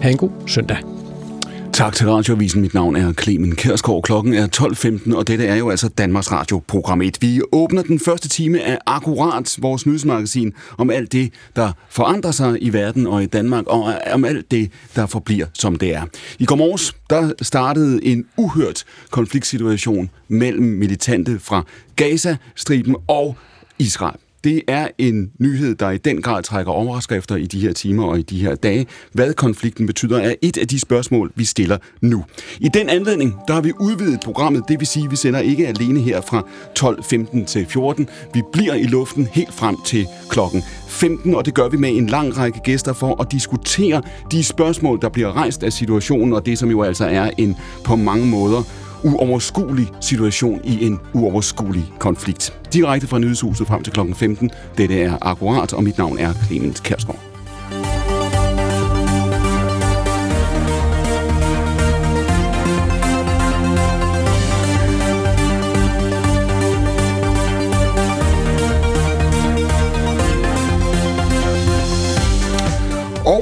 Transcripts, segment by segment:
Ha' en god søndag. Tak til Radioavisen. Mit navn er Clemen Kærsgaard. Klokken er 12.15, og dette er jo altså Danmarks Radio Program 1. Vi åbner den første time af Akkurat, vores nyhedsmagasin, om alt det, der forandrer sig i verden og i Danmark, og om alt det, der forbliver, som det er. I går morges, der startede en uhørt konfliktsituation mellem militante fra Gaza-striben og Israel. Det er en nyhed, der i den grad trækker overskrifter i de her timer og i de her dage. Hvad konflikten betyder er et af de spørgsmål, vi stiller nu. I den anledning, der har vi udvidet programmet. Det vil sige, at vi sender ikke alene her fra 12.15 til 14. Vi bliver i luften helt frem til klokken 15, og det gør vi med en lang række gæster for at diskutere de spørgsmål, der bliver rejst af situationen, og det som jo altså er en på mange måder uoverskuelig situation i en uoverskuelig konflikt. Direkte fra nyhedshuset frem til kl. 15. Dette er Akkurat, og mit navn er Clemens Kærsgaard.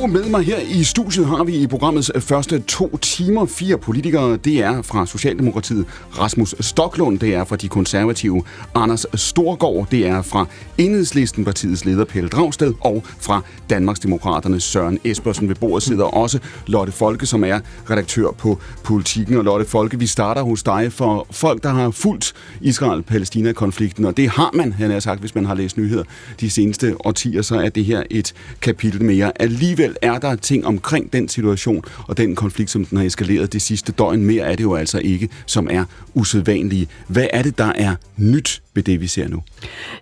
Og med mig her i studiet har vi i programmets øh, første to timer fire politikere. Det er fra Socialdemokratiet Rasmus Stoklund, det er fra de konservative Anders Storgård, det er fra Enhedslisten partiets leder Pelle Dragsted og fra Danmarksdemokraterne Søren Espersen. Ved bordet sidder også Lotte Folke, som er redaktør på Politikken. Og Lotte Folke, vi starter hos dig for folk, der har fulgt Israel-Palæstina-konflikten, og det har man, han har sagt, hvis man har læst nyheder de seneste årtier, så er det her et kapitel mere. Alligevel er der ting omkring den situation og den konflikt, som den har eskaleret det sidste døgn. Mere er det jo altså ikke, som er usædvanlige. Hvad er det, der er nyt ved det, vi ser nu?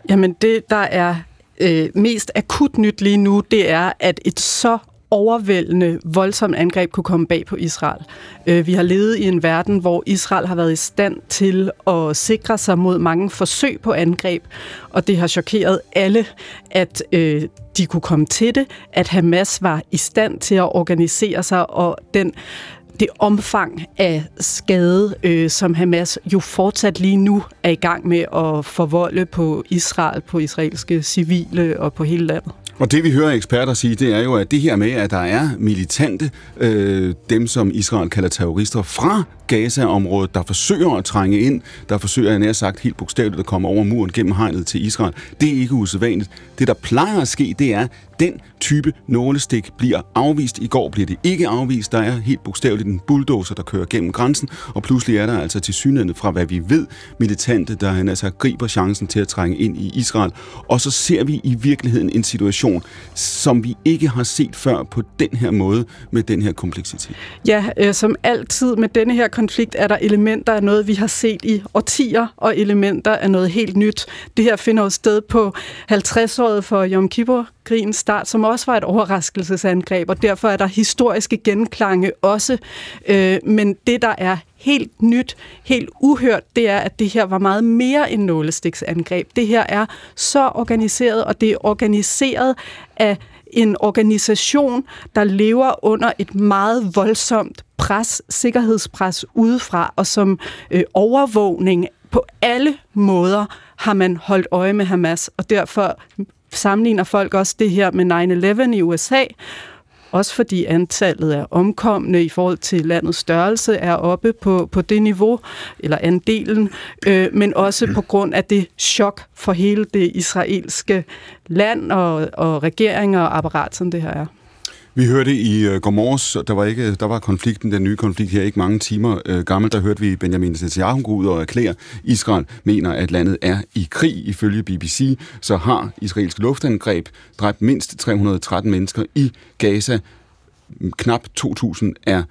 Jamen det, der er øh, mest akut nyt lige nu, det er, at et så overvældende, voldsomt angreb kunne komme bag på Israel. Øh, vi har levet i en verden, hvor Israel har været i stand til at sikre sig mod mange forsøg på angreb, og det har chokeret alle, at øh, de kunne komme til det, at Hamas var i stand til at organisere sig, og den det omfang af skade, øh, som Hamas jo fortsat lige nu er i gang med at forvolde på Israel, på israelske civile og på hele landet. Og det vi hører eksperter sige, det er jo, at det her med, at der er militante, øh, dem som Israel kalder terrorister, fra Gaza-området, der forsøger at trænge ind, der forsøger, jeg nær sagt helt bogstaveligt, at komme over muren gennem hegnet til Israel. Det er ikke usædvanligt. Det, der plejer at ske, det er, den type nålestik bliver afvist. I går bliver det ikke afvist. Der er helt bogstaveligt en bulldozer, der kører gennem grænsen, og pludselig er der altså til synligheden fra, hvad vi ved, militante, der han altså griber chancen til at trænge ind i Israel. Og så ser vi i virkeligheden en situation, som vi ikke har set før på den her måde, med den her kompleksitet. Ja, øh, som altid med denne her konflikt er der elementer af noget, vi har set i årtier, og elementer af noget helt nyt. Det her finder jo sted på 50-året for Yom Kippur, krigens start, som også var et overraskelsesangreb, og derfor er der historiske genklange også. Øh, men det, der er helt nyt, helt uhørt, det er, at det her var meget mere end nålestiksangreb. Det her er så organiseret, og det er organiseret af en organisation, der lever under et meget voldsomt pres, sikkerhedspres udefra, og som øh, overvågning på alle måder har man holdt øje med Hamas, og derfor sammenligner folk også det her med 9-11 i USA, også fordi antallet af omkomne i forhold til landets størrelse er oppe på, på det niveau, eller andelen, øh, men også på grund af det chok for hele det israelske land og, og regeringer og apparat, som det her er. Vi hørte i uh, morges, der var, ikke, der var konflikten, den nye konflikt her, ikke mange timer øh, gammel, der hørte vi Benjamin Netanyahu gå ud og erklære, Israel mener, at landet er i krig. Ifølge BBC, så har israelsk luftangreb dræbt mindst 313 mennesker i Gaza. Knap 2.000 er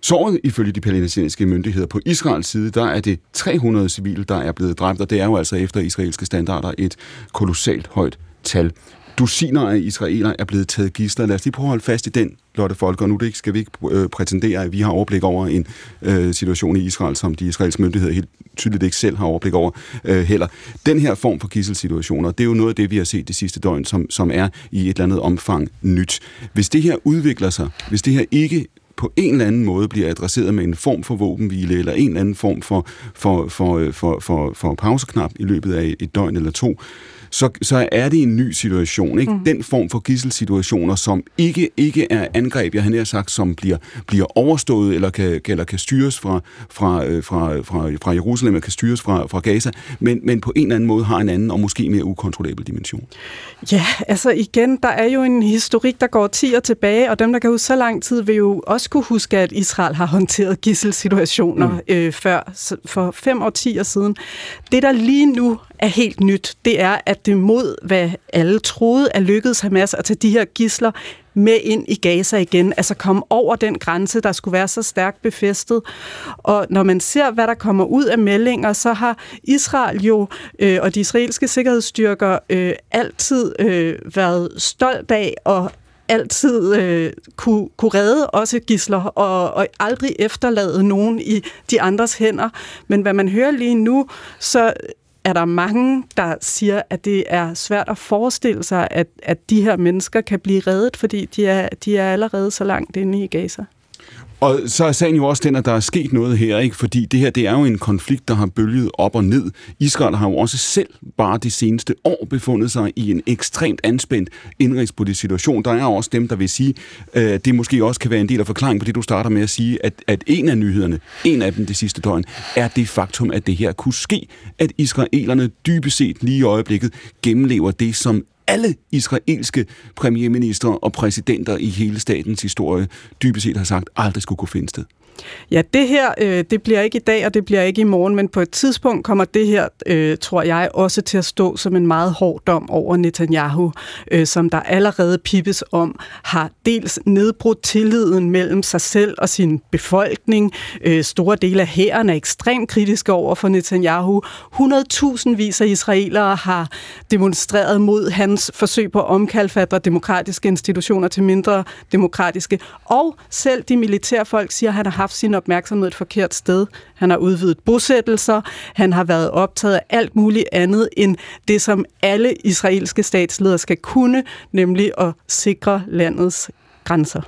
såret ifølge de palæstinensiske myndigheder. På Israels side, der er det 300 civile, der er blevet dræbt, og det er jo altså efter israelske standarder et kolossalt højt tal dusiner af israeler er blevet taget gidsler. Lad os lige prøve at holde fast i den, Lotte Folker. Nu det skal vi ikke øh, prætendere, at vi har overblik over en øh, situation i Israel, som de israelske myndigheder helt tydeligt ikke selv har overblik over øh, heller. Den her form for gisselsituationer, det er jo noget af det, vi har set de sidste døgn, som, som er i et eller andet omfang nyt. Hvis det her udvikler sig, hvis det her ikke på en eller anden måde bliver adresseret med en form for våbenhvile, eller en eller anden form for, for, for, øh, for, for, for pauseknap i løbet af et døgn eller to, så, så er det en ny situation. Ikke? Mm. Den form for gisselsituationer, som ikke, ikke er angreb, jeg har sagt, som bliver, bliver overstået eller kan, eller kan styres fra, fra, øh, fra, fra, fra Jerusalem, eller kan styres fra, fra Gaza, men, men på en eller anden måde har en anden og måske mere ukontrollabel dimension. Ja, altså igen, der er jo en historik, der går 10 år tilbage, og dem, der kan huske så lang tid, vil jo også kunne huske, at Israel har håndteret gisselsituationer mm. øh, før, for fem årtier siden. Det, der lige nu er helt nyt, det er, at det mod, hvad alle troede, er lykkedes Hamas at tage de her gisler med ind i Gaza igen, altså komme over den grænse, der skulle være så stærkt befæstet. Og når man ser, hvad der kommer ud af meldinger, så har Israel jo øh, og de israelske sikkerhedsstyrker øh, altid øh, været stolt af og altid øh, kunne, kunne redde også gisler og, og aldrig efterlade nogen i de andres hænder. Men hvad man hører lige nu, så er der mange, der siger, at det er svært at forestille sig, at, at de her mennesker kan blive reddet, fordi de er, de er allerede så langt inde i Gaza. Og så er sagen jo også den, at der er sket noget her, ikke? fordi det her det er jo en konflikt, der har bølget op og ned. Israel har jo også selv bare de seneste år befundet sig i en ekstremt anspændt indrigspolitisk situation. Der er også dem, der vil sige, at øh, det måske også kan være en del af forklaringen på det, du starter med at sige, at, at en af nyhederne, en af dem det sidste døgn, er det faktum, at det her kunne ske, at israelerne dybest set lige i øjeblikket gennemlever det, som alle israelske premierministre og præsidenter i hele statens historie dybest set har sagt, aldrig skulle kunne finde sted. Ja, det her, øh, det bliver ikke i dag, og det bliver ikke i morgen, men på et tidspunkt kommer det her, øh, tror jeg, også til at stå som en meget hård dom over Netanyahu, øh, som der allerede pippes om, har dels nedbrudt tilliden mellem sig selv og sin befolkning. Øh, store dele af hæren er ekstremt kritiske over for Netanyahu. 100.000 vis af israelere har demonstreret mod hans forsøg på at omkalfatre demokratiske institutioner til mindre demokratiske, og selv de militærfolk siger, at han har haft sin opmærksomhed et forkert sted. Han har udvidet bosættelser. Han har været optaget af alt muligt andet end det, som alle israelske statsledere skal kunne, nemlig at sikre landets grænser.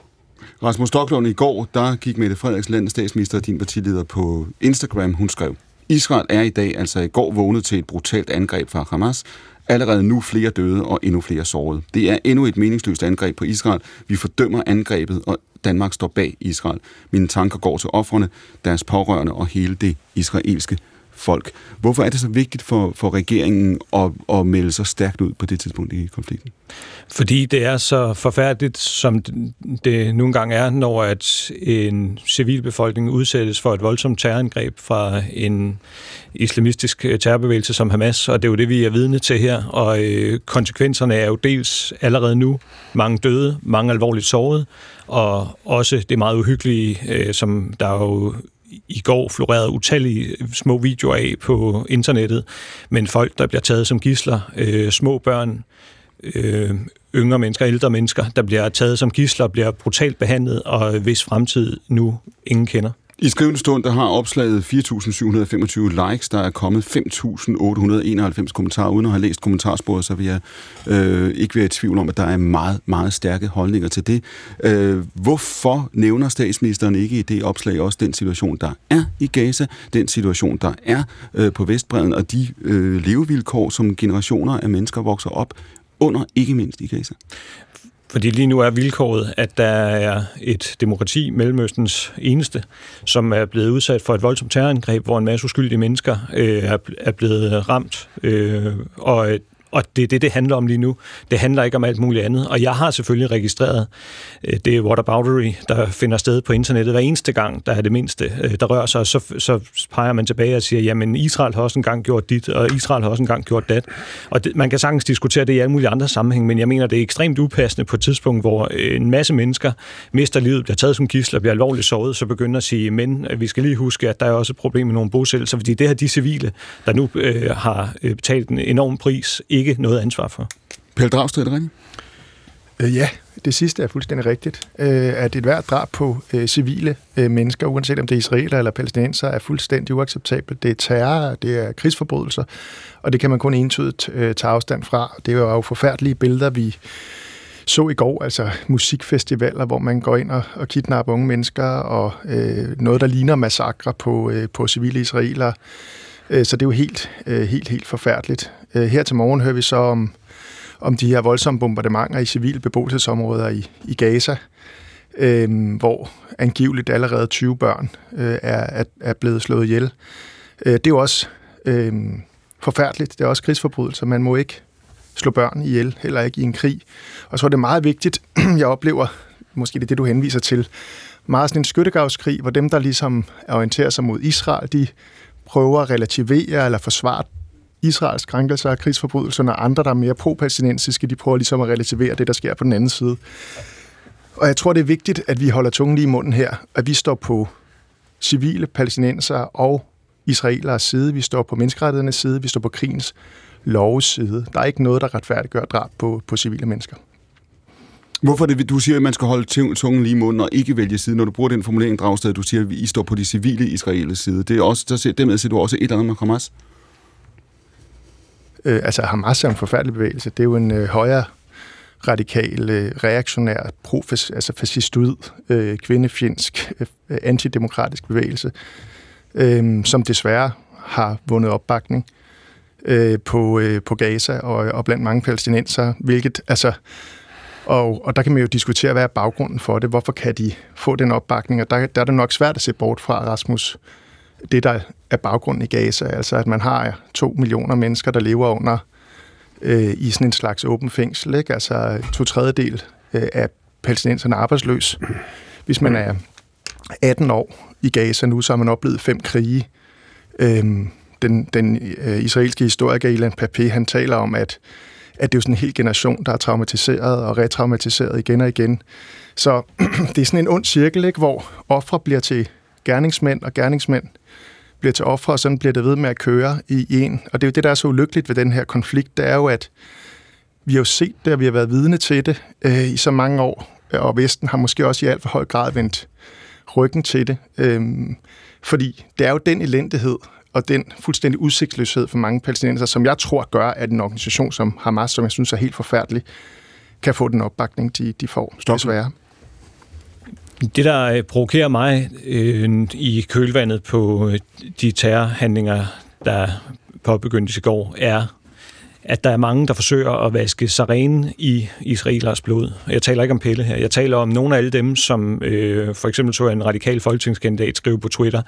Rasmus Stocklund, i går, der gik Mette Frederiks landets statsminister og din partileder på Instagram. Hun skrev, Israel er i dag, altså i går, vågnet til et brutalt angreb fra Hamas. Allerede nu flere døde og endnu flere sårede. Det er endnu et meningsløst angreb på Israel. Vi fordømmer angrebet, og Danmark står bag Israel. Mine tanker går til offrene, deres pårørende og hele det israelske folk. Hvorfor er det så vigtigt for, for regeringen at, at melde sig stærkt ud på det tidspunkt i konflikten? Fordi det er så forfærdeligt, som det nu engang er, når at en civilbefolkning udsættes for et voldsomt terrorangreb fra en islamistisk øh, terrorbevægelse som Hamas, og det er jo det, vi er vidne til her. Og øh, konsekvenserne er jo dels allerede nu mange døde, mange alvorligt sårede, og også det meget uhyggelige, øh, som der jo i går florerede utallige små videoer af på internettet, men folk, der bliver taget som gisler, øh, små børn, øh, yngre mennesker, ældre mennesker, der bliver taget som gisler, bliver brutalt behandlet, og hvis fremtid nu ingen kender. I skrivende stund, der har opslaget 4.725 likes, der er kommet 5.891 kommentarer. Uden at have læst kommentarsporet, så vil jeg øh, ikke være i tvivl om, at der er meget, meget stærke holdninger til det. Øh, hvorfor nævner statsministeren ikke i det opslag også den situation, der er i Gaza, den situation, der er øh, på Vestbreden, og de øh, levevilkår, som generationer af mennesker vokser op under, ikke mindst i Gaza? Fordi lige nu er vilkåret, at der er et demokrati, Mellemøstens eneste, som er blevet udsat for et voldsomt terrorangreb, hvor en masse uskyldige mennesker øh, er blevet ramt. Øh, og og det er det, det handler om lige nu. Det handler ikke om alt muligt andet. Og jeg har selvfølgelig registreret øh, det whataboutery, der finder sted på internettet hver eneste gang, der er det mindste, øh, der rører sig. Så, så peger man tilbage og siger, jamen Israel har også engang gjort dit, og Israel har også engang gjort dat. Og det, man kan sagtens diskutere det i alle mulige andre sammenhæng, men jeg mener, det er ekstremt upassende på et tidspunkt, hvor øh, en masse mennesker mister livet, bliver taget som gidsler, bliver alvorligt såret, så begynder at sige, men øh, vi skal lige huske, at der er også et problem med nogle bosættelser, fordi det her de civile, der nu øh, har øh, betalt en enorm pris, ikke ikke noget ansvar for. Pelle Dragsted, er det rigtigt? Øh, ja, det sidste er fuldstændig rigtigt. Øh, at et hvert drab på øh, civile øh, mennesker, uanset om det er israeler eller palæstinenser, er fuldstændig uacceptabelt. Det er terror, det er krigsforbrydelser, og det kan man kun entydigt øh, tage afstand fra. Det er jo forfærdelige billeder, vi så i går, altså musikfestivaler, hvor man går ind og, og kidnapper unge mennesker, og øh, noget, der ligner massakre på, øh, på civile israelere. Øh, så det er jo helt, øh, helt, helt forfærdeligt. Øh, her til morgen hører vi så om, om de her voldsomme bombardementer i civile beboelsesområder i, i Gaza, øh, hvor angiveligt allerede 20 børn øh, er, er blevet slået ihjel. Øh, det er jo også øh, forfærdeligt. Det er også krigsforbrydelser. Man må ikke slå børn ihjel, heller ikke i en krig. Og så er det meget vigtigt, jeg oplever, måske det er det, du henviser til, meget sådan en skyttegravskrig, hvor dem, der ligesom orienterer sig mod Israel, de prøver at relativere eller forsvare Israels krænkelser og krigsforbrydelserne, og andre, der er mere pro-palæstinensiske, de prøver ligesom at relativere det, der sker på den anden side. Og jeg tror, det er vigtigt, at vi holder tungen lige i munden her, at vi står på civile palæstinenser og israelers side, vi står på menneskerettighedernes side, vi står på krigens loves side. Der er ikke noget, der retfærdiggør drab på, på civile mennesker. Hvorfor det, du siger, at man skal holde tungen lige i munden og ikke vælge side, når du bruger den formulering, Dragsted, du siger, at I står på de civile israelers side. Det er også, der, dermed ser du også et eller andet med Hamas? Øh, altså Hamas er en forfærdelig bevægelse. Det er jo en øh, højere radikal, øh, reaktionær, pro altså fascistud, øh, kvindefjendsk, øh, antidemokratisk bevægelse, øh, som desværre har vundet opbakning øh, på, øh, på Gaza og, og blandt mange palæstinenser, hvilket altså og, og der kan man jo diskutere, hvad er baggrunden for det? Hvorfor kan de få den opbakning? Og der, der er det nok svært at se bort fra, Rasmus, det der er baggrunden i Gaza, altså at man har to millioner mennesker, der lever under øh, i sådan en slags åben fængsel. Ikke? Altså to tredjedel øh, af palæstinenserne arbejdsløs. Hvis man er 18 år i Gaza nu, så har man oplevet fem krige. Øhm, den den øh, israelske historiker Ilan Papé, han taler om, at at det er jo sådan en hel generation, der er traumatiseret og retraumatiseret igen og igen. Så det er sådan en ond cirkel, ikke, hvor ofre bliver til gerningsmænd, og gerningsmænd bliver til ofre, og sådan bliver det ved med at køre i en. Og det er jo det, der er så ulykkeligt ved den her konflikt, det er jo, at vi har jo set det, og vi har været vidne til det øh, i så mange år, og Vesten har måske også i alt for høj grad vendt ryggen til det. Øh, fordi det er jo den elendighed, og den fuldstændig udsigtsløshed for mange palæstinenser, som jeg tror gør, at en organisation som Hamas, som jeg synes er helt forfærdelig, kan få den opbakning, de, de får, Stop. desværre. Det, der øh, provokerer mig øh, i kølvandet på øh, de terrorhandlinger, der påbegyndtes i går, er at der er mange, der forsøger at vaske sig rene i israelers blod. Jeg taler ikke om Pelle her. Jeg taler om nogle af alle dem, som øh, for eksempel så en radikal folketingskandidat skrive på Twitter,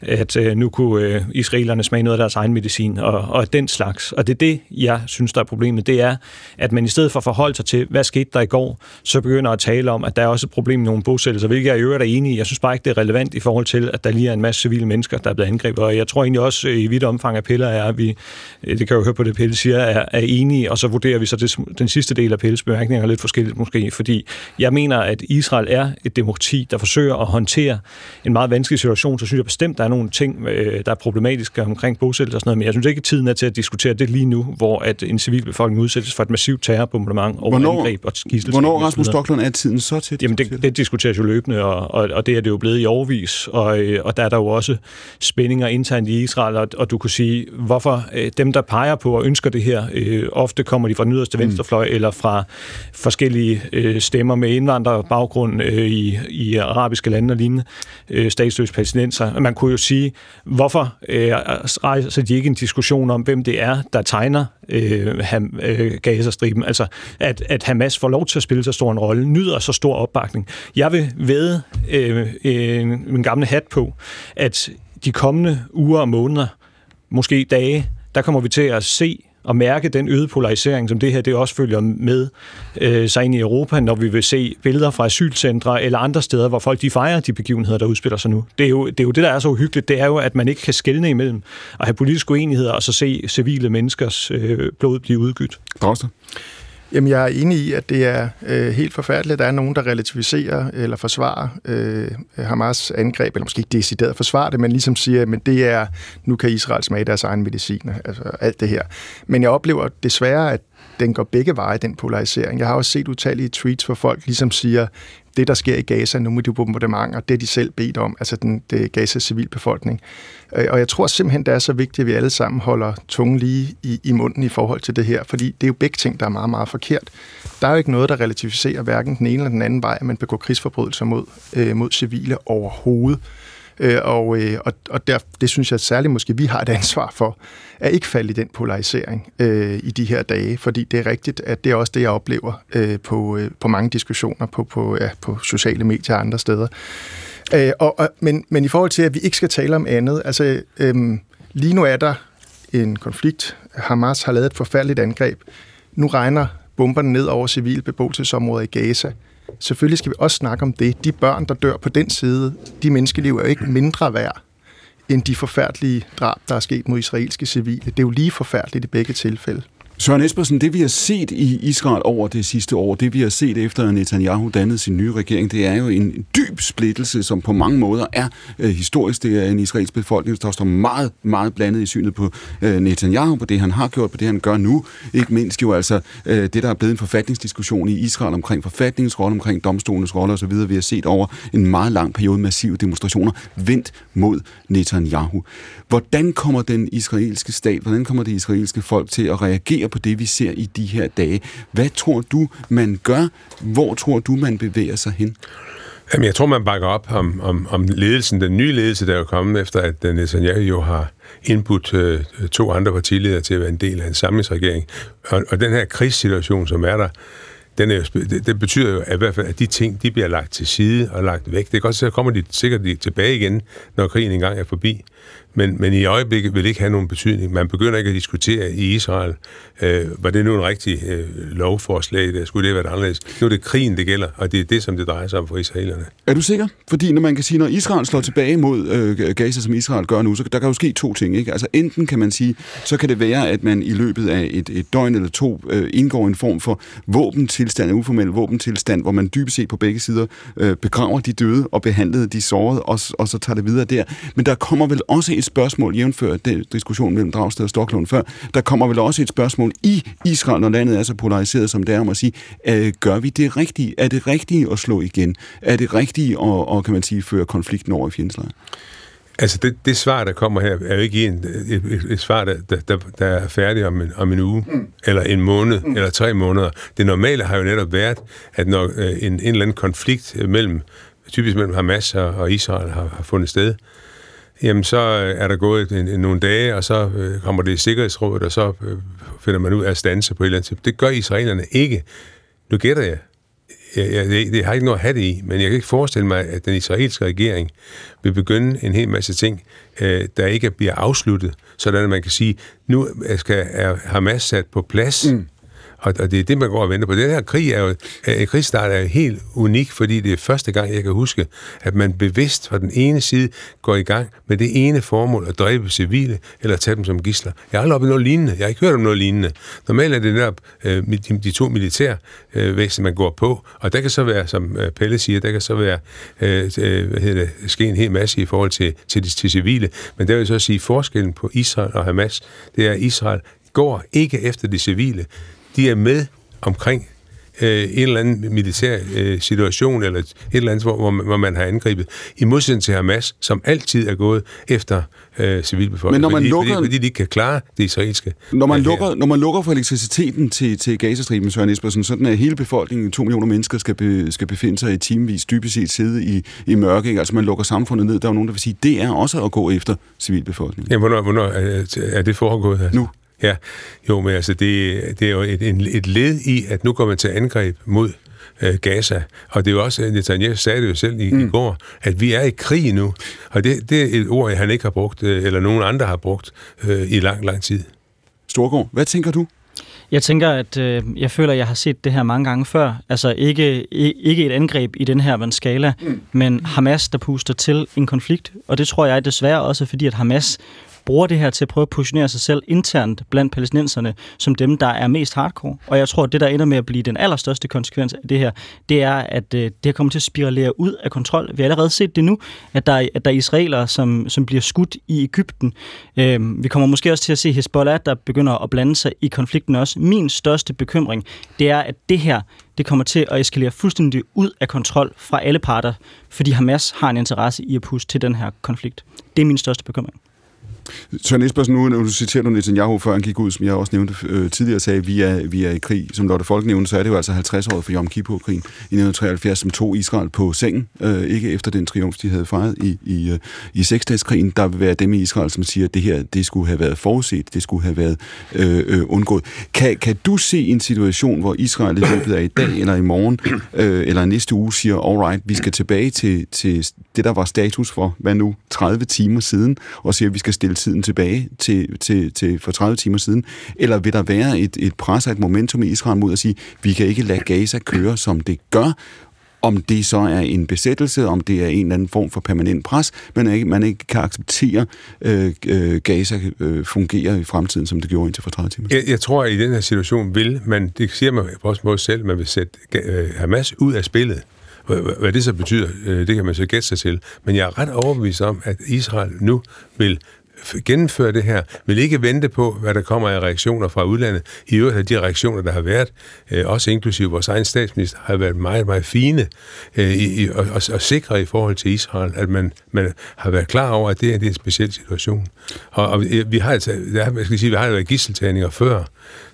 at øh, nu kunne øh, israelerne smage noget af deres egen medicin, og, og den slags. Og det er det, jeg synes, der er problemet. Det er, at man i stedet for at forholde sig til, hvad skete der i går, så begynder at tale om, at der er også et problem med nogle bosættelser, hvilket jeg i øvrigt er enig i. Jeg synes bare ikke, det er relevant i forhold til, at der lige er en masse civile mennesker, der er blevet angrebet. Og jeg tror egentlig også øh, i vidt omfang, at Pelle er, at vi, øh, det kan jeg jo høre på det, Pelle siger, er, er enige, og så vurderer vi så det, den sidste del af Pelles bemærkninger lidt forskelligt måske, fordi jeg mener, at Israel er et demokrati, der forsøger at håndtere en meget vanskelig situation, så synes jeg bestemt, der er nogle ting, øh, der er problematiske omkring bosættelse og sådan noget, men jeg synes ikke, at tiden er til at diskutere det lige nu, hvor at en civilbefolkning udsættes for et massivt terrorbombardement og hvornår, angreb og skisselskab. Hvornår, Rasmus Stoklund, er tiden så til? Jamen, det, det diskuteres jo løbende, og, og, og det er det jo blevet i overvis, og, øh, og der er der jo også spændinger internt i Israel, og, og du kunne sige, hvorfor øh, dem, der peger på og ønsker det her, øh, ofte kommer de fra den yderste mm. venstrefløj, mm. eller fra forskellige øh, stemmer med indvandrerbaggrund øh, i, i arabiske lande og lignende, øh, statsløse palæstinenser. Man kunne jo sige, hvorfor øh, rejser de ikke en diskussion om, hvem det er, der tegner øh, ham, øh, Gazastriben, altså at, at Hamas får lov til at spille så stor en rolle, nyder så stor opbakning. Jeg vil ved øh, øh, min gamle hat på, at de kommende uger og måneder, måske dage, der kommer vi til at se at mærke den øgede polarisering, som det her det også følger med øh, sig ind i Europa, når vi vil se billeder fra asylcentre eller andre steder, hvor folk de fejrer de begivenheder, der udspiller sig nu. Det er, jo, det er jo det, der er så uhyggeligt. Det er jo, at man ikke kan skelne imellem at have politiske uenigheder og så se civile menneskers øh, blod blive udgydt. Droster. Jamen, jeg er enig i, at det er øh, helt forfærdeligt. at Der er nogen, der relativiserer eller forsvarer øh, Hamas angreb, eller måske ikke decideret forsvarer det, men ligesom siger, at det er, nu kan Israel smage deres egen medicin, altså alt det her. Men jeg oplever desværre, at den går begge veje, den polarisering. Jeg har også set utallige tweets, hvor folk ligesom siger, det, der sker i Gaza nu med de bombardementer, det er de selv bedt om, altså den, det Gazas civilbefolkning. Øh, og jeg tror simpelthen, det er så vigtigt, at vi alle sammen holder tungen lige i, i munden i forhold til det her, fordi det er jo begge ting, der er meget, meget forkert. Der er jo ikke noget, der relativiserer hverken den ene eller den anden vej, at man begår krigsforbrydelser mod, øh, mod civile overhovedet. Øh, og øh, og, og der, det synes jeg særligt måske, vi har et ansvar for, at ikke falde i den polarisering øh, i de her dage, fordi det er rigtigt, at det er også det, jeg oplever øh, på, øh, på mange diskussioner på, på, ja, på sociale medier og andre steder. Øh, og, og, men, men i forhold til, at vi ikke skal tale om andet, altså øh, lige nu er der en konflikt. Hamas har lavet et forfærdeligt angreb. Nu regner bomberne ned over civile beboelsesområder i Gaza. Selvfølgelig skal vi også snakke om det. De børn, der dør på den side, de menneskeliv er jo ikke mindre værd end de forfærdelige drab, der er sket mod israelske civile. Det er jo lige forfærdeligt i begge tilfælde. Søren Espersen, det vi har set i Israel over det sidste år, det vi har set efter Netanyahu dannede sin nye regering, det er jo en dyb splittelse, som på mange måder er øh, historisk. Det er en israelsk befolkning, der står meget, meget blandet i synet på øh, Netanyahu, på det han har gjort, på det han gør nu. Ikke mindst jo altså øh, det, der er blevet en forfatningsdiskussion i Israel omkring forfatningens rolle, omkring domstolens rolle osv. Vi har set over en meget lang periode massive demonstrationer vendt mod Netanyahu. Hvordan kommer den israelske stat, hvordan kommer det israelske folk til at reagere på det, vi ser i de her dage? Hvad tror du, man gør? Hvor tror du, man bevæger sig hen? Jamen, jeg tror, man bakker op om, om, om ledelsen, den nye ledelse, der er kommet efter, at Netanyahu jo har indbudt øh, to andre partiledere til at være en del af en samlingsregering. Og, og den her krigssituation, som er der, den er, det, det betyder jo at i hvert fald, at de ting, de bliver lagt til side og lagt væk. Det er godt, så kommer de sikkert tilbage igen, når krigen engang er forbi men, men i øjeblikket vil det ikke have nogen betydning. Man begynder ikke at diskutere i Israel, øh, var det nu en rigtig øh, lovforslag, der skulle det være anderledes. Nu er det krigen, det gælder, og det er det, som det drejer sig om for israelerne. Er du sikker? Fordi når man kan sige, når Israel slår tilbage mod øh, Gaza, som Israel gør nu, så der kan jo ske to ting. Ikke? Altså enten kan man sige, så kan det være, at man i løbet af et, et døgn eller to øh, indgår en form for våbentilstand, en uformel våbentilstand, hvor man dybest set på begge sider øh, begraver de døde og behandlede de sårede, og, og så tager det videre der. Men der kommer vel også et spørgsmål, jævnfør den diskussion mellem Dragsted og Stoklund før, der kommer vel også et spørgsmål i Israel, når landet er så polariseret som det er, om at sige, øh, gør vi det rigtige? Er det rigtige at slå igen? Er det rigtige at, og, kan man sige, føre konflikten over i fjendslejren? Altså, det, det svar, der kommer her, er jo ikke en, et, et, et svar, der, der, der er færdigt om en, om en uge, mm. eller en måned, mm. eller tre måneder. Det normale har jo netop været, at når øh, en, en eller anden konflikt mellem, typisk mellem Hamas og, og Israel har, har fundet sted, jamen så øh, er der gået en, en, nogle dage, og så øh, kommer det i Sikkerhedsrådet, og så øh, finder man ud af at stanse på et eller andet Det gør israelerne ikke. Nu gætter jeg. Jeg, jeg, det, det har ikke noget at have det i, men jeg kan ikke forestille mig, at den israelske regering vil begynde en hel masse ting, øh, der ikke bliver afsluttet, sådan at man kan sige, nu skal, er Hamas sat på plads, mm og, og det er det, man går og venter på. Den her krig er jo, en krigsstart er jo helt unik, fordi det er første gang, jeg kan huske, at man bevidst fra den ene side går i gang med det ene formål at dræbe civile eller tage dem som gisler. Jeg har aldrig oplevet noget lignende. Jeg har ikke hørt om noget lignende. Normalt er det netop øh, de, de to militær øh, man går på, og der kan så være, som øh, Pelle siger, der kan så være øh, øh, hvad hedder det, ske en hel masse i forhold til, til, de, til civile, men der vil så at sige, forskellen på Israel og Hamas, det er, at Israel går ikke efter de civile de er med omkring øh, en eller anden militær øh, situation, eller et eller andet, hvor, hvor man har angrebet, i modsætning til Hamas, som altid er gået efter øh, civilbefolkningen, Men når man fordi, lukker, fordi, fordi de ikke kan klare det israelske. Når man, lukker, når man lukker for elektriciteten til, til Gazastriben, Søren Espersen, sådan at hele befolkningen, to millioner mennesker, skal, be, skal befinde sig i timevis, dybest set sidde i, i mørke, ikke? altså man lukker samfundet ned, der er jo nogen, der vil sige, det er også at gå efter civilbefolkningen. Ja, hvornår, hvornår er, er det foregået? Altså? Nu. Ja, jo, men altså, det, det er jo et, et led i, at nu går man til angreb mod øh, Gaza. Og det er jo også, Netanyahu sagde det jo selv i, mm. i går, at vi er i krig nu. Og det, det er et ord, han ikke har brugt, øh, eller nogen andre har brugt øh, i lang, lang tid. Storgård, hvad tænker du? Jeg tænker, at øh, jeg føler, at jeg har set det her mange gange før. Altså ikke, ikke et angreb i den her skala, mm. men Hamas, der puster til en konflikt. Og det tror jeg desværre også, fordi at Hamas bruger det her til at prøve at positionere sig selv internt blandt palæstinenserne som dem, der er mest hardcore. Og jeg tror, at det, der ender med at blive den allerstørste konsekvens af det her, det er, at øh, det kommer til at spiralere ud af kontrol. Vi har allerede set det nu, at der, at der er israelere, som, som bliver skudt i Ægypten. Øh, vi kommer måske også til at se Hezbollah, der begynder at blande sig i konflikten også. Min største bekymring, det er, at det her, det kommer til at eskalere fuldstændig ud af kontrol fra alle parter, fordi Hamas har en interesse i at puste til den her konflikt. Det er min største bekymring. Søren Espersen, nu, nu citerer du Netanyahu, før han gik ud, som jeg også nævnte øh, tidligere, sagde, vi er, vi er i krig. Som Lotte Folk nævnte, så er det jo altså 50 år for Yom Kippur-krigen i 1973, som tog Israel på sengen, øh, ikke efter den triumf, de havde fejret i, i, øh, i seksdagskrigen. Der vil være dem i Israel, som siger, at det her, det skulle have været forudset, det skulle have været øh, øh, undgået. Kan, kan du se en situation, hvor Israel i løbet af i dag, eller i morgen, øh, eller næste uge, siger, alright, vi skal tilbage til, til det, der var status for, hvad nu, 30 timer siden, og siger, at vi skal stille tiden tilbage til, til, til for 30 timer siden? Eller vil der være et, et pres og et momentum i Israel mod at sige, vi kan ikke lade Gaza køre, som det gør, om det så er en besættelse, om det er en eller anden form for permanent pres, men ikke, man ikke kan acceptere, øh, øh, Gaza øh, fungerer i fremtiden, som det gjorde indtil for 30 timer. Jeg, jeg tror, at i den her situation vil man, det siger man på også måde selv, man vil sætte øh, Hamas ud af spillet. Hvad det så betyder, øh, det kan man så gætte sig til. Men jeg er ret overbevist om, at Israel nu vil gennemføre det her, vil ikke vente på, hvad der kommer af reaktioner fra udlandet. I øvrigt har de reaktioner, der har været, øh, også inklusive vores egen statsminister, har været meget, meget fine øh, i, og, og, og sikre i forhold til Israel, at man, man har været klar over, at det er, det er en speciel situation. Og, og vi har altså, der, skal sige, vi har været gisseltagninger før,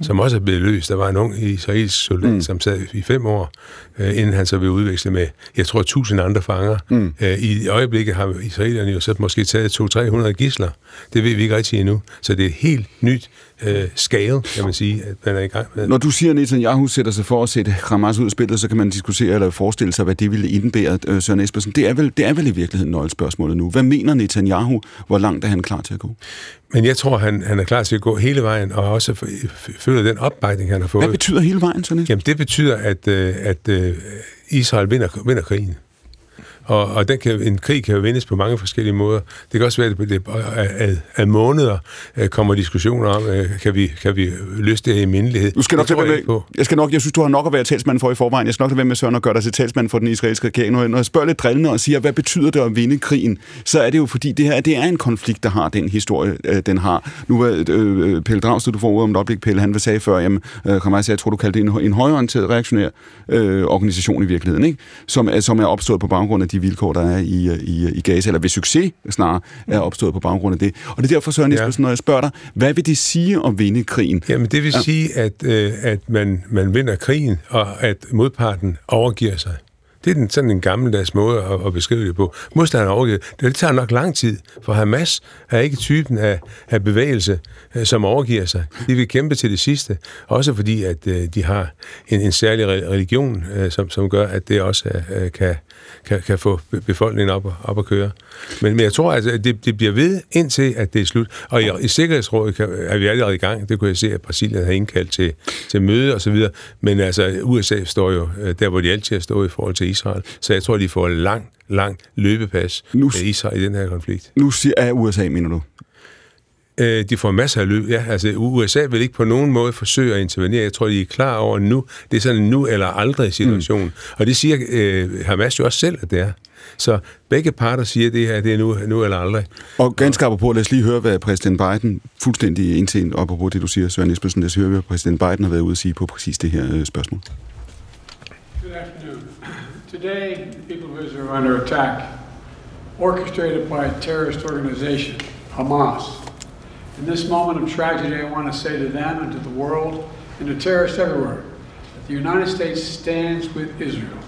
som også er blevet løst. Der var en ung israelsk soldat, mm. som sad i fem år, øh, inden han så blev udvekslet med, jeg tror, tusind andre fanger. Mm. Øh, I øjeblikket har israelerne jo så måske taget 200-300 gisler. Det ved vi ikke rigtig endnu. Så det er helt nyt øh, scale, kan man sige, at man er i gang med. Når du siger, at Netanyahu sætter sig for at sætte Hamas ud af spillet, så kan man diskutere eller forestille sig, hvad det ville indebære, øh, Søren Espersen. Det er, vel, det er vel i virkeligheden nøglespørgsmålet nu. Hvad mener Netanyahu? Hvor langt er han klar til at gå? Men jeg tror, han, han er klar til at gå hele vejen, og også følge den opbakning, han har fået. Hvad betyder hele vejen, Søren Jamen, det betyder, at, øh, at øh, Israel vinder, vinder krigen. Og, og den kan, en krig kan jo vindes på mange forskellige måder. Det kan også være, at, det, at, at måneder øh, kommer diskussioner om, øh, kan vi, kan vi løse det i mindelighed. Du skal nok jeg, med, på. jeg, skal nok, jeg synes, du har nok at være talsmand for i forvejen. Jeg skal nok lade være med Søren og gøre dig til talsmand for den israelske regering. Når jeg spørger lidt drillende og siger, hvad betyder det at vinde krigen, så er det jo fordi, det her det er en konflikt, der har den historie, øh, den har. Nu var øh, Pelle Dragsted, du får ordet om et øjeblik, Pelle, han sige før, jamen, øh, kan jeg, jeg tror, du kaldte det en, en højorienteret reaktionær øh, organisation i virkeligheden, ikke? Som, som er opstået på baggrund af de vilkår, der er i, i, i Gaza, eller ved succes snarere, er opstået på baggrund af det. Og det er derfor, Søren ja. når jeg spørger dig, hvad vil det sige at vinde krigen? Jamen, det vil ja. sige, at, øh, at man, man vinder krigen, og at modparten overgiver sig. Det er den, sådan en gammeldags måde at, at beskrive det på. Modstanderen overgivet. Det tager nok lang tid, for Hamas er ikke typen af, af bevægelse, øh, som overgiver sig. De vil kæmpe til det sidste, også fordi, at øh, de har en, en særlig religion, øh, som, som gør, at det også kan, kan, kan få befolkningen op, op at køre. Men, men jeg tror, altså, at det, det bliver ved indtil, at det er slut. Og i, i Sikkerhedsrådet kan, er vi allerede i gang. Det kunne jeg se, at Brasilien har indkaldt til, til møde og så videre. Men altså, USA står jo der, hvor de altid har stået i forhold til Israel. Så jeg tror, de får lang, lang løbepas nu, med Israel i den her konflikt. Nu siger, er USA, mener du? Øh, de får masser af løb. Ja, altså USA vil ikke på nogen måde forsøge at intervenere. Jeg tror, de er klar over nu. Det er sådan en nu eller aldrig situation. Mm. Og det siger øh, Hamas jo også selv, at det er. Så begge parter siger, at det her det er nu, nu eller aldrig. Og ganske på, lad os lige høre, hvad præsident Biden, fuldstændig indtil op på det, du siger, Søren Espersen, lad os høre, hvad præsident Biden har været ude at sige på præcis det her øh, spørgsmål. Good afternoon. Today, people of Israel are under attack, orchestrated by a terrorist organization, Hamas. In this moment of tragedy, I want to say to them and to the world and to terrorists everywhere that the United States stands with Israel.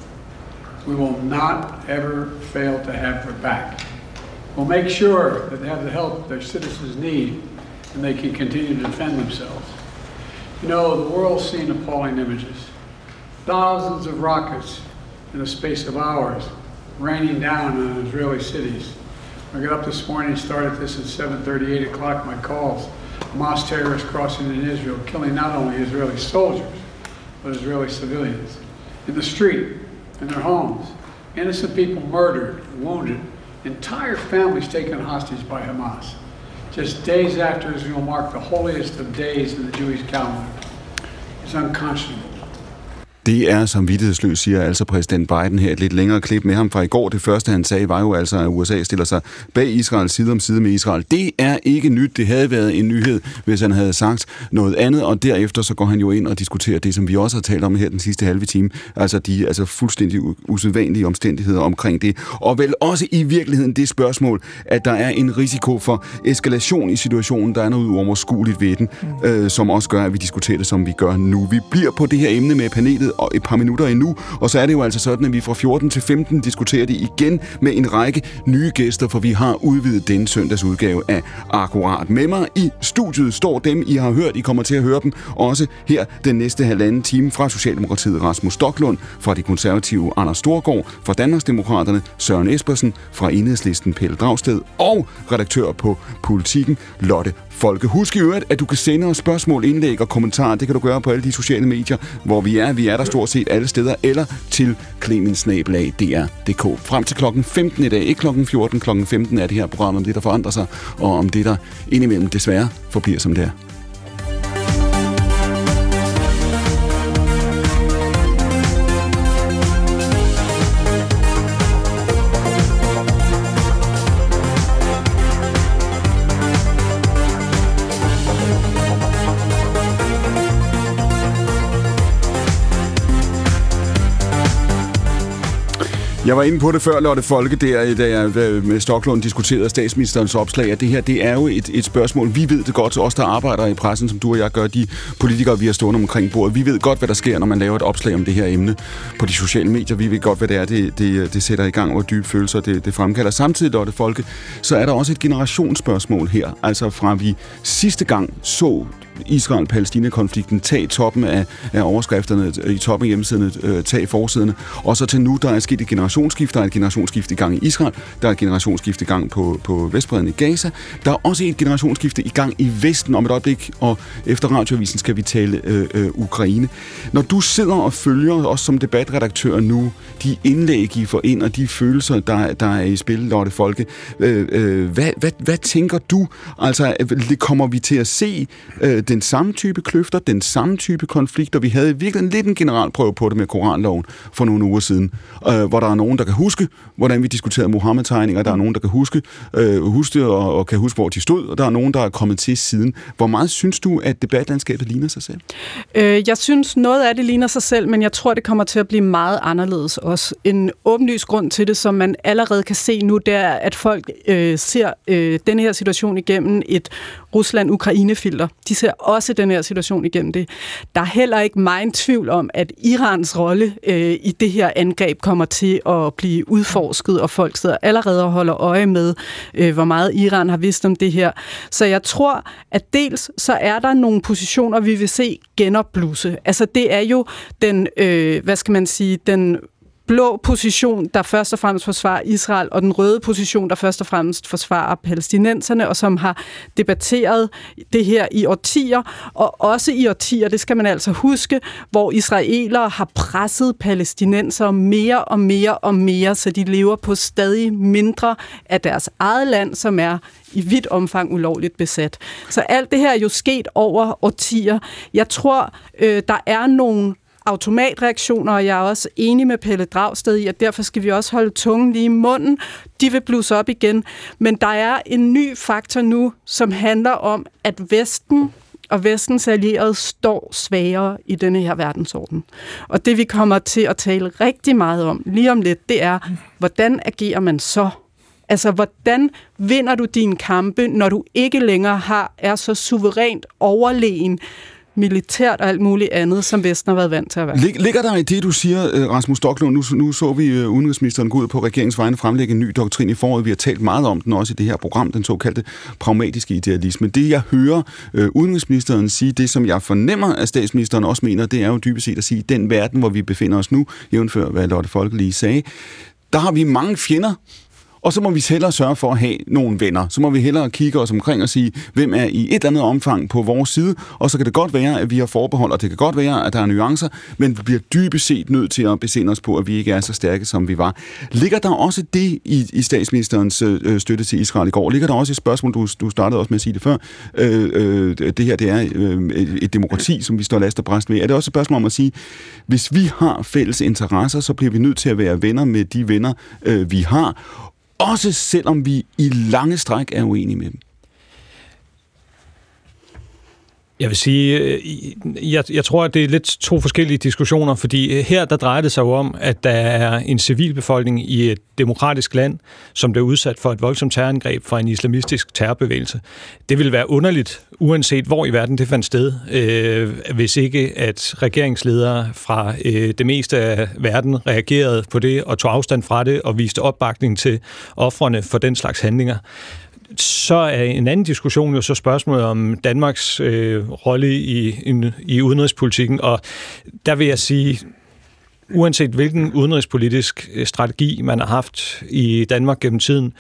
We will not ever fail to have their back. We'll make sure that they have the help their citizens need and they can continue to defend themselves. You know, the world's seen appalling images. Thousands of rockets in a space of hours raining down on Israeli cities I got up this morning, and started this at 7.30, 8 o'clock, my calls. Hamas terrorists crossing in Israel, killing not only Israeli soldiers, but Israeli civilians. In the street, in their homes. Innocent people murdered, wounded. Entire families taken hostage by Hamas. Just days after Israel marked the holiest of days in the Jewish calendar. It's unconscionable. Det er, som vidtighedsløs siger altså præsident Biden her, et lidt længere klip med ham fra i går. Det første, han sagde, var jo altså, at USA stiller sig bag Israel side om side med Israel. Det er ikke nyt. Det havde været en nyhed, hvis han havde sagt noget andet, og derefter så går han jo ind og diskuterer det, som vi også har talt om her den sidste halve time. Altså de altså fuldstændig usædvanlige omstændigheder omkring det. Og vel også i virkeligheden det spørgsmål, at der er en risiko for eskalation i situationen. Der er noget uoverskueligt ved den, øh, som også gør, at vi diskuterer det, som vi gør nu. Vi bliver på det her emne med panelet et par minutter endnu, og så er det jo altså sådan, at vi fra 14 til 15 diskuterer det igen med en række nye gæster, for vi har udvidet denne søndags udgave af Akkurat. Med mig i studiet står dem, I har hørt. I kommer til at høre dem også her den næste halvanden time fra Socialdemokratiet Rasmus Stoklund, fra de konservative Anders Storgård, fra Danmarksdemokraterne Søren Espersen, fra Enhedslisten Pelle Dragsted og redaktør på Politiken Lotte Folke. Husk i øvrigt, at du kan sende os spørgsmål, indlæg og kommentarer. Det kan du gøre på alle de sociale medier, hvor vi er. Vi er der stort set alle steder, eller til klemensnabelag.dr.dk. Frem til klokken 15 i dag, ikke klokken 14, klokken 15 er det her program om det, der forandrer sig, og om det, der indimellem desværre forbliver som det er. Jeg var inde på det før, Lotte Folke, der, da jeg med Stoklund diskuterede statsministerens opslag, at det her det er jo et, et spørgsmål. Vi ved det godt, os der arbejder i pressen, som du og jeg gør, de politikere, vi har stående omkring bordet. Vi ved godt, hvad der sker, når man laver et opslag om det her emne på de sociale medier. Vi ved godt, hvad det er, det, det, det sætter i gang, hvor dybe følelser det, det fremkalder. Samtidig, Lotte Folke, så er der også et generationsspørgsmål her. Altså fra vi sidste gang så Israel-Palæstina-konflikten tag toppen af, af overskrifterne, i toppen af hjemmesiderne, øh, tag forsiderne, og så til nu, der er sket et generationsskift, der er et generationsskift i gang i Israel, der er et generationsskift i gang på, på Vestbreden i Gaza, der er også et generationsskifte i gang i Vesten om et øjeblik, og efter radioavisen skal vi tale øh, øh, Ukraine. Når du sidder og følger, os som debatredaktør nu, de indlæg, I får ind, og de følelser, der, der er i spil, Lotte Folke, øh, øh, hvad, hvad, hvad tænker du? Altså, øh, kommer vi til at se øh, Øh, den samme type kløfter, den samme type konflikter. Vi havde virkelig lidt en generalprøve på det med Koranloven for nogle uger siden, øh, hvor der er nogen, der kan huske, hvordan vi diskuterede Mohammed-tegninger, der er nogen, der kan huske, øh, huske og, og kan huske, hvor de stod, og der er nogen, der er kommet til siden. Hvor meget synes du, at debatlandskabet ligner sig selv? Øh, jeg synes, noget af det ligner sig selv, men jeg tror, det kommer til at blive meget anderledes også. En åbenlys grund til det, som man allerede kan se nu, det er, at folk øh, ser øh, den her situation igennem et Rusland-Ukraine-filter. De ser også den her situation igennem det. Der er heller ikke meget tvivl om, at Irans rolle øh, i det her angreb kommer til at blive udforsket, og folk sidder allerede og holder øje med, øh, hvor meget Iran har vidst om det her. Så jeg tror, at dels så er der nogle positioner, vi vil se genopblusse. Altså det er jo den, øh, hvad skal man sige, den blå position, der først og fremmest forsvarer Israel, og den røde position, der først og fremmest forsvarer palæstinenserne, og som har debatteret det her i årtier, og også i årtier, det skal man altså huske, hvor israelere har presset palæstinenser mere og mere og mere, så de lever på stadig mindre af deres eget land, som er i vidt omfang ulovligt besat. Så alt det her er jo sket over årtier. Jeg tror, øh, der er nogle automatreaktioner, og jeg er også enig med Pelle Dragsted i, at derfor skal vi også holde tungen lige i munden. De vil blusse op igen. Men der er en ny faktor nu, som handler om, at Vesten og vestens allierede står svagere i denne her verdensorden. Og det vi kommer til at tale rigtig meget om lige om lidt, det er, hvordan agerer man så? Altså, hvordan vinder du dine kampe, når du ikke længere har er så suverænt overlegen, militært og alt muligt andet, som Vesten har været vant til at være. Lig, ligger der i det, du siger, øh, Rasmus Stocklund? Nu, nu så vi øh, udenrigsministeren gå ud på regeringsvejene fremlægge en ny doktrin i foråret. Vi har talt meget om den også i det her program, den såkaldte pragmatiske idealisme. Det, jeg hører øh, udenrigsministeren sige, det som jeg fornemmer, at statsministeren også mener, det er jo dybest set at sige, den verden, hvor vi befinder os nu, jævnfør hvad Lotte Folke lige sagde, der har vi mange fjender, og så må vi hellere sørge for at have nogle venner. Så må vi hellere kigge os omkring og sige, hvem er i et eller andet omfang på vores side, og så kan det godt være, at vi har forbehold, og det kan godt være, at der er nuancer, men vi bliver dybest set nødt til at besinde os på, at vi ikke er så stærke, som vi var. Ligger der også det i, i statsministerens øh, støtte til Israel i går? Ligger der også et spørgsmål, du, du startede også med at sige det før, øh, øh, det her det er øh, et demokrati, som vi står last og bræst ved. Er det også et spørgsmål om at sige, hvis vi har fælles interesser, så bliver vi nødt til at være venner med de venner, øh, vi har, også selvom vi i lange stræk er uenige med dem? Jeg vil sige, øh, jeg, jeg tror, at det er lidt to forskellige diskussioner, fordi øh, her der drejer det sig jo om, at der er en civilbefolkning i et demokratisk land, som bliver udsat for et voldsomt terrorangreb fra en islamistisk terrorbevægelse. Det vil være underligt, uanset hvor i verden det fandt sted, øh, hvis ikke at regeringsledere fra øh, det meste af verden reagerede på det og tog afstand fra det og viste opbakning til offrene for den slags handlinger så er en anden diskussion jo så spørgsmålet om Danmarks øh, rolle i, i, i udenrigspolitikken, og der vil jeg sige, uanset hvilken udenrigspolitisk øh, strategi man har haft i Danmark gennem tiden,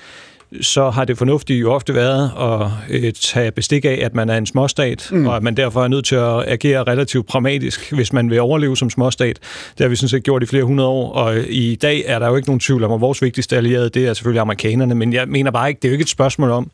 så har det fornuftige jo ofte været at øh, tage bestik af, at man er en småstat, mm. og at man derfor er nødt til at agere relativt pragmatisk, hvis man vil overleve som småstat. Det har vi sådan set gjort i flere hundrede år, og i dag er der jo ikke nogen tvivl om, at vores vigtigste allierede, det er selvfølgelig amerikanerne, men jeg mener bare ikke, det er jo ikke et spørgsmål om,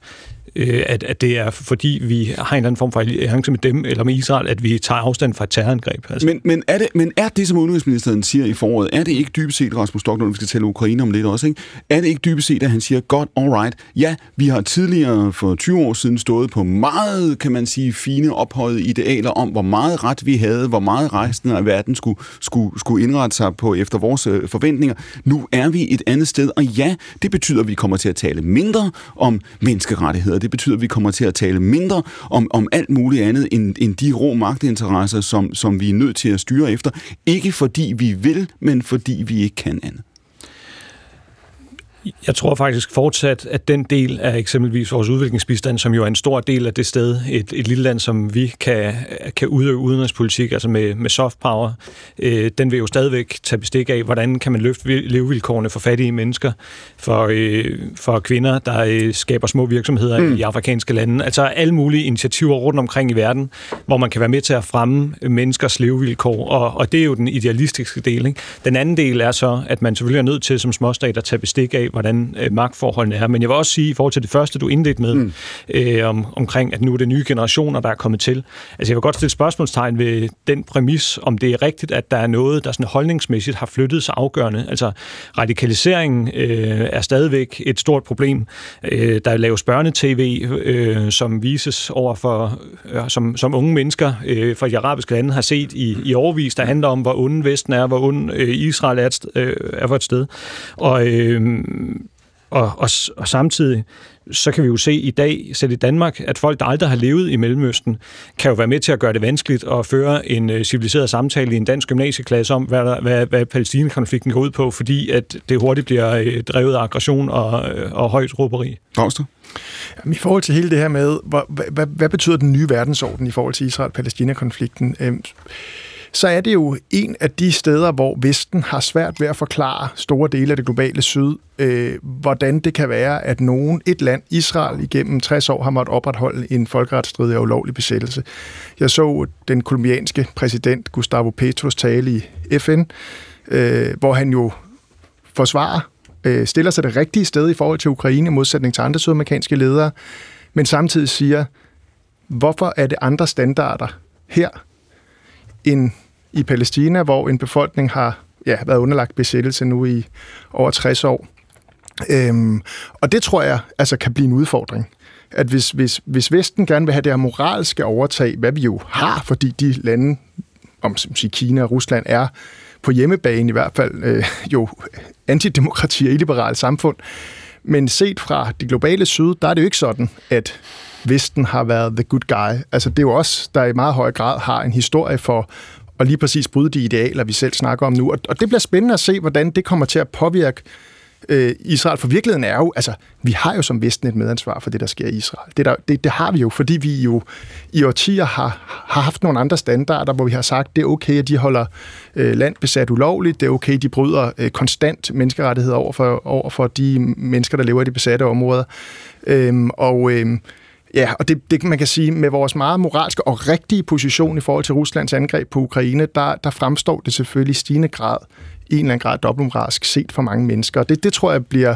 øh, at, at det er fordi, vi har en eller anden form for alliance med dem, eller med Israel, at vi tager afstand fra et terrorangreb. Altså. Men, men, er det, men er det, som udenrigsministeren siger i foråret, er det ikke dybest set, Rasmus Stockholm, vi skal tale Ukraine om lidt også, ikke? er det ikke dybest set, at han siger, godt, all right, ja, vi har tidligere for 20 år siden stået på meget, kan man sige, fine ophøjede idealer om, hvor meget ret vi havde, hvor meget resten af verden skulle, skulle, skulle indrette sig på efter vores øh, forventninger. Nu er vi et andet sted, og ja, det betyder, at vi kommer til at tale mindre om menneskerettigheder, det betyder, at vi kommer til at tale mindre om, om alt muligt andet end, end de rå magtinteresser, som, som vi er nødt til at styre efter. Ikke fordi vi vil, men fordi vi ikke kan andet. Jeg tror faktisk fortsat, at den del af eksempelvis vores udviklingsbistand, som jo er en stor del af det sted, et, et lille land, som vi kan, kan udøve udenrigspolitik, altså med, med soft power, øh, den vil jo stadigvæk tage bestik af, hvordan kan man løfte levevilkårene for fattige mennesker, for, øh, for kvinder, der øh, skaber små virksomheder mm. i afrikanske lande. Altså alle mulige initiativer rundt omkring i verden, hvor man kan være med til at fremme menneskers levevilkår, og, og det er jo den idealistiske del. Ikke? Den anden del er så, at man selvfølgelig er nødt til som småstat at tage bestik af, hvordan øh, magtforholdene er. Men jeg vil også sige, i forhold til det første, du indledte med, mm. øh, om, omkring, at nu er det nye generationer, der er kommet til. Altså jeg vil godt stille spørgsmålstegn ved den præmis, om det er rigtigt, at der er noget, der sådan holdningsmæssigt har flyttet sig afgørende. Altså radikaliseringen øh, er stadigvæk et stort problem. Øh, der laves børnetv, øh, som vises over for, øh, som, som unge mennesker øh, fra de arabiske lande har set i, i overvis, der handler om, hvor onde Vesten er, hvor ond øh, Israel er, et, øh, er for et sted. Og øh, og, og, og samtidig så kan vi jo se i dag, selv i Danmark, at folk, der aldrig har levet i Mellemøsten, kan jo være med til at gøre det vanskeligt at føre en uh, civiliseret samtale i en dansk gymnasieklasse om, hvad, der, hvad, hvad Palæstina-konflikten går ud på, fordi at det hurtigt bliver uh, drevet af aggression og, uh, og højt råberi. Dragster? I forhold til hele det her med, hvad, hvad, hvad betyder den nye verdensorden i forhold til Israel-Palæstina-konflikten? Øhm, så er det jo en af de steder, hvor Vesten har svært ved at forklare store dele af det globale syd, øh, hvordan det kan være, at nogen, et land, Israel, igennem 60 år har måttet opretholde en folkeretsstridig og ulovlig besættelse. Jeg så den kolumbianske præsident Gustavo Petros tale i FN, øh, hvor han jo forsvarer, øh, stiller sig det rigtige sted i forhold til Ukraine, i modsætning til andre sydamerikanske ledere, men samtidig siger, hvorfor er det andre standarder her, end i Palæstina, hvor en befolkning har ja, været underlagt besættelse nu i over 60 år. Øhm, og det tror jeg altså kan blive en udfordring. At hvis, hvis, hvis Vesten gerne vil have det her moralske overtag, hvad vi jo har, fordi de lande, om som siger, Kina og Rusland, er på hjemmebane i hvert fald øh, jo antidemokrati og illiberale samfund. Men set fra det globale syd, der er det jo ikke sådan, at Vesten har været the good guy. Altså det er jo også, der i meget høj grad har en historie for og lige præcis bryde de idealer, vi selv snakker om nu. Og, og det bliver spændende at se, hvordan det kommer til at påvirke øh, Israel. For virkeligheden er jo, altså, vi har jo som Vesten et medansvar for det, der sker i Israel. Det, der, det, det har vi jo, fordi vi jo i årtier har, har haft nogle andre standarder, hvor vi har sagt, det er okay, at de holder øh, land besat ulovligt, det er okay, at de bryder øh, konstant menneskerettigheder over for, over for de mennesker, der lever i de besatte områder. Øhm, og øh, Ja, og det, det man kan sige, med vores meget moralske og rigtige position i forhold til Ruslands angreb på Ukraine, der, der fremstår det selvfølgelig i stigende grad, i en eller anden grad dobbeltmoralsk set for mange mennesker. Og det, det tror jeg bliver,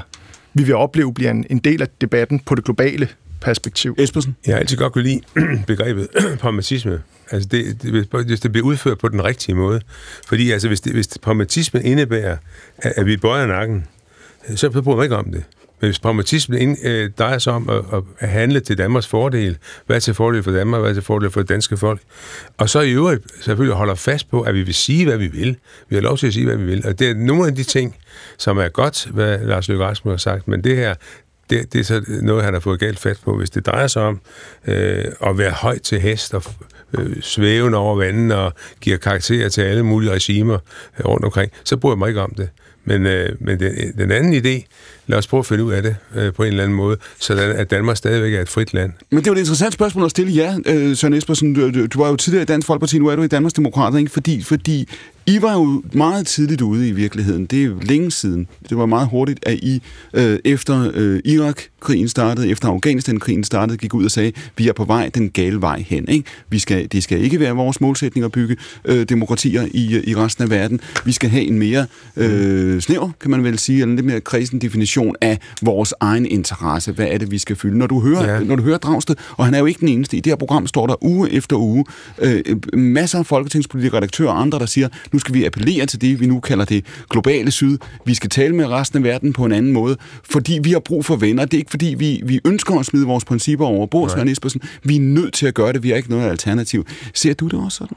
vi vil opleve bliver en, en del af debatten på det globale perspektiv. Espersen? Jeg har altid godt kunne lide begrebet pragmatisme. Altså det, det, hvis det bliver udført på den rigtige måde. Fordi altså, hvis, det, hvis pragmatisme indebærer, at, at vi bøjer nakken, så bryder man ikke om det. Men hvis pragmatismen ind, øh, drejer sig om at, at handle til Danmarks fordel, hvad er til fordel for Danmark, hvad er til fordel for det danske folk, og så i øvrigt selvfølgelig holder fast på, at vi vil sige, hvad vi vil. Vi har lov til at sige, hvad vi vil. Og det er nogle af de ting, som er godt, hvad Lars Løkke Rasmussen har sagt, men det her, det, det er så noget, han har fået galt fat på. Hvis det drejer sig om øh, at være højt til hest og øh, svævende over vandet og giver karakterer til alle mulige regimer øh, rundt omkring, så bryder jeg mig ikke om det. Men, øh, men den, den anden idé, lad os prøve at finde ud af det øh, på en eller anden måde, sådan at Danmark stadigvæk er et frit land. Men det er jo et interessant spørgsmål at stille jer, øh, Søren Espersen. Du, du, du var jo tidligere i Dansk Folkeparti, nu er du i Danmarks Demokrater, ikke? Fordi, fordi I var jo meget tidligt ude i virkeligheden. Det er jo længe siden. Det var meget hurtigt, at I øh, efter øh, Irak-krigen startede, efter Afghanistan-krigen startede, gik ud og sagde, vi er på vej den gale vej hen. Ikke? Vi skal, det skal ikke være vores målsætning at bygge øh, demokratier i, øh, i resten af verden. Vi skal have en mere øh, snæver, kan man vel sige, eller en lidt mere kredsen definition af vores egen interesse. Hvad er det, vi skal fylde? Når du hører, ja. når du hører Dragsted, og han er jo ikke den eneste, i det her program står der uge efter uge øh, masser af folketingspolitikere, redaktører og andre, der siger, nu skal vi appellere til det, vi nu kalder det globale syd. Vi skal tale med resten af verden på en anden måde, fordi vi har brug for venner. Det er ikke fordi, vi, vi ønsker at smide vores principper over bord, Søren Espersen. Vi er nødt til at gøre det. Vi har ikke noget alternativ. Ser du det også sådan?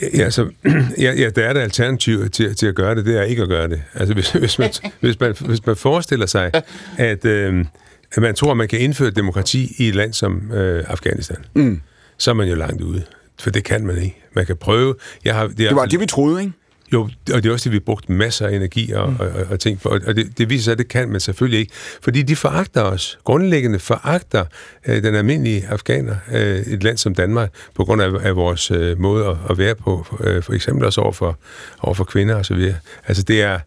Ja, altså, ja, ja, der er et alternativ til, til at gøre det, det er ikke at gøre det. Altså, hvis, hvis, man, hvis, man, hvis man forestiller sig, at, øh, at man tror, at man kan indføre demokrati i et land som øh, Afghanistan, mm. så er man jo langt ude. For det kan man ikke. Man kan prøve. Jeg har, det, er, det var det, vi troede, ikke? Jo, og det er også det, vi har brugt masser af energi og, mm. og, og, og ting på. Og det, det viser sig, at det kan man selvfølgelig ikke. Fordi de foragter os. Grundlæggende foragter øh, den almindelige afghaner øh, et land som Danmark på grund af, af vores øh, måde at, at være på. Øh, for eksempel også over for, over for kvinder og så videre. Altså det er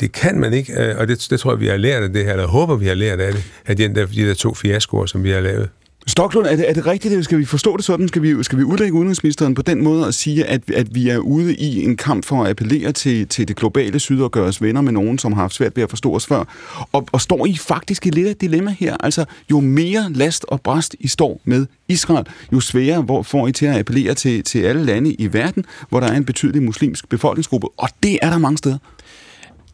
det kan man ikke, øh, og det, det tror jeg, vi har lært af det her, eller håber, vi har lært af det, af de der, de der to fiaskoer, som vi har lavet. Stoklund, er det, er det rigtigt? Skal vi forstå det sådan? Skal vi, skal vi udlægge udenrigsministeren på den måde og sige, at, at vi er ude i en kamp for at appellere til, til det globale syd og gøre os venner med nogen, som har haft svært ved at forstå os før? Og, og står I faktisk i lidt af et dilemma her? Altså, jo mere last og bræst I står med Israel, jo sværere hvor får I til at appellere til, til alle lande i verden, hvor der er en betydelig muslimsk befolkningsgruppe. Og det er der mange steder.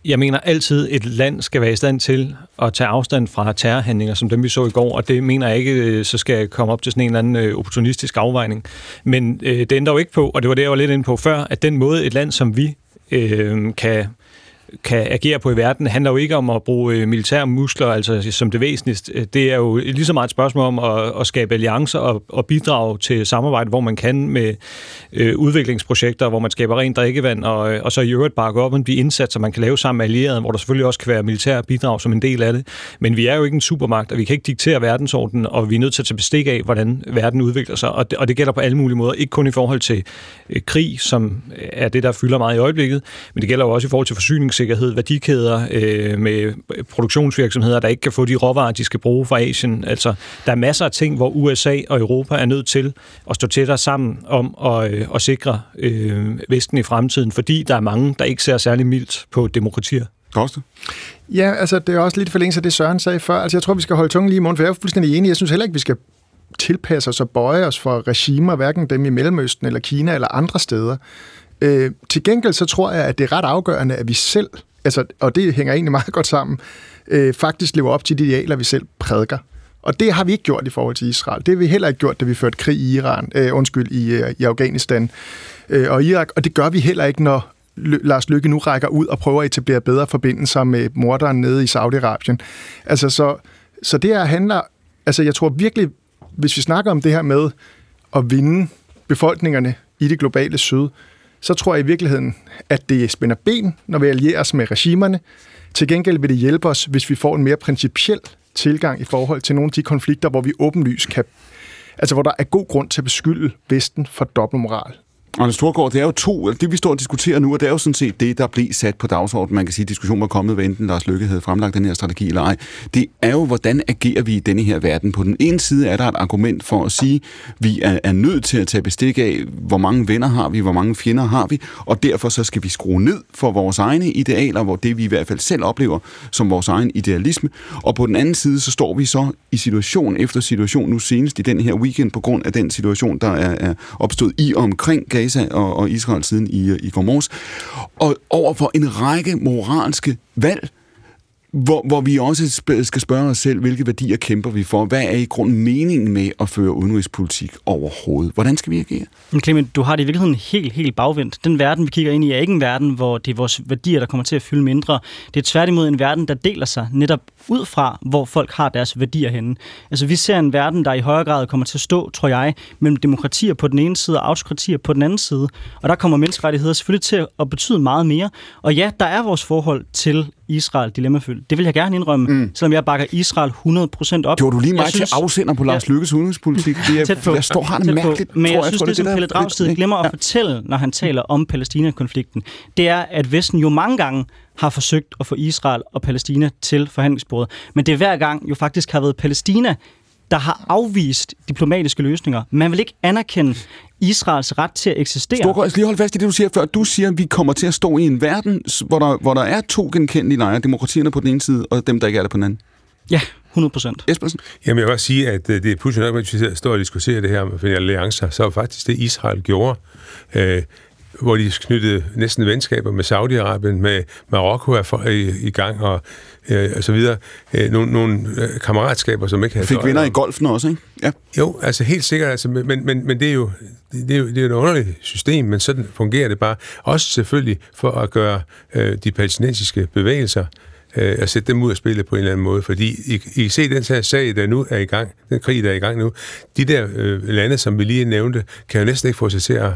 Jeg mener altid, et land skal være i stand til at tage afstand fra terrorhandlinger, som dem vi så i går, og det mener jeg ikke, øh, så skal jeg komme op til sådan en eller anden øh, opportunistisk afvejning. Men øh, det ændrer jo ikke på, og det var det, jeg var lidt inde på før, at den måde, et land som vi øh, kan kan agere på i verden, handler jo ikke om at bruge øh, militære muskler, altså som det væsentligste. Det er jo lige så meget et spørgsmål om at, at skabe alliancer og, og bidrage til samarbejde, hvor man kan med øh, udviklingsprojekter, hvor man skaber rent drikkevand, og, øh, og så i øvrigt bakke op om de indsatser, man kan lave sammen med allierede, hvor der selvfølgelig også kan være militære bidrag som en del af det. Men vi er jo ikke en supermagt, og vi kan ikke diktere verdensordenen, og vi er nødt til at tage bestik af, hvordan verden udvikler sig. Og det, og det gælder på alle mulige måder, ikke kun i forhold til øh, krig, som er det, der fylder meget i øjeblikket, men det gælder jo også i forhold til forsynings forsyningssikkerhed, værdikæder øh, med produktionsvirksomheder, der ikke kan få de råvarer, de skal bruge fra Asien. Altså, der er masser af ting, hvor USA og Europa er nødt til at stå tættere sammen om at, øh, at sikre øh, Vesten i fremtiden, fordi der er mange, der ikke ser særlig mildt på demokratier. Koste? Ja, altså det er også lidt forlængelse af det, Søren sagde før. Altså jeg tror, vi skal holde tungen lige i munden, for jeg er fuldstændig enig. Jeg synes heller ikke, vi skal tilpasse os og bøje os for regimer, hverken dem i Mellemøsten eller Kina eller andre steder. Øh, til gengæld så tror jeg, at det er ret afgørende, at vi selv, altså, og det hænger egentlig meget godt sammen, øh, faktisk lever op til de idealer, vi selv prædiker. Og det har vi ikke gjort i forhold til Israel. Det har vi heller ikke gjort, da vi førte krig i Iran, øh, undskyld, i, øh, i Afghanistan øh, og Irak. Og det gør vi heller ikke, når Lars Lykke nu rækker ud og prøver at etablere bedre forbindelser med morderen nede i Saudi-Arabien. Altså, så, så det her handler... Altså, jeg tror virkelig, hvis vi snakker om det her med at vinde befolkningerne i det globale syd, så tror jeg i virkeligheden, at det spænder ben, når vi allierer os med regimerne. Til gengæld vil det hjælpe os, hvis vi får en mere principiel tilgang i forhold til nogle af de konflikter, hvor vi åbenlyst kan altså hvor der er god grund til at beskylde Vesten for dobbeltmoral. Anders Storgård, det er jo to, det vi står og diskuterer nu, og det er jo sådan set det, der blev sat på dagsordenen. Man kan sige, at diskussionen var kommet, hvad enten Lars Lykke havde fremlagt den her strategi eller ej. Det er jo, hvordan agerer vi i denne her verden? På den ene side er der et argument for at sige, at vi er, er nødt til at tage bestik af, hvor mange venner har vi, hvor mange fjender har vi, og derfor så skal vi skrue ned for vores egne idealer, hvor det vi i hvert fald selv oplever som vores egen idealisme. Og på den anden side, så står vi så i situation efter situation, nu senest i den her weekend, på grund af den situation, der er, er opstået i og omkring Gaza og, og Israel siden i, øh, i går morges, og over for en række moralske valg, hvor, hvor vi også skal spørge os selv, hvilke værdier kæmper vi for? Hvad er i grund meningen med at føre udenrigspolitik overhovedet? Hvordan skal vi agere? Men Clement, du har det i virkeligheden helt, helt bagvendt. Den verden, vi kigger ind i, er ikke en verden, hvor det er vores værdier, der kommer til at fylde mindre. Det er tværtimod en verden, der deler sig netop ud fra, hvor folk har deres værdier henne. Altså, vi ser en verden, der i højere grad kommer til at stå, tror jeg, mellem demokratier på den ene side og autokratier på den anden side. Og der kommer menneskerettigheder selvfølgelig til at betyde meget mere. Og ja, der er vores forhold til Israel dilemmafyldt. Det vil jeg gerne indrømme, mm. selvom jeg bakker Israel 100% op. Gjorde du lige mig til afsender på Lars ja. Lykkes udenrigspolitik? Det er, tæt på, jeg står har det mærkeligt. Men jeg, jeg synes, det, det, som Pelle Dragsted glemmer at fortælle, når han taler om Palæstina-konflikten, det er, at Vesten jo mange gange har forsøgt at få Israel og Palæstina til forhandlingsbordet. Men det er hver gang jo faktisk har været Palæstina, der har afvist diplomatiske løsninger. Man vil ikke anerkende Israels ret til at eksistere. Storgård, jeg skal lige holde fast i det, du siger før. Du siger, at vi kommer til at stå i en verden, hvor der, hvor der er to genkendelige lejre, demokratierne på den ene side, og dem, der ikke er der på den anden. Ja, 100 procent. Espersen? Jamen, jeg vil også sige, at øh, det er pludselig nok, hvis vi står og diskuterer det her med alliancer, så var faktisk det, Israel gjorde, øh, hvor de knyttede næsten venskaber med Saudi-Arabien, med Marokko er for, i, i gang, og, øh, og så videre. Øh, nogle nogle øh, kammeratskaber, som ikke havde... Fik vinder i golfen også, ikke? Ja. Jo, altså helt sikkert, altså, men, men, men det er jo det er, jo, det er et underligt system, men sådan fungerer det bare. Også selvfølgelig for at gøre øh, de palæstinensiske bevægelser øh, at sætte dem ud af spillet på en eller anden måde. Fordi I, I se den her sag, der nu er i gang, den krig, der er i gang nu, de der øh, lande, som vi lige nævnte, kan jo næsten ikke få sig til at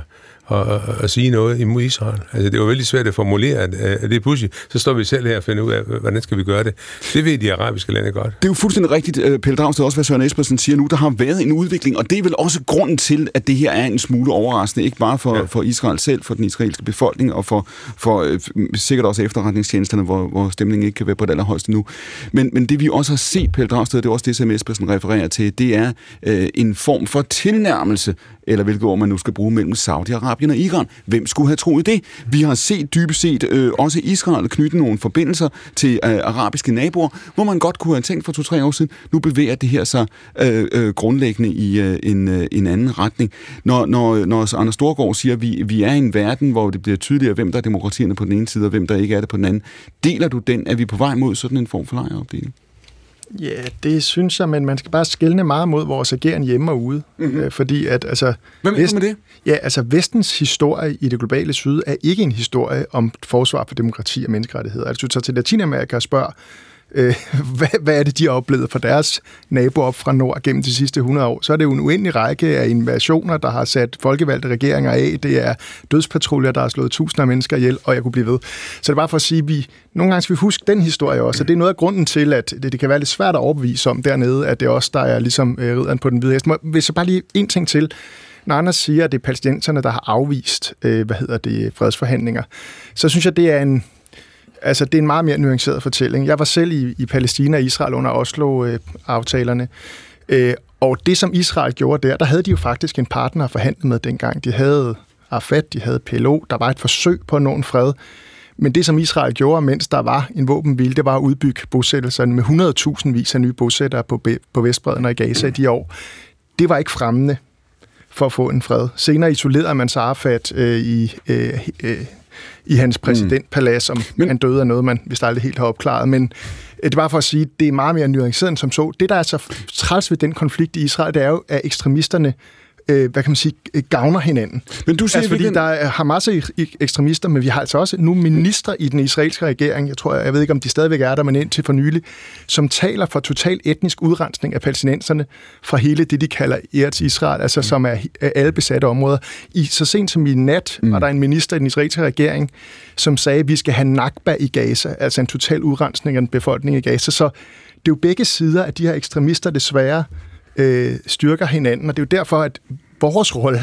at, at, sige noget imod Israel. Altså, det var veldig svært at formulere, at, at det pludselig, så står vi selv her og finder ud af, hvordan skal vi gøre det. Det ved de arabiske lande godt. Det er jo fuldstændig rigtigt, øh, Pelle Dragsted, også hvad Søren Espersen siger nu. Der har været en udvikling, og det er vel også grunden til, at det her er en smule overraskende, ikke bare for, ja. for Israel selv, for den israelske befolkning, og for, for øh, sikkert også efterretningstjenesterne, hvor, hvor stemningen ikke kan være på det allerhøjeste nu. Men, men det vi også har set, Pelle Dragsted, det er også det, som Espersen refererer til, det er øh, en form for tilnærmelse eller hvilket ord man nu skal bruge mellem Saudi-Arabien og Iran. Hvem skulle have troet det? Vi har set dybest set øh, også Israel knytte nogle forbindelser til øh, arabiske naboer, hvor man godt kunne have tænkt for to-tre år siden, nu bevæger det her sig øh, øh, grundlæggende i øh, en, øh, en anden retning. Når, når, når Anders Storgård siger, at vi, vi er i en verden, hvor det bliver tydeligere, hvem der er demokratierne på den ene side, og hvem der ikke er det på den anden, deler du den, at vi på vej mod sådan en form for lejreopdeling? Ja, det synes jeg, men man skal bare skælne meget mod vores ageren hjemme og ude. Mm-hmm. Fordi at, altså... Hvad mener med det? Ja, altså vestens historie i det globale syd er ikke en historie om forsvar for demokrati og menneskerettigheder. Altså, du tager til Latinamerika og spørger, øh, hvad, hvad er det, de har oplevet fra deres naboer op fra nord gennem de sidste 100 år, så er det jo en uendelig række af invasioner, der har sat folkevalgte regeringer af. Det er dødspatruljer, der har slået tusinder af mennesker ihjel, og jeg kunne blive ved. Så det er bare for at sige, at vi nogle gange skal vi huske den historie også, og det er noget af grunden til, at det, det kan være lidt svært at overbevise om dernede, at det er os, der er ligesom øh, ridderen på den hvide hest. Hvis jeg bare lige en ting til. Når Anders siger, at det er palæstinenserne, der har afvist øh, hvad hedder det, fredsforhandlinger, så synes jeg, det er en, Altså, det er en meget mere nuanceret fortælling. Jeg var selv i, i Palæstina og Israel under Oslo-aftalerne, øh, og det, som Israel gjorde der, der havde de jo faktisk en partner at forhandle med dengang. De havde Arafat, de havde PLO, der var et forsøg på at nå en fred. Men det, som Israel gjorde, mens der var en våbenhvile, det var at udbygge bosættelserne med 100.000 vis af nye bosættere på, på Vestbreden og i Gaza i de år. Det var ikke fremmende for at få en fred. Senere isolerede man Arafat øh, i øh, øh, i hans mm. præsidentpalads, om men, han døde af noget, man vist aldrig helt har opklaret. Men øh, det er bare for at sige, det er meget mere nuanceret end som så. Det, der er så træls ved den konflikt i Israel, det er jo, at ekstremisterne øh, hvad kan man sige, gavner hinanden. Men du siger altså, fordi der er Hamas er ekstremister, men vi har altså også nu minister i den israelske regering, jeg tror, jeg ved ikke, om de stadigvæk er der, men indtil for nylig, som taler for total etnisk udrensning af palæstinenserne fra hele det, de kalder Eretz Israel, altså som er er alle besatte områder. I, så sent som i nat mm. var der en minister i den israelske regering, som sagde, at vi skal have Nakba i Gaza, altså en total udrensning af den befolkning i Gaza. Så det er jo begge sider, at de her ekstremister desværre øh, styrker hinanden, og det er jo derfor, at vores rolle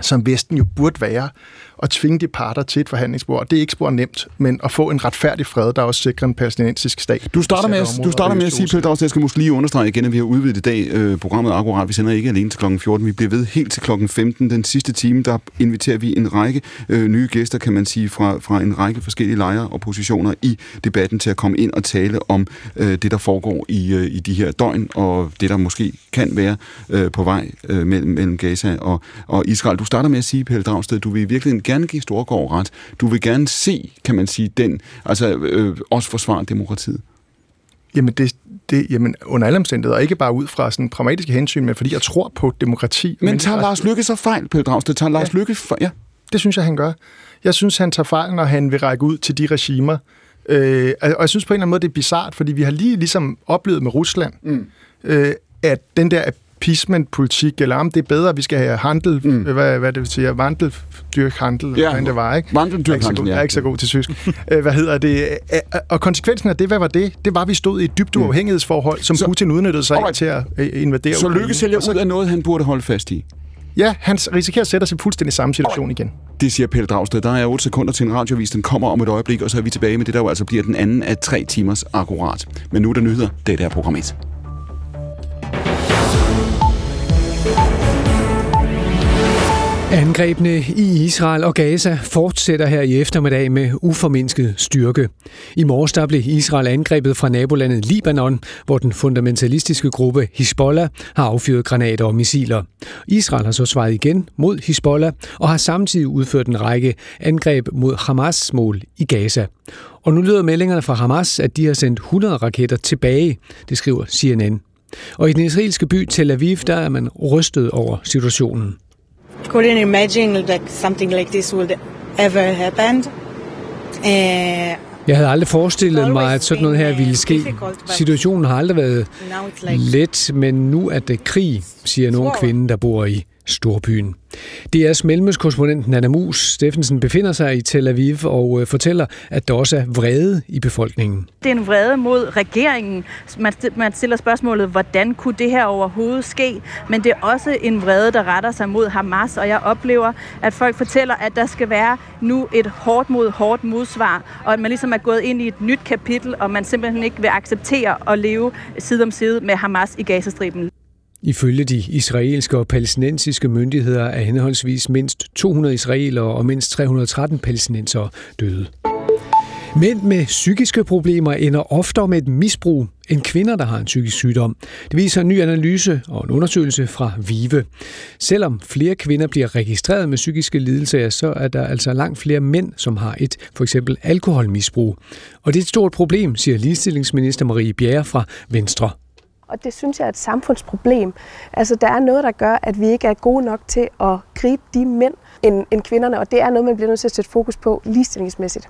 som Vesten jo burde være at tvinge de parter til et forhandlingsbord. Det er ikke spor nemt, men at få en retfærdig fred, der også sikrer en palæstinensisk stat. Du starter med, du starter med at sige. Pelle Dragsted, jeg skal måske lige understrege igen, at vi har udvidet i dag øh, programmet akkurat. Vi sender ikke alene til klokken 14, vi bliver ved helt til klokken 15. Den sidste time, der inviterer vi en række øh, nye gæster, kan man sige, fra, fra en række forskellige lejre og positioner i debatten til at komme ind og tale om øh, det, der foregår i, øh, i de her døgn, og det, der måske kan være øh, på vej øh, mellem, mellem Gaza og, og Israel. Du starter med at sige, Pelle Dragsted, du vil virkelig gerne give Storgård ret. Du vil gerne se, kan man sige, den, altså øh, også forsvare demokratiet. Jamen, det, det, jamen, under alle omstændigheder, og ikke bare ud fra sådan pragmatiske hensyn, men fordi jeg tror på demokrati. Men tager Lars Lykke så fejl, Pelle Dragsted? Tager Lars Ja. Lykke fejl? Ja. Det synes jeg, han gør. Jeg synes, han tager fejl, når han vil række ud til de regimer. Øh, og jeg synes på en eller anden måde, det er bizart, fordi vi har lige ligesom oplevet med Rusland, mm. øh, at den der appeasement-politik, eller om det er bedre, at vi skal have handel, mm. hvad, hvad det vil sige, vandel, dyrk handel, Ja, end det var, ikke? vandel, dyrk Jeg ikke så handel, god- ja. Jeg er ikke så god til tysk. Øh, hvad hedder det? Og konsekvensen af det, hvad var det? Det var, at vi stod i et dybt uafhængighedsforhold, som Mm. Så- Putin udnyttede sig af Alright. til at øh, invadere Så Ukraine. Lykke sælger ud af noget, han burde holde fast i. Ja, han risikerer at sætte os i fuldstændig samme situation igen. Det siger Pelle Dragsted. Der er 8 sekunder til en radiovis. Den kommer om et øjeblik, og så er vi tilbage med det, der jo altså bliver den anden af tre timers akkurat. Men nu er der nyheder. Det er program 1. Angrebene i Israel og Gaza fortsætter her i eftermiddag med uformindsket styrke. I morges der blev Israel angrebet fra nabolandet Libanon, hvor den fundamentalistiske gruppe Hezbollah har affyret granater og missiler. Israel har så svaret igen mod Hezbollah og har samtidig udført en række angreb mod Hamas mål i Gaza. Og nu lyder meldingerne fra Hamas, at de har sendt 100 raketter tilbage, det skriver CNN. Og i den israelske by Tel Aviv, der er man rystet over situationen couldn't imagine that something like this would ever happen. Uh, Jeg havde aldrig forestillet mig, at sådan noget her ville uh, ske. Situationen har aldrig været let, men nu er det krig, siger nogle Wow. kvinde, der bor i Storbyen. DR's mellemøstkorrespondent Nana Mus Steffensen befinder sig i Tel Aviv og øh, fortæller, at der også er vrede i befolkningen. Det er en vrede mod regeringen. Man, man stiller spørgsmålet, hvordan kunne det her overhovedet ske? Men det er også en vrede, der retter sig mod Hamas, og jeg oplever, at folk fortæller, at der skal være nu et hårdt mod hårdt modsvar, og at man ligesom er gået ind i et nyt kapitel, og man simpelthen ikke vil acceptere at leve side om side med Hamas i Gazastriben. Ifølge de israelske og palæstinensiske myndigheder er henholdsvis mindst 200 israelere og mindst 313 palæstinensere døde. Mænd med psykiske problemer ender oftere med et misbrug end kvinder, der har en psykisk sygdom. Det viser en ny analyse og en undersøgelse fra VIVE. Selvom flere kvinder bliver registreret med psykiske lidelser, så er der altså langt flere mænd, som har et for eksempel alkoholmisbrug. Og det er et stort problem, siger ligestillingsminister Marie Bjerre fra Venstre. Og det synes jeg er et samfundsproblem. Altså, der er noget, der gør, at vi ikke er gode nok til at gribe de mænd end, end kvinderne, og det er noget, man bliver nødt til at sætte fokus på ligestillingsmæssigt.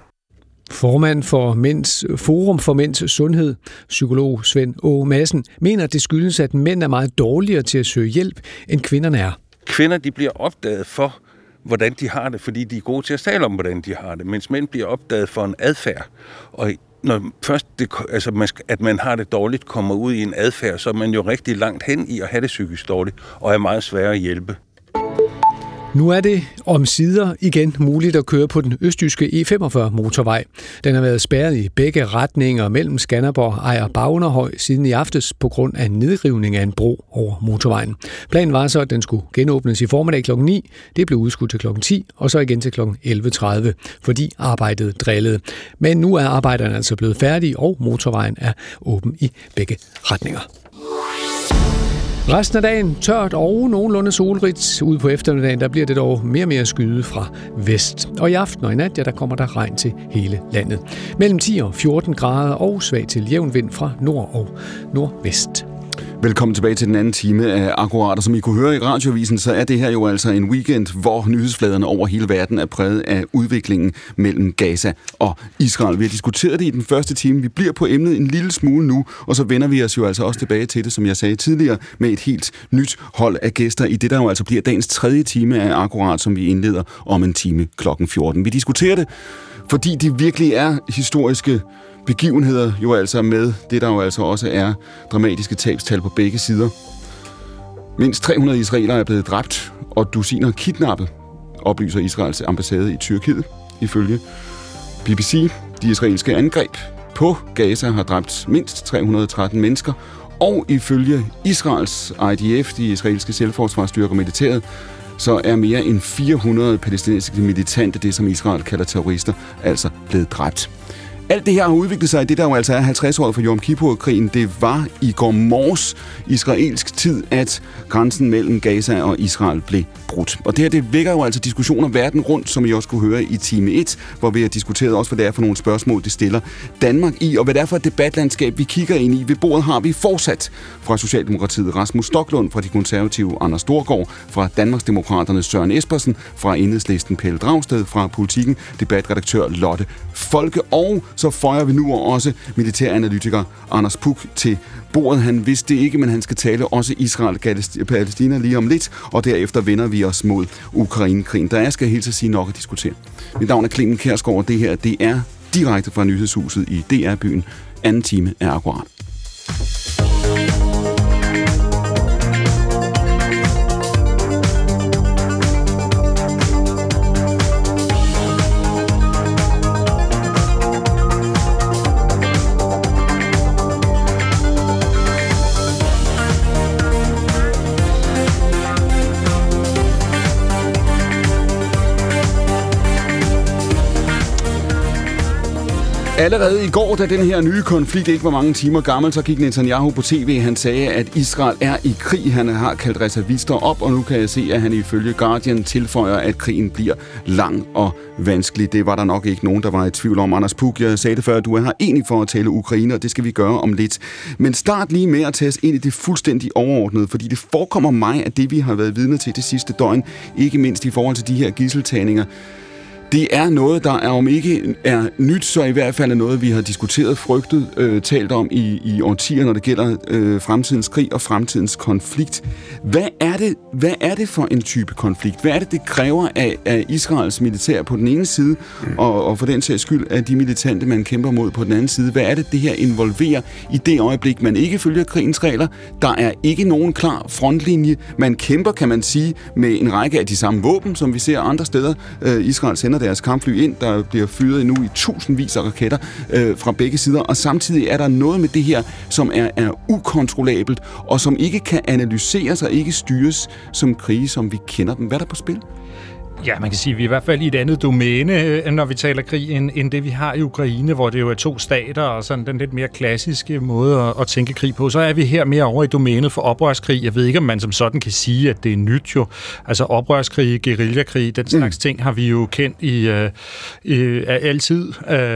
Formand for Mænds Forum for Mænds Sundhed, psykolog Svend Å. Madsen, mener, at det skyldes, at mænd er meget dårligere til at søge hjælp, end kvinderne er. Kvinder de bliver opdaget for, hvordan de har det, fordi de er gode til at tale om, hvordan de har det, mens mænd bliver opdaget for en adfærd. Og når først det, altså man at man har det dårligt, kommer ud i en adfærd, så er man jo rigtig langt hen i at have det psykisk dårligt, og er meget sværere at hjælpe. Nu er det om sider igen muligt at køre på den østjyske E45 motorvej. Den har været spærret i begge retninger mellem Skanderborg og Ejer Bagnerhøj siden i aftes på grund af nedrivning af en bro over motorvejen. Planen var så, at den skulle genåbnes i formiddag kl. 9. Det blev udskudt til kl. 10 og så igen til kl. 11.30, fordi arbejdet drillede. Men nu er arbejderne altså blevet færdige, og motorvejen er åben i begge retninger. Resten af dagen tørt og nogenlunde solrigt. Ude på eftermiddagen der bliver det dog mere og mere skyde fra vest. Og i aften og i nat, ja, der kommer der regn til hele landet. Mellem 10 og 14 grader og svag til jævn vind fra nord og nordvest. Velkommen tilbage til den anden time af Akkurat. Og som I kunne høre i radiovisen, så er det her jo altså en weekend, hvor nyhedsfladerne over hele verden er præget af udviklingen mellem Gaza og Israel. Vi har diskuteret det i den første time. Vi bliver på emnet en lille smule nu, og så vender vi os jo altså også tilbage til det, som jeg sagde tidligere, med et helt nyt hold af gæster i det, der jo altså bliver dagens tredje time af Akkurat, som vi indleder om en time klokken 14. Vi diskuterer det, fordi det virkelig er historiske begivenheder jo altså med det, der jo altså også er dramatiske tabstal på begge sider. Mindst 300 israelere er blevet dræbt, og dusiner kidnappet, oplyser Israels ambassade i Tyrkiet, ifølge BBC. De israelske angreb på Gaza har dræbt mindst 313 mennesker, og ifølge Israels IDF, de israelske selvforsvarsstyrker militæret, så er mere end 400 palæstinensiske militante, det som Israel kalder terrorister, altså blevet dræbt. Alt det her har udviklet sig i det, der jo altså er 50 år for Yom Kippur-krigen. Det var i går morges israelsk tid, at grænsen mellem Gaza og Israel blev brudt. Og det her, det vækker jo altså diskussioner verden rundt, som I også kunne høre i time 1, hvor vi har diskuteret også, hvad det er for nogle spørgsmål, det stiller Danmark i, og hvad det er for et debatlandskab, vi kigger ind i. Ved bordet har vi fortsat fra Socialdemokratiet Rasmus Stoklund, fra de konservative Anders Storgård, fra Danmarksdemokraterne Søren Espersen, fra Enhedslisten Pelle Dragsted, fra Politiken debatredaktør Lotte Folke, og så føjer vi nu også militæranalytiker Anders Puk til bordet. Han vidste det ikke, men han skal tale også Israel-Palæstina lige om lidt, og derefter vender vi os mod Ukraine-krigen. Der er, skal helt sige, nok at diskutere. Mit navn er Clemen Kærsgaard, og det her det er direkte fra Nyhedshuset i DR-byen. Anden time er akkurat. Allerede i går, da den her nye konflikt ikke var mange timer gammel, så gik Netanyahu på tv. Han sagde, at Israel er i krig. Han har kaldt reservister op, og nu kan jeg se, at han ifølge Guardian tilføjer, at krigen bliver lang og vanskelig. Det var der nok ikke nogen, der var i tvivl om. Anders Puk, jeg sagde det før, at du er her egentlig for at tale Ukraine, og det skal vi gøre om lidt. Men start lige med at tage os ind i det fuldstændig overordnede, fordi det forekommer mig, at det vi har været vidne til det sidste døgn, ikke mindst i forhold til de her gisseltagninger, det er noget, der er om ikke er nyt, så i hvert fald er noget, vi har diskuteret, frygtet, øh, talt om i, i årtier, når det gælder øh, fremtidens krig og fremtidens konflikt. Hvad er, det, hvad er det for en type konflikt? Hvad er det, det kræver af, af Israels militær på den ene side, mm. og, og for den sags skyld af de militante, man kæmper mod på den anden side? Hvad er det, det her involverer i det øjeblik, man ikke følger krigens regler? Der er ikke nogen klar frontlinje. Man kæmper, kan man sige, med en række af de samme våben, som vi ser andre steder. Øh, Israel sender sender deres kampfly ind. Der bliver fyret nu i tusindvis af raketter øh, fra begge sider. Og samtidig er der noget med det her, som er, er ukontrollabelt, og som ikke kan analyseres og ikke styres som krige, som vi kender dem. Hvad er der på spil? Ja, man kan sige, at vi er i hvert fald i et andet domæne, øh, når vi taler krig, end, end det vi har i Ukraine, hvor det jo er to stater og sådan den lidt mere klassiske måde at, at tænke krig på. Så er vi her mere over i domænet for oprørskrig. Jeg ved ikke, om man som sådan kan sige, at det er nyt jo. Altså oprørskrig, guerillakrig, den slags mm. ting har vi jo kendt i, uh, i altid,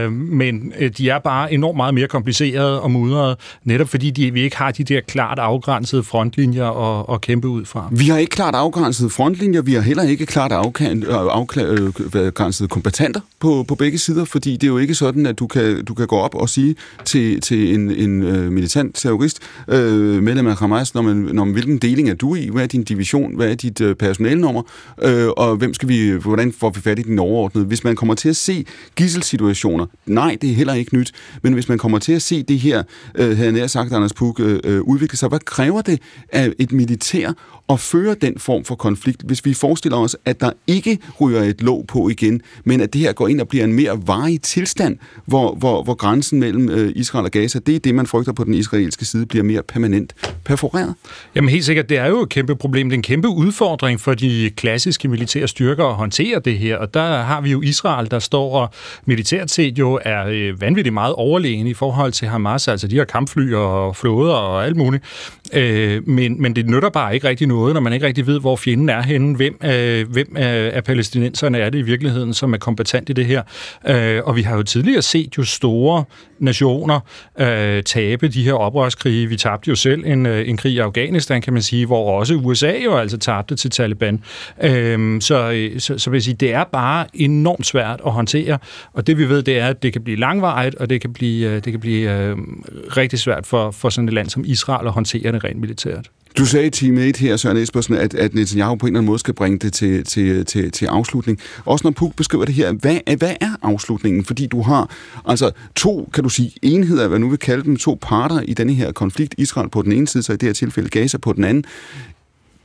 men de er bare enormt meget mere komplicerede og mudrede, netop fordi de, vi ikke har de der klart afgrænsede frontlinjer at, at kæmpe ud fra. Vi har ikke klart afgrænsede frontlinjer, vi har heller ikke klart afgrænsede Øh, afgrænset øh, kompetenter på, på begge sider, fordi det er jo ikke sådan, at du kan, du kan gå op og sige til, til en, en uh, militant terrorist, øh, medlem af Hamas, når man, når man, hvilken deling er du i, hvad er din division, hvad er dit øh, personalnummer, øh, og hvem skal vi, hvordan får vi fat i den overordnede. Hvis man kommer til at se gisselsituationer, nej, det er heller ikke nyt, men hvis man kommer til at se det her, øh, havde jeg nær sagt, Anders Puk, øh, udvikle sig, hvad kræver det af et militær at føre den form for konflikt, hvis vi forestiller os, at der ikke ikke ryger et låg på igen, men at det her går ind og bliver en mere varig tilstand, hvor, hvor, hvor grænsen mellem øh, Israel og Gaza, det er det, man frygter på den israelske side, bliver mere permanent perforeret. Jamen helt sikkert, det er jo et kæmpe problem. Det er en kæmpe udfordring for de klassiske militære styrker at håndtere det her, og der har vi jo Israel, der står og militært set jo er øh, vanvittigt meget overlegen i forhold til Hamas, altså de har kampfly og flåder og alt muligt. Øh, men, men det nytter bare ikke rigtig noget, når man ikke rigtig ved, hvor fjenden er henne. Hvem, øh, hvem af, af palæstinenserne er det i virkeligheden, som er kompetent i det her? Øh, og vi har jo tidligere set jo store nationer øh, tabe de her oprørskrige. Vi tabte jo selv en, øh, en krig i Afghanistan, kan man sige, hvor også USA jo altså tabte til Taliban. Øhm, øh, så, så, så vil jeg sige, det er bare enormt svært at håndtere, og det vi ved, det er, at det kan blive langvarigt, og det kan blive, øh, det kan blive øh, rigtig svært for, for sådan et land som Israel at håndtere det rent militært. Du sagde i time 1 her, Søren Espersen, at, at Netanyahu på en eller anden måde skal bringe det til, til, til, til afslutning. Også når Puk beskriver det her, hvad, hvad er afslutningen? Fordi du har altså to, kan du sige, enheder, hvad nu vil kalde dem, to parter i denne her konflikt. Israel på den ene side, så i det her tilfælde Gaza på den anden.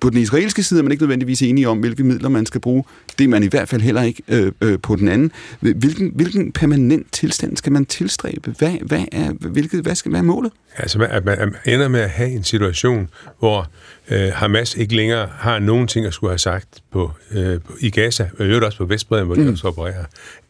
På den israelske side er man ikke nødvendigvis enige om, hvilke midler man skal bruge. Det er man i hvert fald heller ikke øh, øh, på den anden. Hvilken, hvilken permanent tilstand skal man tilstræbe? Hvad, hvad, er, hvilket, hvad skal være målet? Altså, at man ender med at have en situation, hvor øh, Hamas ikke længere har nogen ting at skulle have sagt på, øh, i Gaza, og øvrigt også på Vestbreden, hvor de mm. også opererer.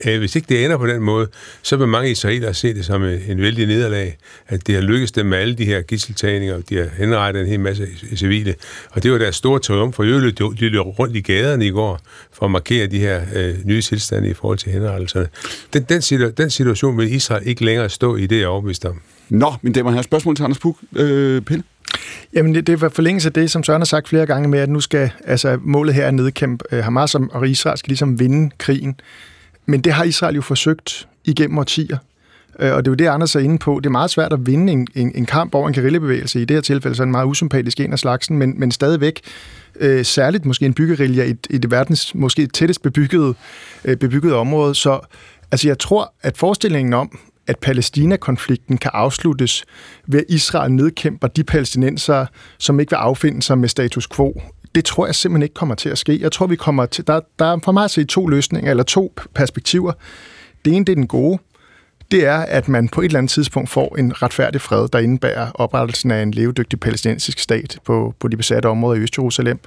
Øh, hvis ikke det ender på den måde, så vil mange israelere se det som en, en vældig nederlag, at det har lykkedes dem med alle de her gisseltagninger, og de har henrettet en hel masse civile. Og det var deres store triumf, for øvrigt de løb rundt i gaderne i går for at markere de her øh, nye tilstande i forhold til henrettelserne. Den, den, situ- den situation vil Israel ikke længere stå i, det er overbevist om. Nå, men det var her spørgsmål til Anders Puk. Øh, Pille? Jamen, det, det var forlængelse af det, som Søren har sagt flere gange med, at nu skal, altså målet her er at nedkæmpe øh, Hamas og Israel skal ligesom vinde krigen. Men det har Israel jo forsøgt igennem årtier. Øh, og det er jo det, Anders er inde på. Det er meget svært at vinde en, en, en kamp over en guerillabevægelse. I det her tilfælde så er en meget usympatisk en af slagsen, men, men stadigvæk øh, særligt måske en byggerilja i, i det verdens måske tættest bebyggede, øh, bebyggede område. Så altså, jeg tror, at forestillingen om, at Palæstina-konflikten kan afsluttes ved, at Israel nedkæmper de palæstinensere, som ikke vil affinde sig med status quo. Det tror jeg simpelthen ikke kommer til at ske. Jeg tror, vi kommer til... Der, der er for mig at se to løsninger, eller to perspektiver. Det ene, det er den gode. Det er, at man på et eller andet tidspunkt får en retfærdig fred, der indebærer oprettelsen af en levedygtig palæstinensisk stat på, på de besatte områder i Øst-Jerusalem.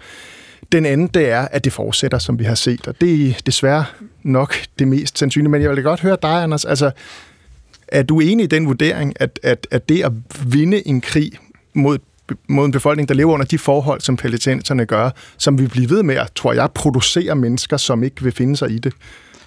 Den anden, det er, at det fortsætter, som vi har set, og det er desværre nok det mest sandsynlige. Men jeg vil godt høre dig, Anders. Altså, er du enig i den vurdering, at, at, at det at vinde en krig mod mod en befolkning, der lever under de forhold, som palæstinenserne gør, som vi bliver ved med at, tror jeg, producere mennesker, som ikke vil finde sig i det.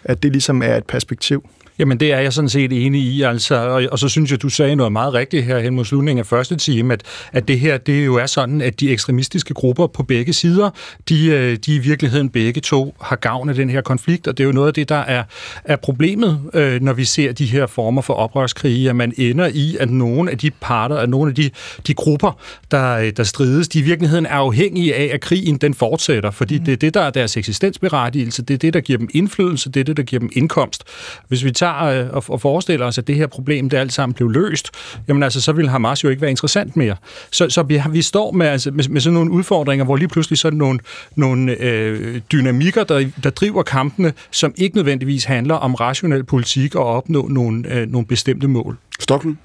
At det ligesom er et perspektiv. Jamen, det er jeg sådan set enig i, altså, og, og så synes jeg, du sagde noget meget rigtigt her hen mod slutningen af første time, at, at det her, det jo er sådan, at de ekstremistiske grupper på begge sider, de, øh, de i virkeligheden begge to har gavn af den her konflikt, og det er jo noget af det, der er, er problemet, øh, når vi ser de her former for oprørskrige, at man ender i, at nogle af de parter, at nogle af de, de grupper, der, der strides, de i virkeligheden er afhængige af, at krigen den fortsætter, fordi mm. det er det, der er deres eksistensberettigelse, det er det, der giver dem indflydelse, det er det, der giver dem indkomst. Hvis vi tager tager øh, og, og forestiller os, at det her problem, det alt sammen blev løst, jamen altså, så vil Hamas jo ikke være interessant mere. Så, så vi, vi står med, altså, med, med sådan nogle udfordringer, hvor lige pludselig sådan nogle, nogle øh, dynamikker, der, der driver kampene, som ikke nødvendigvis handler om rationel politik og opnå nogle, øh, nogle bestemte mål. Stokken?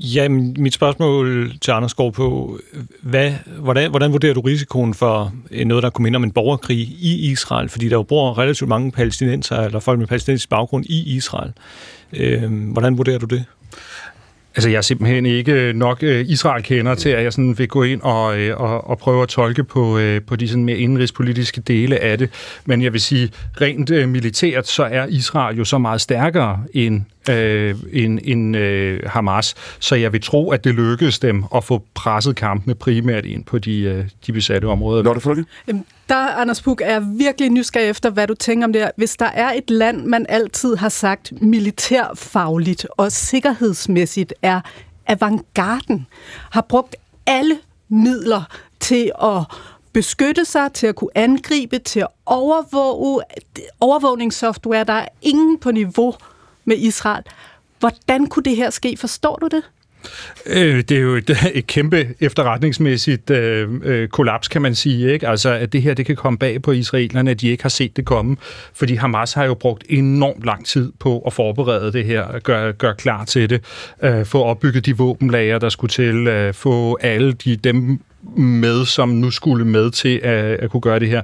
Ja, mit spørgsmål til Anders går på, hvad, hvordan, hvordan vurderer du risikoen for øh, noget, der kunne minde om en borgerkrig i Israel? Fordi der jo bor relativt mange palæstinenser, eller folk med palæstinensisk baggrund i Israel. Øh, hvordan vurderer du det? Altså, jeg er simpelthen ikke øh, nok øh, Israel-kender til, at jeg sådan vil gå ind og, og, og prøve at tolke på, på de sådan mere indrigspolitiske dele af det. Men jeg vil sige, rent militært, så er Israel jo så meget stærkere end øh, end, end øh, Hamas. Så jeg vil tro, at det lykkedes dem at få presset kampene primært ind på de, øh, de besatte områder. Lotte Folke? Der, Anders Puk, er virkelig nysgerrig efter, hvad du tænker om det her. Hvis der er et land, man altid har sagt militærfagligt og sikkerhedsmæssigt er avantgarden, har brugt alle midler til at beskytte sig, til at kunne angribe, til at overvåge overvågningssoftware. Der er ingen på niveau med Israel. Hvordan kunne det her ske? Forstår du det? Øh, det er jo et, et kæmpe efterretningsmæssigt øh, øh, kollaps, kan man sige. Ikke? Altså, at det her det kan komme bag på israelerne, at de ikke har set det komme. Fordi Hamas har jo brugt enormt lang tid på at forberede det her, gøre gør klar til det, øh, få opbygget de våbenlager, der skulle til, øh, få alle de, dem med, som nu skulle med til at, at kunne gøre det her.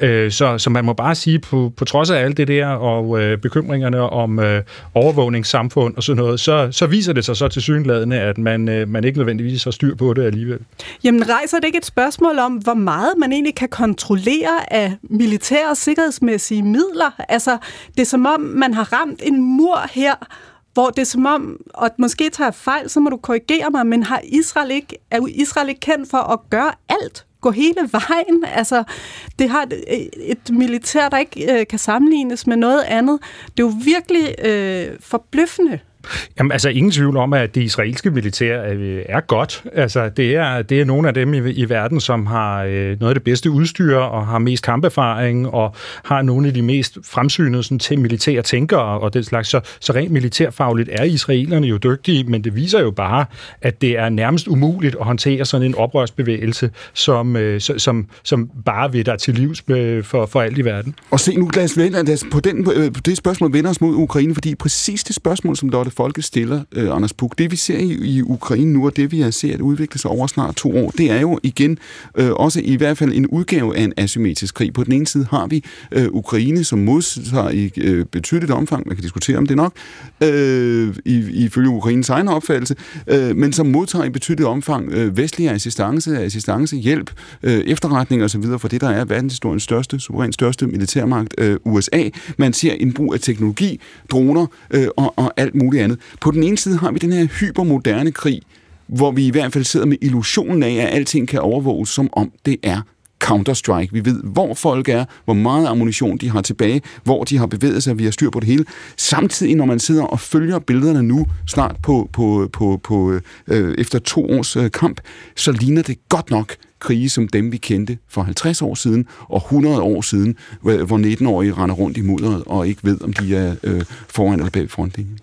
Øh, så, så man må bare sige, på, på trods af alt det der, og øh, bekymringerne om øh, overvågningssamfund og sådan noget, så, så viser det sig så til synlædende, at man, øh, man ikke nødvendigvis har styr på det alligevel. Jamen rejser det ikke et spørgsmål om, hvor meget man egentlig kan kontrollere af militære og sikkerhedsmæssige midler? Altså, det er som om, man har ramt en mur her, hvor det er som om, og måske tager jeg fejl, så må du korrigere mig, men har Israel ikke, er Israel ikke kendt for at gøre alt? Gå hele vejen? Altså, det har et, et militær, der ikke øh, kan sammenlignes med noget andet. Det er jo virkelig øh, forbløffende. Jamen, altså ingen tvivl om, at det israelske militær øh, er godt. Altså, det er, det er nogle af dem i, i verden, som har øh, noget af det bedste udstyr og har mest kamperfaring og har nogle af de mest fremsynede sådan, til militære tænkere og den slags. Så, så rent militærfagligt er israelerne jo dygtige, men det viser jo bare, at det er nærmest umuligt at håndtere sådan en oprørsbevægelse, som, øh, som, som bare vil der til livs øh, for, for alt i verden. Og se, nu lad os vende, på, den, øh, på det spørgsmål vender os mod Ukraine, fordi præcis det spørgsmål, som Lotte folket stiller, øh, Anders Puk. Det vi ser i, i Ukraine nu, og det vi har set udvikle sig over snart to år, det er jo igen øh, også i hvert fald en udgave af en asymmetrisk krig. På den ene side har vi øh, Ukraine, som modtager i øh, betydeligt omfang, man kan diskutere om det nok, øh, i, ifølge Ukraines egen opfattelse, øh, men som modtager i betydeligt omfang øh, vestlig assistance, assistance, hjælp, øh, efterretning osv. for det, der er verdenshistoriens største, suverænt største militærmagt, øh, USA. Man ser en brug af teknologi, droner øh, og, og alt muligt andet. På den ene side har vi den her hypermoderne krig, hvor vi i hvert fald sidder med illusionen af, at alting kan overvåges, som om det er Counter-Strike. Vi ved, hvor folk er, hvor meget ammunition de har tilbage, hvor de har bevæget sig, vi har styr på det hele. Samtidig, når man sidder og følger billederne nu, snart på, på, på, på øh, efter to års øh, kamp, så ligner det godt nok krige som dem, vi kendte for 50 år siden og 100 år siden, hvor 19-årige render rundt i mudderet og ikke ved, om de er øh, foran eller bag frontlinjen.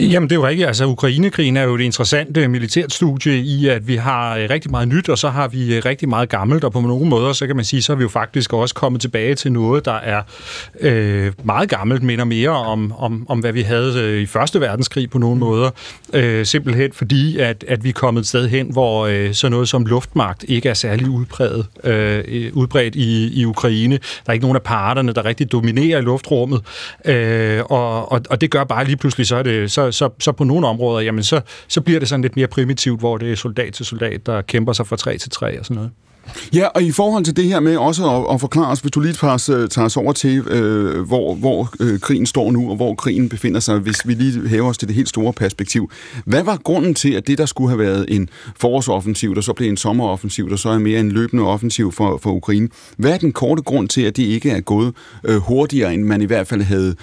Jamen, det er jo rigtigt. Altså, Ukrainekrigen er jo et interessant militært studie i, at vi har øh, rigtig meget nyt, og så har vi øh, rigtig meget gammelt, og på nogle måder, så kan man sige, så er vi jo faktisk også kommet tilbage til noget, der er øh, meget gammelt, minder mere om, om, om, hvad vi havde øh, i Første Verdenskrig på nogle måder. Øh, simpelthen fordi, at, at vi er kommet et sted hen, hvor øh, sådan noget som luftmagt ikke er særlig udbredt, øh, udbredt i, i Ukraine. Der er ikke nogen af parterne, der rigtig dominerer i luftrummet, øh, og, og, og det gør bare lige pludselig, så er det så, så, så på nogle områder, jamen så, så bliver det sådan lidt mere primitivt, hvor det er soldat til soldat, der kæmper sig fra træ til træ og sådan noget. Ja, og i forhold til det her med også at, at forklare os, hvis du lige tager, øh, tager os over til, øh, hvor, hvor øh, krigen står nu, og hvor krigen befinder sig, hvis vi lige hæver os til det helt store perspektiv. Hvad var grunden til, at det, der skulle have været en forårsoffensiv, der så blev en sommeroffensiv, der så er mere en løbende offensiv for, for Ukraine? Hvad er den korte grund til, at det ikke er gået øh, hurtigere, end man i hvert fald havde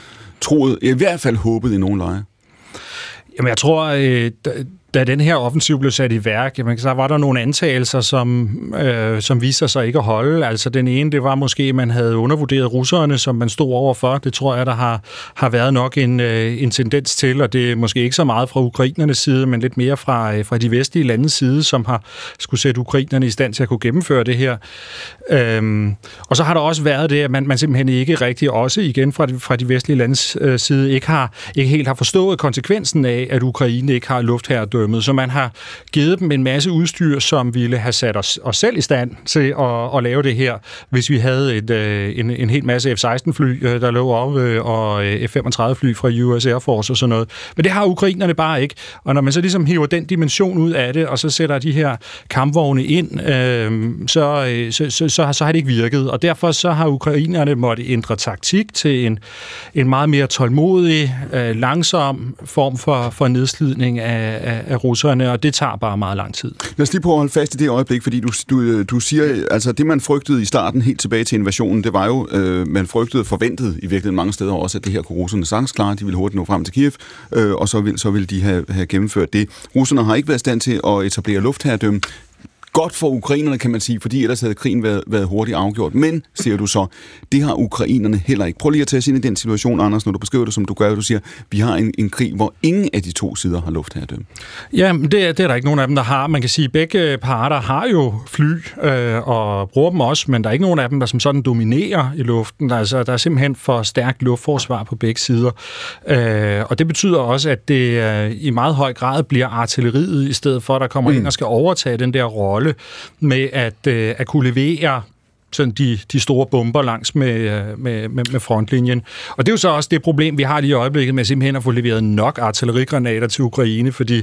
troet, i hvert fald håbet i nogen lejre? Jamen, jeg tror, øh, da den her offensiv blev sat i værk, jamen, så var der nogle antagelser, som, øh, som viste sig ikke at holde. Altså den ene, det var måske, at man havde undervurderet russerne, som man stod overfor. Det tror jeg, der har, har været nok en, øh, en tendens til, og det er måske ikke så meget fra ukrainernes side, men lidt mere fra, øh, fra de vestlige landes side, som har skulle sætte ukrainerne i stand til at kunne gennemføre det her. Øhm, og så har der også været det, at man, man simpelthen ikke rigtig, også igen fra de, fra de vestlige landes øh, side, ikke, har, ikke helt har forstået konsekvensen af, at Ukraine ikke har luftherredømme dømmet. Så man har givet dem en masse udstyr, som ville have sat os, os selv i stand til at, at lave det her, hvis vi havde et, øh, en, en hel masse F-16-fly, øh, der lå op, øh, og øh, F-35-fly fra US Air Force og sådan noget. Men det har ukrainerne bare ikke. Og når man så ligesom hiver den dimension ud af det, og så sætter de her kampvogne ind, øh, så, øh, så, så, så, så har det ikke virket. Og derfor så har ukrainerne måtte ændre taktik til en, en meget mere tålmodig, øh, langsom form for, for nedslidning af, af, af russerne, og det tager bare meget lang tid. Lad os lige prøve at holde fast i det øjeblik, fordi du, du, øh, du siger, altså det man frygtede i starten, helt tilbage til invasionen, det var jo, øh, man frygtede forventet i virkeligheden mange steder også, at det her kunne russerne sagtens klare, de ville hurtigt nå frem til Kiev, øh, og så ville, så vil de have, have gennemført det. Russerne har ikke været i stand til at etablere luftherredømme, Godt for ukrainerne, kan man sige, fordi ellers havde krigen været, været hurtigt afgjort. Men, siger du så, det har ukrainerne heller ikke. Prøv lige at tage os ind i den situation, Anders, når du beskriver det, som du gør. Du siger, vi har en, en krig, hvor ingen af de to sider har luftherredømme. Ja, det, det er der ikke nogen af dem, der har. Man kan sige, at begge parter har jo fly øh, og bruger dem også, men der er ikke nogen af dem, der som sådan dominerer i luften. Altså, der er simpelthen for stærkt luftforsvar på begge sider. Øh, og det betyder også, at det øh, i meget høj grad bliver artilleriet, i stedet for, at der kommer mm. ind og skal overtage den der rolle rolle med at, øh, at kunne levere sådan de, de store bomber langs med, øh, med, med, med frontlinjen. Og det er jo så også det problem, vi har lige i øjeblikket med simpelthen at få leveret nok artillerigranater til Ukraine, fordi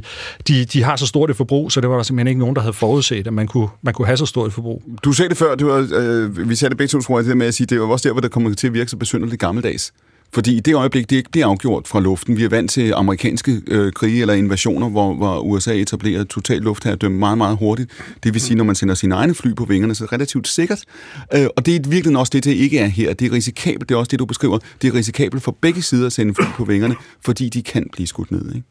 de, de har så stort et forbrug, så det var der simpelthen ikke nogen, der havde forudset, at man kunne, man kunne have så stort et forbrug. Du sagde det før, det var, øh, vi sagde det begge to, tror jeg, det med at sige, det var også der, hvor det kommer til at virke så besynderligt gammeldags fordi i det øjeblik, det ikke bliver afgjort fra luften, vi er vant til amerikanske øh, krige eller invasioner, hvor, hvor USA etablerer total luftherredømme meget, meget hurtigt. Det vil sige, når man sender sine egne fly på vingerne, så er det relativt sikkert. Øh, og det er virkelig også det, det ikke er her. Det er risikabelt, det er også det, du beskriver. Det er risikabelt for begge sider at sende fly på vingerne, fordi de kan blive skudt ned. Ikke?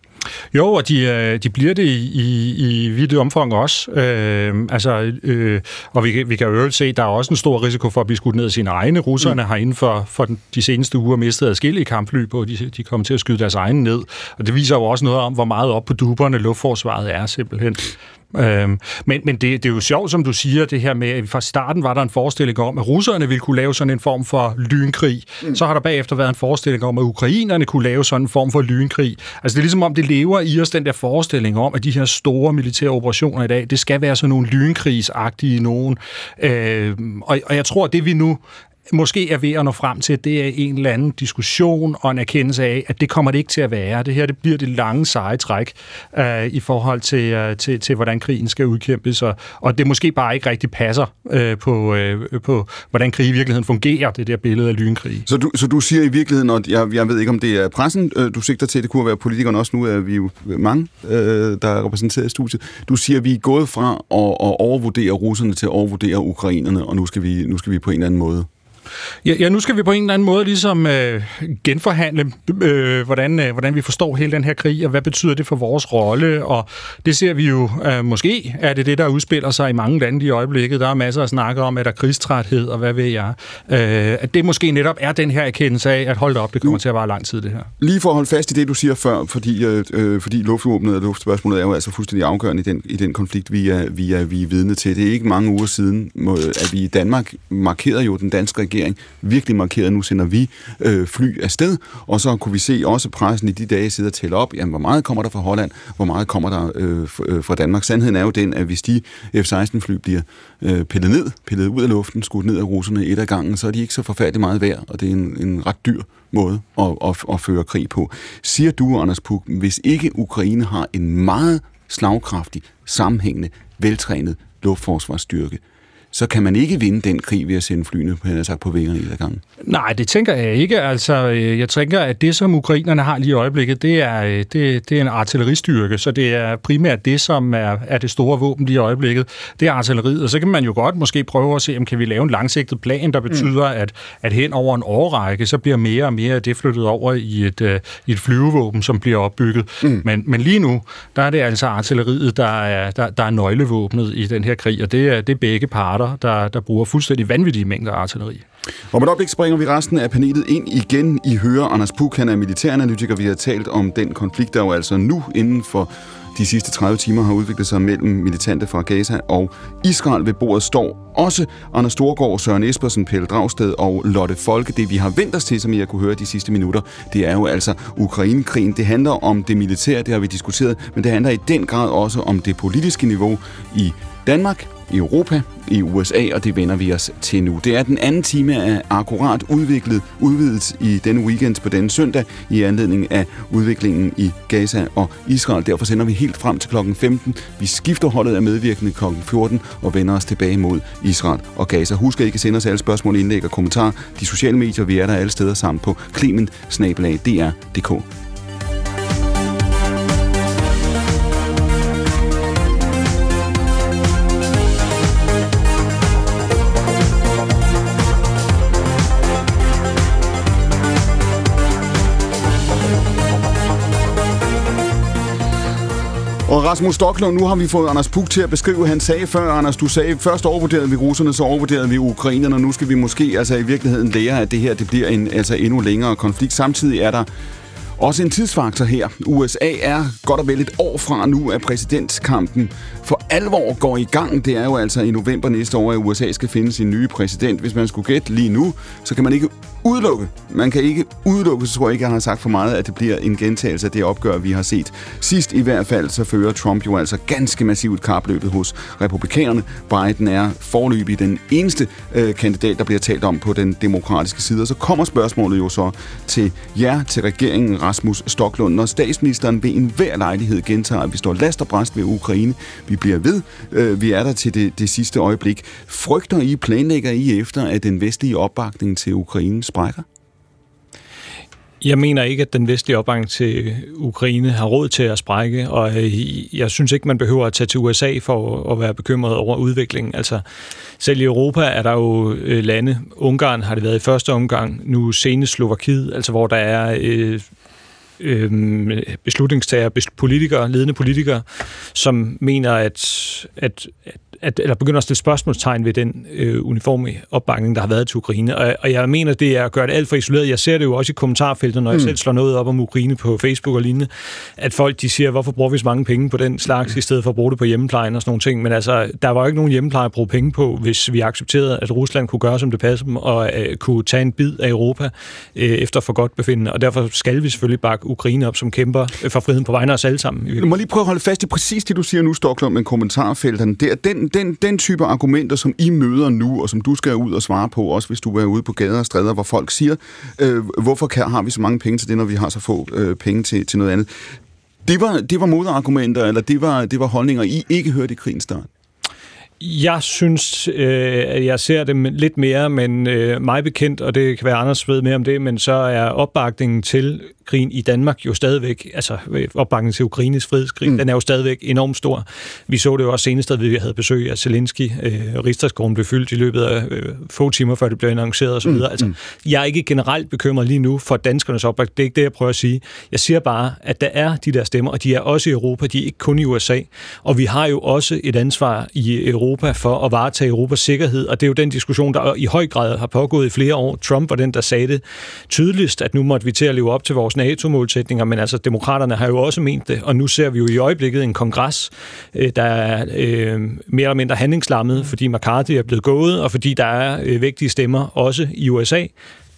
Jo, og de, øh, de bliver det i, i, i vidt omfang også. Øh, altså, øh, og vi, vi kan jo se, at der er også en stor risiko for at blive skudt ned af sine egne. Russerne mm. har inden for, for den, de seneste uger mistet adskillige kampfly på, de, de kommer til at skyde deres egne ned. Og det viser jo også noget om, hvor meget op på duberne luftforsvaret er simpelthen. Øhm, men men det, det er jo sjovt, som du siger, det her med, at fra starten var der en forestilling om, at russerne ville kunne lave sådan en form for lynkrig. Mm. Så har der bagefter været en forestilling om, at ukrainerne kunne lave sådan en form for lynkrig. Altså det er ligesom om, det lever i os den der forestilling om, at de her store militære operationer i dag, det skal være sådan nogle lynkrigsagtige nogen. Øhm, og, og jeg tror, at det vi nu måske er ved at nå frem til, at det er en eller anden diskussion og en erkendelse af, at det kommer det ikke til at være. Det her det bliver det lange seje træk øh, i forhold til, øh, til, til, hvordan krigen skal udkæmpes, og, og det måske bare ikke rigtig passer øh, på, øh, på, hvordan krig i virkeligheden fungerer, det der billede af lynkrig. Så du, så du siger i virkeligheden, og jeg, jeg ved ikke, om det er pressen, øh, du sigter til, det kunne være politikerne også, nu er vi jo mange, øh, der er repræsenteret i studiet. Du siger, at vi er gået fra at, at overvurdere russerne til at overvurdere ukrainerne, og nu skal vi, nu skal vi på en eller anden måde Ja, ja, nu skal vi på en eller anden måde ligesom øh, genforhandle, øh, hvordan, øh, hvordan vi forstår hele den her krig, og hvad betyder det for vores rolle, og det ser vi jo, øh, måske er det det, der udspiller sig i mange lande i øjeblikket. Der er masser at snakke om, at der er krigstræthed, og hvad ved jeg. Øh, at det måske netop er den her erkendelse af, at hold op, det kommer til at vare lang tid, det her. Lige for at holde fast i det, du siger før, fordi, øh, øh fordi luftvåbnet og luftspørgsmålet er jo altså fuldstændig afgørende i den, i den konflikt, vi er, vi, er, vi er vidne til. Det er ikke mange uger siden, at vi i Danmark markerede jo den danske regering regering virkelig markeret, nu sender vi øh, fly afsted, og så kunne vi se også pressen i de dage sidde og tælle op, jamen, hvor meget kommer der fra Holland, hvor meget kommer der øh, øh fra Danmark. Sandheden er jo den, at hvis de F-16-fly bliver øh, pillet ned, pillet ud af luften, skudt ned af russerne et af gangen, så er de ikke så forfærdeligt meget værd, og det er en, en ret dyr måde at, at, at føre krig på. Siger du, Anders Puk, hvis ikke Ukraine har en meget slagkraftig, sammenhængende, veltrænet luftforsvarsstyrke, så kan man ikke vinde den krig ved at sende flyene på, sagt, på vingerne i gang. Nej, det tænker jeg ikke. Altså, øh, jeg tænker, at det, som ukrainerne har lige i øjeblikket, det er, øh, det, det er en artilleristyrke, så det er primært det, som er, er det store våben lige i øjeblikket. Det er artilleriet, og så kan man jo godt måske prøve at se, om kan vi lave en langsigtet plan, der betyder, mm. at, at hen over en årrække, så bliver mere og mere af det flyttet over i et, uh, i et flyvevåben, som bliver opbygget. Mm. Men, men lige nu, der er det altså artilleriet, der er, der, der er nøglevåbnet i den her krig, og det er, det er begge parter parter, der, der bruger fuldstændig vanvittige mængder artilleri. Om et øjeblik springer vi resten af panelet ind igen. I hører Anders Puk, han er militæranalytiker. Vi har talt om den konflikt, der jo altså nu inden for de sidste 30 timer har udviklet sig mellem militante fra Gaza og Israel. Ved bordet står også Anders Storgård, Søren Espersen, Pelle Dragsted og Lotte Folke. Det vi har vendt os til, som I har kunne høre de sidste minutter, det er jo altså Ukrainekrigen. Det handler om det militære, det har vi diskuteret, men det handler i den grad også om det politiske niveau i Danmark, i Europa, i USA, og det vender vi os til nu. Det er den anden time af Akkurat udviklet, udvidet i denne weekend på denne søndag i anledning af udviklingen i Gaza og Israel. Derfor sender vi helt frem til klokken 15. Vi skifter holdet af medvirkende klokken 14 og vender os tilbage mod Israel og Gaza. Husk at I kan sende os alle spørgsmål, indlæg og kommentarer. De sociale medier, vi er der alle steder sammen på clement Og Rasmus Stocklund, nu har vi fået Anders Puk til at beskrive, han sagde før, Anders, du sagde, først overvurderede vi russerne, så overvurderede vi ukrainerne, og nu skal vi måske altså i virkeligheden lære, at det her det bliver en altså endnu længere konflikt. Samtidig er der også en tidsfaktor her. USA er godt og vel et år fra nu, at præsidentkampen for alvor går i gang. Det er jo altså i november næste år, at USA skal finde sin nye præsident. Hvis man skulle gætte lige nu, så kan man ikke udelukke. Man kan ikke udelukke, så tror jeg ikke, jeg har sagt for meget, at det bliver en gentagelse af det opgør, vi har set. Sidst i hvert fald, så fører Trump jo altså ganske massivt kapløbet hos republikanerne. Biden er forløbig den eneste øh, kandidat, der bliver talt om på den demokratiske side. Og så kommer spørgsmålet jo så til jer, til regeringen Rasmus Stoklund, når statsministeren ved enhver lejlighed gentager, at vi står last og bræst ved Ukraine. Vi bliver ved. Øh, vi er der til det, det sidste øjeblik. Frygter I, planlægger I efter, at den vestlige opbakning til Ukraine sprækker? Jeg mener ikke, at den vestlige opbakning til Ukraine har råd til at sprække, og øh, jeg synes ikke, man behøver at tage til USA for at være bekymret over udviklingen. Altså, selv i Europa er der jo øh, lande, Ungarn har det været i første omgang, nu senest Slovakiet, altså hvor der er øh, øh, beslutningstager, politikere, ledende politikere, som mener, at, at, at at, eller begynder at stille spørgsmålstegn ved den øh, uniforme opbakning, der har været til Ukraine. Og, og jeg mener, det er at gøre det alt for isoleret. Jeg ser det jo også i kommentarfeltet, når jeg mm. selv slår noget op om Ukraine på Facebook og lignende, at folk de siger, hvorfor bruger vi så mange penge på den slags, mm. i stedet for at bruge det på hjemmeplejen og sådan nogle ting. Men altså, der var jo ikke nogen hjemmepleje at bruge penge på, hvis vi accepterede, at Rusland kunne gøre, som det passer dem, og øh, kunne tage en bid af Europa øh, efter for godt befindende. Og derfor skal vi selvfølgelig bakke Ukraine op, som kæmper øh, for friheden på vegne af os alle sammen. Du må lige prøve at holde fast i præcis det, du siger nu, Stoklund, med kommentarfelterne. Det er den den, den type argumenter, som I møder nu, og som du skal ud og svare på, også hvis du er ude på gader og stræder, hvor folk siger, øh, hvorfor kan, har vi så mange penge til det, når vi har så få øh, penge til, til noget andet. Det var, det var modargumenter, eller det var, det var holdninger, I ikke hørte i krigens start? Jeg synes, øh, at jeg ser det lidt mere, men øh, mig bekendt, og det kan være Anders ved mere om det, men så er opbakningen til krigen i Danmark jo stadigvæk, altså opbakningen til Ukraines frihedskrig, mm. den er jo stadigvæk enormt stor. Vi så det jo også senest, at vi havde besøg af Zelensky. Øh, Rigsdagsgården blev fyldt i løbet af øh, få timer, før det blev annonceret osv. Mm. Altså, mm. jeg er ikke generelt bekymret lige nu for danskernes opbakning. Det er ikke det, jeg prøver at sige. Jeg siger bare, at der er de der stemmer, og de er også i Europa, de er ikke kun i USA. Og vi har jo også et ansvar i Europa Europa for at varetage Europas sikkerhed, og det er jo den diskussion, der i høj grad har pågået i flere år. Trump var den, der sagde det tydeligst, at nu måtte vi til at leve op til vores NATO-målsætninger, men altså demokraterne har jo også ment det, og nu ser vi jo i øjeblikket en kongres, øh, der er øh, mere eller mindre handlingslammet, fordi McCarthy er blevet gået, og fordi der er øh, vigtige stemmer også i USA,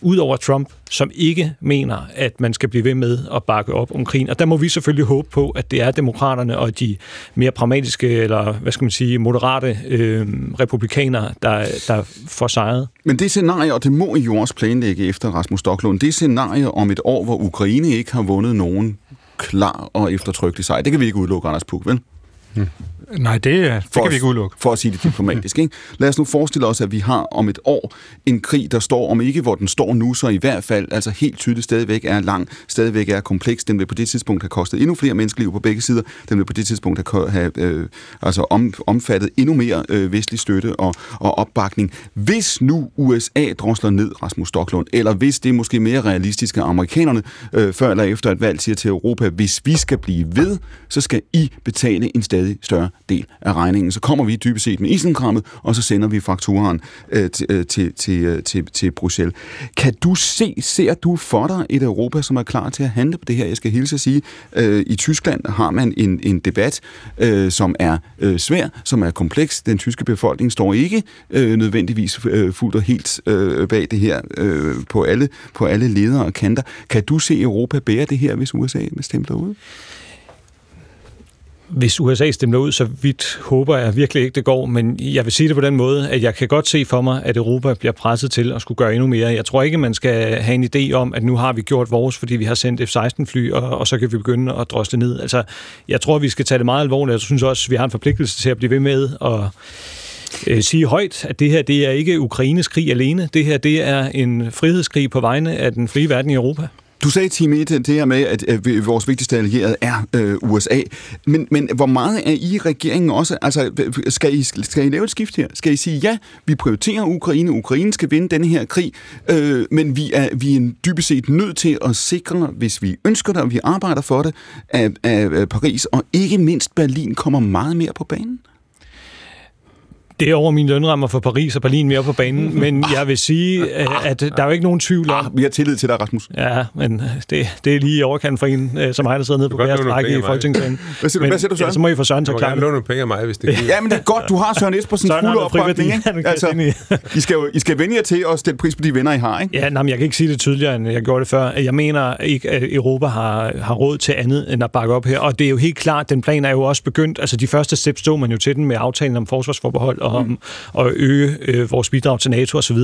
ud over Trump, som ikke mener, at man skal blive ved med at bakke op om krigen. Og der må vi selvfølgelig håbe på, at det er demokraterne og de mere pragmatiske, eller hvad skal man sige, moderate øh, republikanere, der, der får sejret. Men det scenarie, og det må I jo også planlægge efter Rasmus Stocklund, det scenarie om et år, hvor Ukraine ikke har vundet nogen klar og eftertrykkelig sejr, det kan vi ikke udelukke, Anders Puk, vel? Hmm. Nej, det, det for kan vi ikke udelukke. For at sige det diplomatisk. Ikke? Lad os nu forestille os, at vi har om et år en krig, der står, om ikke hvor den står nu, så i hvert fald altså helt tydeligt stadigvæk er lang, stadigvæk er kompleks. Den vil på det tidspunkt have kostet endnu flere menneskeliv på begge sider. Den vil på det tidspunkt have, have øh, altså om, omfattet endnu mere øh, vestlig støtte og, og opbakning. Hvis nu USA drosler ned Rasmus Stocklund, eller hvis det er måske mere realistisk, at amerikanerne øh, før eller efter et valg siger til Europa, hvis vi skal blive ved, så skal I betale en stadig større del af regningen. Så kommer vi dybest set med isenkrammet, og så sender vi fakturaen øh, til, øh, til, til, øh, til, til Bruxelles. Kan du se, ser du for dig et Europa, som er klar til at handle på det her? Jeg skal hilse at sige, øh, i Tyskland har man en, en debat, øh, som er øh, svær, som er kompleks. Den tyske befolkning står ikke øh, nødvendigvis øh, fuldt og helt øh, bag det her øh, på, alle, på alle ledere og kanter. Kan du se Europa bære det her, hvis USA bestemmer ud? Hvis USA stemmer ud, så vidt håber jeg virkelig ikke, det går. Men jeg vil sige det på den måde, at jeg kan godt se for mig, at Europa bliver presset til at skulle gøre endnu mere. Jeg tror ikke, man skal have en idé om, at nu har vi gjort vores, fordi vi har sendt F-16-fly, og, og så kan vi begynde at drosle ned. Altså, jeg tror, vi skal tage det meget alvorligt. Jeg synes også, vi har en forpligtelse til at blive ved med at øh, sige højt, at det her det er ikke Ukraines krig alene. Det her det er en frihedskrig på vegne af den frie verden i Europa. Du sagde i e, det her med, at øh, vores vigtigste allierede er øh, USA. Men, men hvor meget er I regeringen også? Altså, skal I, skal I lave et skift her? Skal I sige, ja, vi prioriterer Ukraine, Ukraine skal vinde denne her krig, øh, men vi er, vi er dybest set nødt til at sikre, hvis vi ønsker det, og vi arbejder for det, at, at Paris og ikke mindst Berlin kommer meget mere på banen? Det er over mine lønrammer for Paris og Berlin mere på banen, men jeg vil sige, at der er jo ikke nogen tvivl om... Ah, vi har tillid til dig, Rasmus. Ja, men det, det er lige i overkant for en, øh, som mig, der sidder nede på bærets i Folketingssalen. Hvad siger du, hvad siger du Søren? Ja, så må I få Søren til at klare det. Låne penge af mig, hvis det kan. Ja, men det er godt, du har Søren Espersens fulde opbakning. Ikke? Altså, I, skal jo, I skal vende jer til at stille pris på de venner, I har, ikke? Ja, nej, men jeg kan ikke sige det tydeligere, end jeg gjorde det før. Jeg mener ikke, at Europa har, har råd til andet end at bakke op her. Og det er jo helt klart, den plan er jo også begyndt. Altså, de første steps stod man jo til den med aftalen om forsvarsforbehold og, mm. og at øge øh, vores bidrag til NATO osv.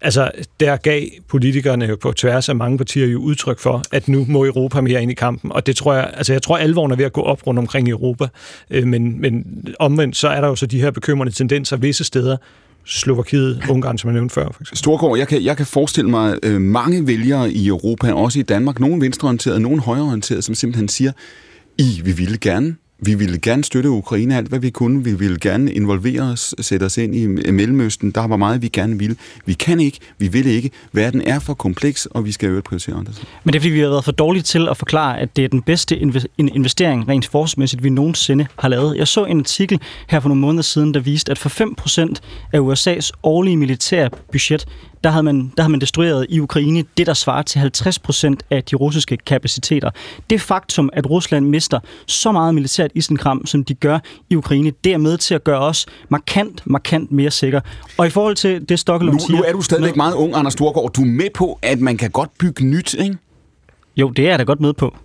Altså, der gav politikerne jo på tværs af mange partier jo udtryk for, at nu må Europa mere ind i kampen, og det tror jeg, altså jeg tror, alvoren er ved at gå op rundt omkring i Europa, øh, men, men omvendt så er der jo så de her bekymrende tendenser visse steder, Slovakiet, Ungarn, som jeg nævnte før. For eksempel. Storgård, jeg kan, jeg kan forestille mig øh, mange vælgere i Europa, også i Danmark, nogle venstreorienterede, nogle højreorienterede, som simpelthen siger, I, vi ville gerne vi ville gerne støtte Ukraine alt, hvad vi kunne. Vi ville gerne involvere os, sætte os ind i Mellemøsten. Der var meget, vi gerne ville. Vi kan ikke, vi vil ikke. Verden er for kompleks, og vi skal øvrigt prioritere andre. Men det er, fordi vi har været for dårlige til at forklare, at det er den bedste investering rent forsvarsmæssigt, vi nogensinde har lavet. Jeg så en artikel her for nogle måneder siden, der viste, at for 5% af USA's årlige militære budget der havde man, der havde man destrueret i Ukraine det, der svarer til 50 procent af de russiske kapaciteter. Det faktum, at Rusland mister så meget militært isenkram, som de gør i Ukraine, det er med til at gøre os markant, markant mere sikre. Og i forhold til det, Stockholm siger... Nu er du stadigvæk meget ung, Anders Storgård. Du er med på, at man kan godt bygge nyt, ikke? Jo, det er jeg da godt med på.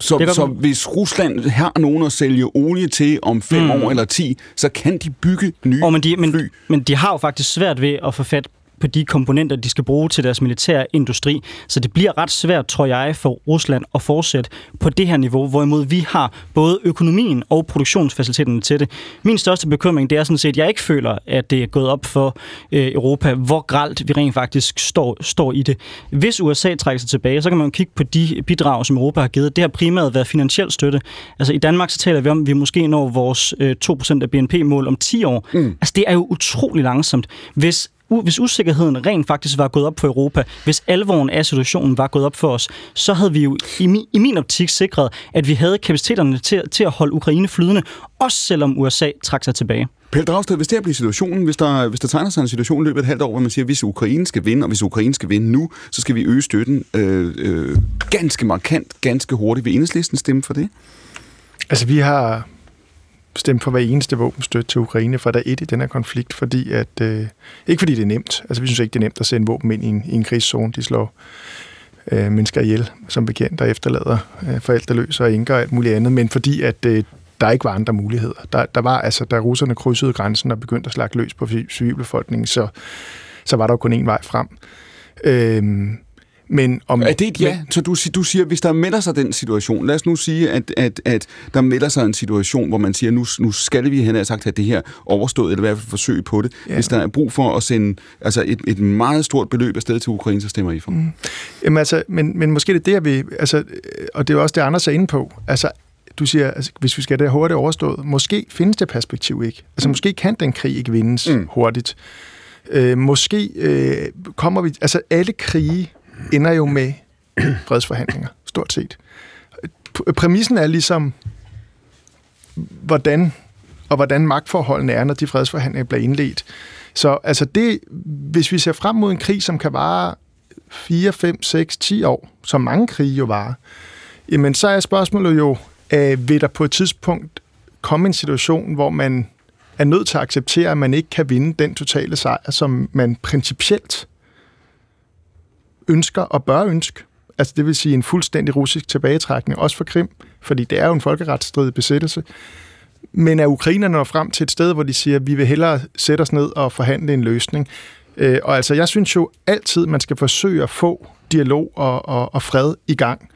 Så, så hvis Rusland har nogen at sælge olie til om fem mm. år eller ti, så kan de bygge nye oh, men de, men, fly. Men de har jo faktisk svært ved at få fat på de komponenter, de skal bruge til deres militære industri. Så det bliver ret svært, tror jeg, for Rusland at fortsætte på det her niveau, hvorimod vi har både økonomien og produktionsfaciliteterne til det. Min største bekymring, det er sådan set, at jeg ikke føler, at det er gået op for øh, Europa, hvor gralt vi rent faktisk står, står i det. Hvis USA trækker sig tilbage, så kan man jo kigge på de bidrag, som Europa har givet. Det har primært været finansiel støtte. Altså i Danmark så taler vi om, at vi måske når vores øh, 2% af BNP-mål om 10 år. Mm. Altså det er jo utrolig langsomt. Hvis hvis usikkerheden rent faktisk var gået op for Europa, hvis alvoren af situationen var gået op for os, så havde vi jo i min, i min optik sikret, at vi havde kapaciteterne til, til at holde Ukraine flydende, også selvom USA trak sig tilbage. Pelle Dragsted, hvis det her bliver situationen, hvis der, hvis der tegner sig en situation i løbet af et halvt år, hvor man siger, at hvis Ukraine skal vinde, og hvis Ukraine skal vinde nu, så skal vi øge støtten øh, øh, ganske markant, ganske hurtigt. Vil enhedslisten stemme for det? Altså, vi har stemme for hver eneste våbenstøtte til Ukraine fra dag et i den her konflikt, fordi at, øh, ikke fordi det er nemt, altså vi synes ikke, det er nemt at sende våben ind i en, i en krigszone, de slår øh, mennesker ihjel, som bekendt, der efterlader øh, forældreløse og enker og alt muligt andet, men fordi at øh, der ikke var andre muligheder. Der, der var altså, da russerne krydsede grænsen og begyndte at slagte løs på civilbefolkningen, så, så var der jo kun én vej frem. Øh, men om, er det et ja? Men, så du, du siger, hvis der melder sig den situation, lad os nu sige, at, at, at der melder sig en situation, hvor man siger, nu, nu skal vi hen og sagt have det her overstået, eller i hvert fald forsøge på det. Ja. Hvis der er brug for at sende altså et, et meget stort beløb afsted til Ukraine, så stemmer I for. Mm. Jamen altså, men, men måske det er det, vil, altså, og det er også det, Anders er inde på. Altså, du siger, altså, hvis vi skal det hurtigt overstået, måske findes det perspektiv ikke. Altså, mm. måske kan den krig ikke vindes mm. hurtigt. Øh, måske øh, kommer vi... Altså, alle krige ender jo med fredsforhandlinger, stort set. Præmissen er ligesom, hvordan og hvordan magtforholdene er, når de fredsforhandlinger bliver indledt. Så altså det, hvis vi ser frem mod en krig, som kan vare 4, 5, 6, 10 år, som mange krige jo varer, jamen så er spørgsmålet jo, øh, vil der på et tidspunkt komme en situation, hvor man er nødt til at acceptere, at man ikke kan vinde den totale sejr, som man principielt ønsker og bør ønske. Altså det vil sige en fuldstændig russisk tilbagetrækning, også for Krim, fordi det er jo en folkeretsstridig besættelse. Men er ukrainerne når frem til et sted, hvor de siger, at vi vil hellere sætte os ned og forhandle en løsning. Øh, og altså, jeg synes jo altid, man skal forsøge at få dialog og, og, og fred i gang.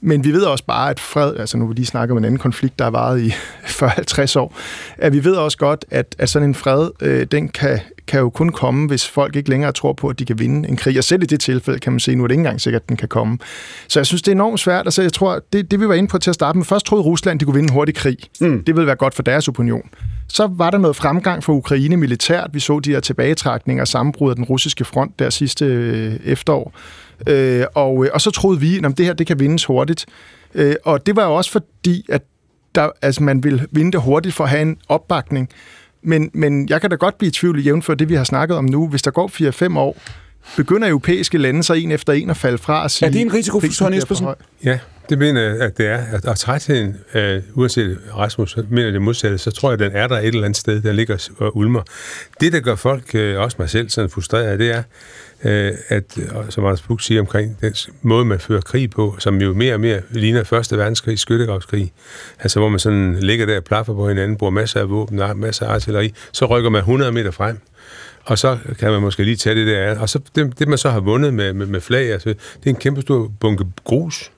Men vi ved også bare, at fred, altså nu vil lige snakke om en anden konflikt, der har varet i 40-50 år, at vi ved også godt, at, at sådan en fred, øh, den kan, kan jo kun komme, hvis folk ikke længere tror på, at de kan vinde en krig. Og selv i det tilfælde kan man se, nu er det ikke engang sikkert, at den kan komme. Så jeg synes, det er enormt svært. Altså, jeg tror, det, det vi var inde på til at starte med, først troede Rusland, de kunne vinde en hurtig krig. Mm. Det ville være godt for deres opinion. Så var der noget fremgang for Ukraine militært. Vi så de her tilbagetrækninger og sammenbrud af den russiske front der sidste øh, efterår. Øh, og, og så troede vi, at det her det kan vindes hurtigt. Øh, og det var jo også fordi, at der, altså, man ville vinde det hurtigt for at have en opbakning. Men, men jeg kan da godt blive i tvivl jævnfør det, vi har snakket om nu. Hvis der går 4-5 år, begynder europæiske lande så en efter en at falde fra og sige... Er det en risiko for Søren Espersen? Ja, det mener jeg, at det er. At, at trætheden, uh, uanset Rasmus mener det modsatte, så tror jeg, at den er der et eller andet sted, der ligger og ulmer. Det, der gør folk, uh, også mig selv, sådan frustreret, det er, uh, at, som Anders Buk siger omkring den måde, man fører krig på, som jo mere og mere ligner Første Verdenskrig, skyttegravskrig, altså hvor man sådan ligger der og plaffer på hinanden, bruger masser af våben, masser af artilleri, så rykker man 100 meter frem og så kan man måske lige tage det der Og så det, det man så har vundet med, med, med flag, altså, det er en kæmpe stor bunke grus.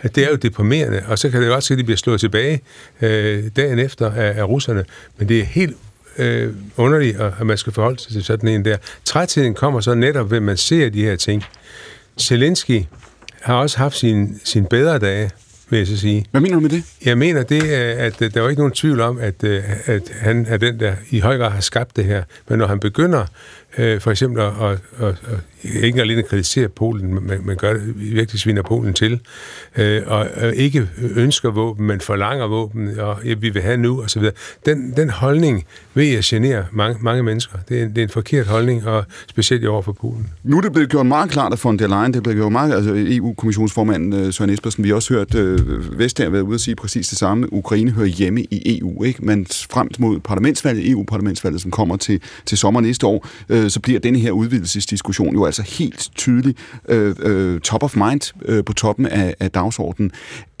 At det er jo deprimerende, og så kan det jo også at de bliver slået tilbage øh, dagen efter af, af russerne. Men det er helt øh, underligt, at man skal forholde sig til sådan en der. Trætheden kommer så netop ved, man ser de her ting. Zelensky har også haft sin, sin bedre dage, vil jeg så sige. Hvad mener du med det? Jeg mener det, at der var ikke nogen tvivl om, at, at han er den, der i høj grad har skabt det her. Men når han begynder øh, for eksempel at, at, at ikke alene kritisere Polen, men, men gør det, virkelig sviner Polen til, øh, og, og ikke ønsker våben, men forlanger våben, og ja, vi vil have nu, og så videre. Den, den holdning ved jeg generer mange, mange mennesker. Det er, det er en forkert holdning, og specielt over for Polen. Nu er det blevet gjort meget klart af von der Leyen, det er blevet gjort meget, altså EU-kommissionsformanden øh, Søren Espersen, vi har også hørt øh, Vestager været ude at sige præcis det samme. Ukraine hører hjemme i EU, ikke? men frem mod parlamentsvalget, EU-parlamentsvalget, som kommer til, til sommer næste år, øh, så bliver denne her udvidelsesdiskussion jo altså helt tydelig øh, øh, top of mind øh, på toppen af, af dagsordenen.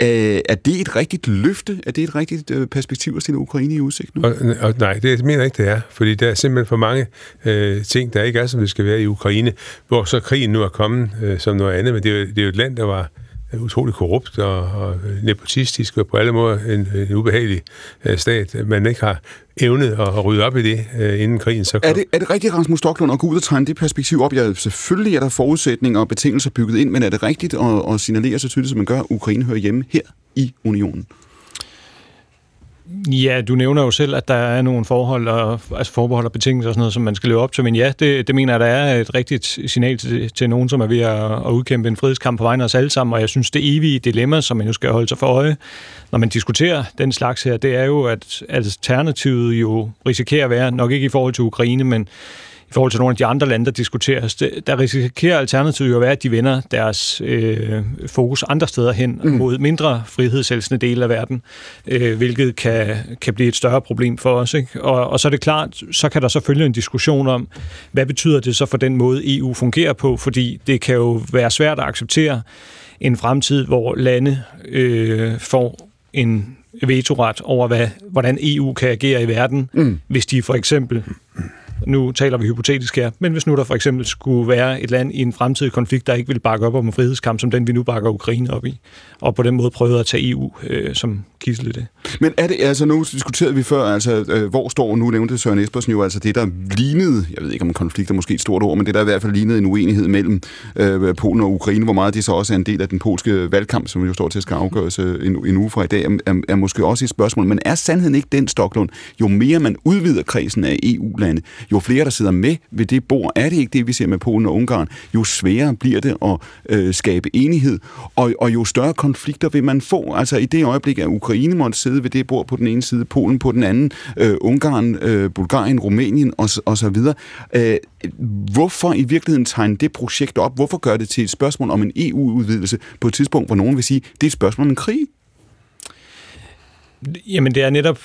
Øh, er det et rigtigt løfte? Er det et rigtigt øh, perspektiv at stille Ukraine i udsigt nu? Og, og nej, det mener jeg ikke, det er. Fordi der er simpelthen for mange øh, ting, der ikke er, som det skal være i Ukraine, hvor så krigen nu er kommet øh, som noget andet. Men det er, jo, det er jo et land, der var øh, utrolig korrupt og, og øh, nepotistisk og på alle måder en, en ubehagelig øh, stat. Man ikke har evnet at rydde op i det, øh, inden krigen så kom. Er det, er det rigtigt, Rasmus Stocklund, at gå ud og tegne det perspektiv op? Ja, selvfølgelig er der forudsætninger og betingelser bygget ind, men er det rigtigt at, at signalere så tydeligt, som man gør, at Ukraine hører hjemme her i unionen? Ja, du nævner jo selv, at der er nogle forhold, og, altså forbehold og betingelser og sådan noget, som man skal leve op til. Men ja, det, det mener jeg, der er et rigtigt signal til, til nogen, som er ved at, at udkæmpe en frihedskamp på vegne af os alle sammen. Og jeg synes, det evige dilemma, som man nu skal holde sig for øje, når man diskuterer den slags her, det er jo, at alternativet jo risikerer at være, nok ikke i forhold til Ukraine, men i forhold til nogle af de andre lande, der diskuteres, der risikerer alternativet jo at være, at de vender deres øh, fokus andre steder hen mm. mod mindre frihedselskende dele af verden, øh, hvilket kan, kan blive et større problem for os. Ikke? Og, og så er det klart, så kan der selvfølgelig en diskussion om, hvad betyder det så for den måde, EU fungerer på, fordi det kan jo være svært at acceptere en fremtid, hvor lande øh, får en vetoret over, hvad, hvordan EU kan agere i verden, mm. hvis de for eksempel nu taler vi hypotetisk her, men hvis nu der for eksempel skulle være et land i en fremtidig konflikt, der ikke vil bakke op om en frihedskamp, som den vi nu bakker Ukraine op i, og på den måde prøvede at tage EU øh, som kissel i det. Men er det, altså nu diskuterede vi før, altså øh, hvor står, nu nævnte Søren Espersen jo, altså det der lignede, jeg ved ikke om en konflikt er måske et stort ord, men det der i hvert fald lignede en uenighed mellem øh, Polen og Ukraine, hvor meget det så også er en del af den polske valgkamp, som jo står til at skal afgøres øh, en, en uge fra i dag, er, er, er måske også et spørgsmål. Men er sandheden ikke den, Stoklund, jo mere man udvider kredsen af EU-lande, jo flere der sidder med ved det bord, er det ikke det, vi ser med Polen og Ungarn, jo sværere bliver det at øh, skabe enighed, og, og jo større konflikter vil man få. Altså i det øjeblik, at Ukraine måtte sidde ved det bord på den ene side, Polen på den anden, øh, Ungarn, øh, Bulgarien, Rumænien og, og så videre. Øh, hvorfor i virkeligheden tegne det projekt op? Hvorfor gør det til et spørgsmål om en EU-udvidelse på et tidspunkt, hvor nogen vil sige, det er et spørgsmål om en krig? Jamen det er netop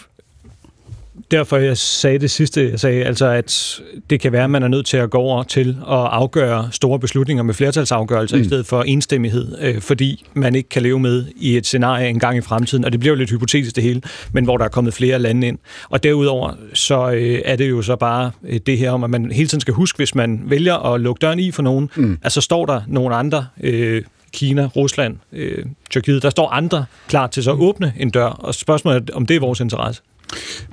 derfor jeg sagde det sidste, jeg sagde, altså at det kan være, at man er nødt til at gå over til at afgøre store beslutninger med flertalsafgørelser mm. i stedet for enstemmighed, øh, fordi man ikke kan leve med i et scenarie en gang i fremtiden, og det bliver jo lidt hypotetisk det hele, men hvor der er kommet flere lande ind. Og derudover, så øh, er det jo så bare øh, det her om, at man hele tiden skal huske, hvis man vælger at lukke døren i for nogen, mm. at så står der nogle andre øh, Kina, Rusland, øh, Tyrkiet. Der står andre klar til så at åbne en dør, og spørgsmålet er, om det er vores interesse.